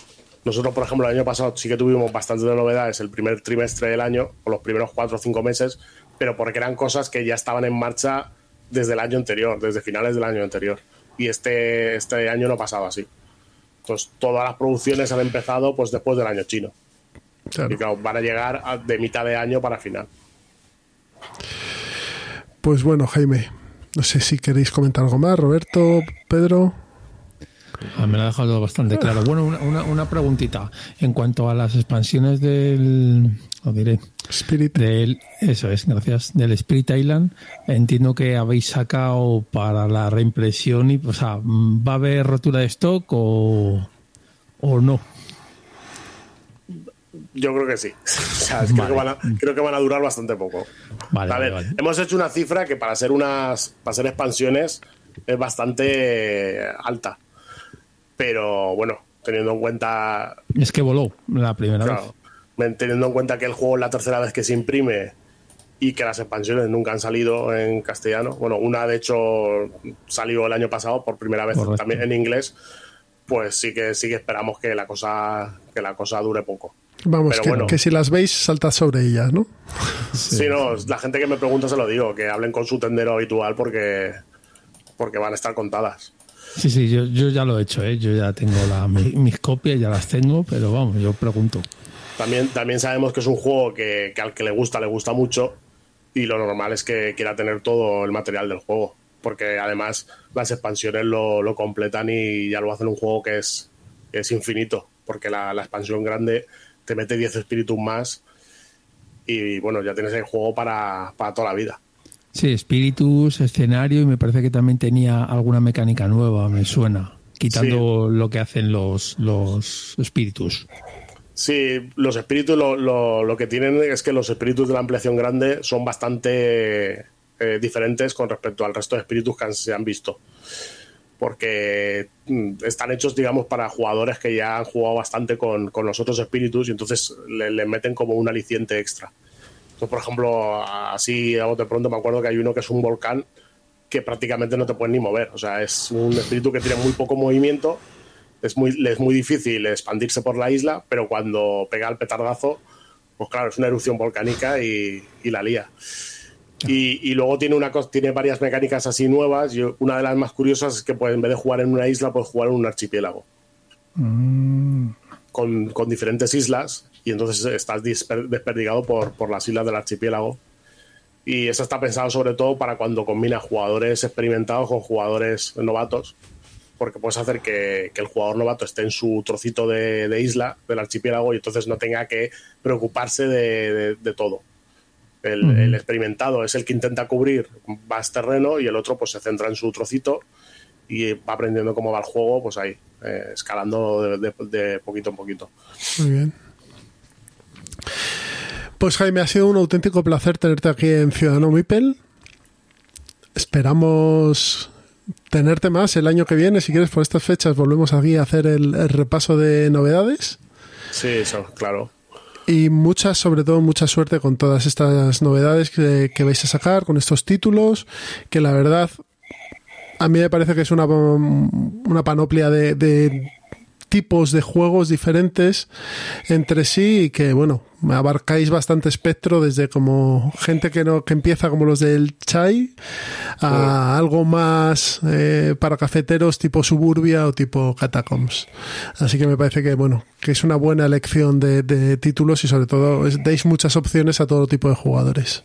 Nosotros, por ejemplo, el año pasado sí que tuvimos bastantes novedades el primer trimestre del año, o los primeros cuatro o cinco meses, pero porque eran cosas que ya estaban en marcha desde el año anterior, desde finales del año anterior. Y este, este año no ha pasado así. Entonces, todas las producciones han empezado pues después del año chino. Y claro, van a llegar de mitad de año para final. Pues bueno, Jaime, no sé si queréis comentar algo más, Roberto, Pedro. Ah, me lo ha dejado bastante claro. Bueno, una, una, una preguntita. En cuanto a las expansiones del. Lo diré. Spirit. Del, eso es, gracias. Del Spirit Island, entiendo que habéis sacado para la reimpresión y, o sea, ¿va a haber rotura de stock o, o no? Yo creo que sí. O sea, creo, que van a, creo que van a durar bastante poco. Vale, A ver, vale, vale. hemos hecho una cifra que para ser unas, para ser expansiones es bastante alta. Pero bueno, teniendo en cuenta, Es que voló la primera claro, men- teniendo en cuenta que el juego es la tercera vez que se imprime y que las expansiones nunca han salido en castellano. Bueno, una de hecho salió el año pasado por primera vez Correcto. también en inglés. Pues sí que sí que esperamos que la cosa que la cosa dure poco. Vamos, Pero que, bueno. que si las veis, saltad sobre ellas, ¿no? Sí, no, la gente que me pregunta se lo digo, que hablen con su tendero habitual porque, porque van a estar contadas. Sí, sí, yo, yo ya lo he hecho, ¿eh? yo ya tengo la- mi- mis copias, ya las tengo, pero vamos, yo pregunto. También, también sabemos que es un juego que, que al que le gusta, le gusta mucho y lo normal es que quiera tener todo el material del juego, porque además las expansiones lo, lo completan y ya lo hacen un juego que es, que es infinito, porque la, la expansión grande te mete 10 espíritus más y bueno, ya tienes el juego para, para toda la vida. Sí, espíritus, escenario y me parece que también tenía alguna mecánica nueva, me suena, quitando lo que hacen los, los espíritus. Sí, los espíritus lo, lo- lo que tienen es que los espíritus de la ampliación grande son bastante eh, diferentes con respecto al resto de espíritus que se han visto. Porque mm, están hechos, digamos, para jugadores que ya han jugado bastante con, con los otros espíritus y entonces le, meten como un aliciente extra. Entonces, por ejemplo, así bote pronto me acuerdo que hay uno que es un volcán que prácticamente no te puedes ni mover. O sea, es un espíritu que tiene muy poco movimiento es muy, es muy difícil expandirse por la isla, pero cuando pega el petardazo, pues claro, es una erupción volcánica y, y la lía. Y, y luego tiene, una, tiene varias mecánicas así nuevas. Una de las más curiosas es que pues, en vez de jugar en una isla, puedes jugar en un archipiélago. Con, con diferentes islas. Y entonces estás disper- desperdigado por, por las islas del archipiélago. Y eso está pensado sobre todo para cuando combina jugadores experimentados con jugadores novatos porque puedes hacer que, que el jugador novato esté en su trocito de, de isla del archipiélago y entonces no tenga que preocuparse de, de- de todo. El, el experimentado es el que intenta cubrir más terreno y el otro pues se centra en su trocito y va aprendiendo cómo va el juego, pues ahí, eh, escalando de, de- de poquito en poquito. Muy bien. Pues Jaime, ha sido un auténtico placer tenerte aquí en Ciudadano Mipel. Esperamos tenerte más el año que viene. Si quieres, por estas fechas volvemos aquí a hacer el, el repaso de novedades. Sí, eso, claro. Y mucha, sobre todo, mucha suerte con todas estas novedades que, que vais a sacar, con estos títulos, que la verdad a mí me parece que es una, una panoplia de, de tipos de juegos diferentes entre sí y que, bueno, abarcáis bastante espectro desde como gente que no que empieza como los del Chai a algo más eh, para cafeteros tipo Suburbia o tipo Catacombs. Así que me parece que, bueno, que es una buena elección de, de títulos y sobre todo es- dais muchas opciones a todo tipo de jugadores.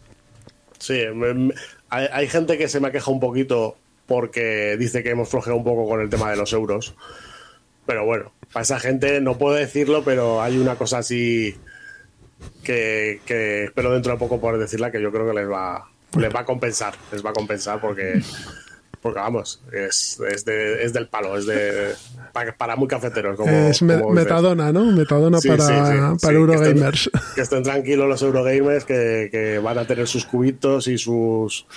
Sí, me- me- hay, hay gente que se me queja un poquito porque dice que hemos flojeado un poco con el tema de los euros. Pero bueno, para esa gente no puedo decirlo, pero hay una cosa así que, que espero dentro de poco poder decirla que yo creo que les va, les va a compensar. Les va a compensar porque, porque vamos, es, es, de- es del palo, es de para, para muy cafeteros. Como, es me- como dices. metadona, ¿no? Metadona Sí, para, sí, sí, para sí, que Eurogamers. estén, que estén tranquilos los Eurogamers que, que van a tener sus cubitos y sus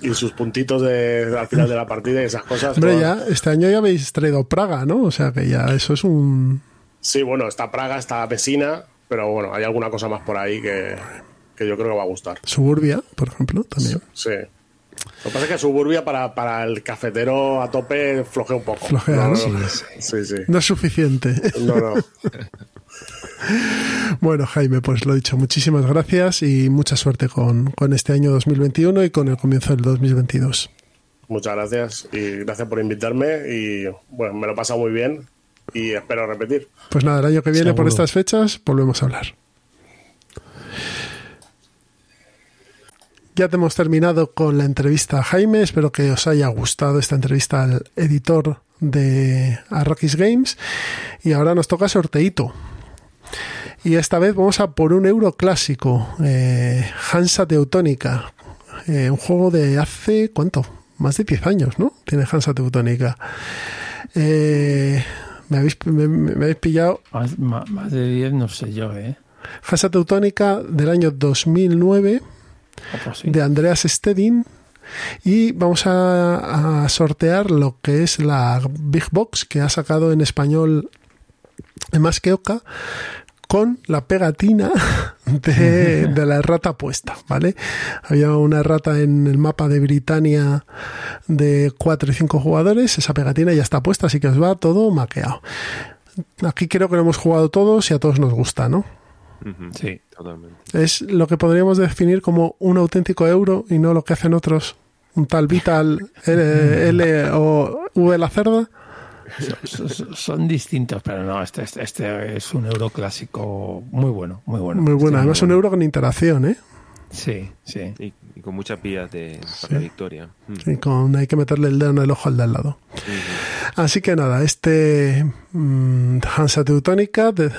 y sus puntitos de, al final de la partida y esas cosas. Hombre, todas. ya, este año ya habéis traído Praga, ¿no? O sea que ya eso es un... Sí, bueno, está Praga, está Pesina, pero bueno, hay alguna cosa más por ahí que, que yo creo que va a gustar. Suburbia, por ejemplo, también. Sí. Lo que pasa es que Suburbia para, para el cafetero a tope flojea un poco. Flojea, No, sí, sí. No es suficiente. No, no. Bueno, Jaime, pues lo dicho, muchísimas gracias y mucha suerte con, con este año 2021 y con el comienzo del 2022. Muchas gracias y gracias por invitarme y bueno, me lo he pasado muy bien y espero repetir. Pues nada, el año que viene por estas fechas volvemos a hablar. Ya hemos terminado con la entrevista a Jaime. Espero que os haya gustado esta entrevista al editor de Arrakis Games. Y ahora nos toca sorteito. Y esta vez vamos a por un euro clásico, eh, Hansa Teutónica, eh, un juego de hace, ¿cuánto? Más de 10 años, ¿no? Tiene Hansa Teutónica. Eh, me, habéis, me, habéis pillado. Más, más, de 10, no sé yo, ¿eh? Hansa Teutónica del año 2009, pues de Andreas Stedin. Y vamos a, a, sortear lo que es la Big Box que ha sacado en español más que Oca con la pegatina de, la rata puesta, ¿vale? Había una rata en el mapa de Britania de 4 y 5 jugadores, esa pegatina ya está puesta, así que os va todo maqueado. Aquí creo que lo hemos jugado todos y a todos nos gusta, ¿no? Sí, totalmente. Es lo que podríamos definir como un auténtico euro y no lo que hacen otros, un tal Vital L, L o V la cerda. Son, distintos, pero no, este, este, este, es un euro clásico muy bueno, muy bueno. Muy bueno, además un euro con interacción, ¿eh? Sí, sí. Y, con muchas vías de, para la victoria. Mm. con, hay que meterle el dedo en el ojo al de al lado. Así que nada, este mm, Hansa Teutónica, de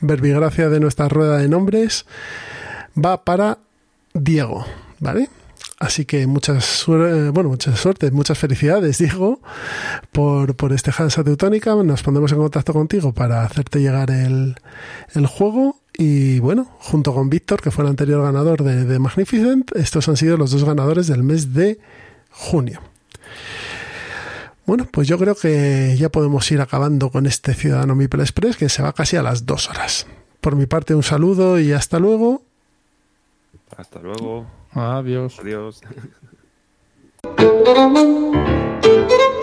verbigracia de nuestra rueda de nombres, va para Diego, ¿vale? Así que muchas, bueno, mucha suerte, muchas felicidades, digo, por, por este Hansa Teutónica. Nos pondremos en contacto contigo para hacerte llegar el, el juego. Y bueno, junto con Víctor, que fue el anterior ganador de, de, Magnificent, estos han sido los dos ganadores del mes de junio. Bueno, pues yo creo que ya podemos ir acabando con este Ciudadano Mipel Express, que se va casi a las dos horas. Por mi parte, un saludo y hasta luego. Hasta luego. Adiós. Adiós.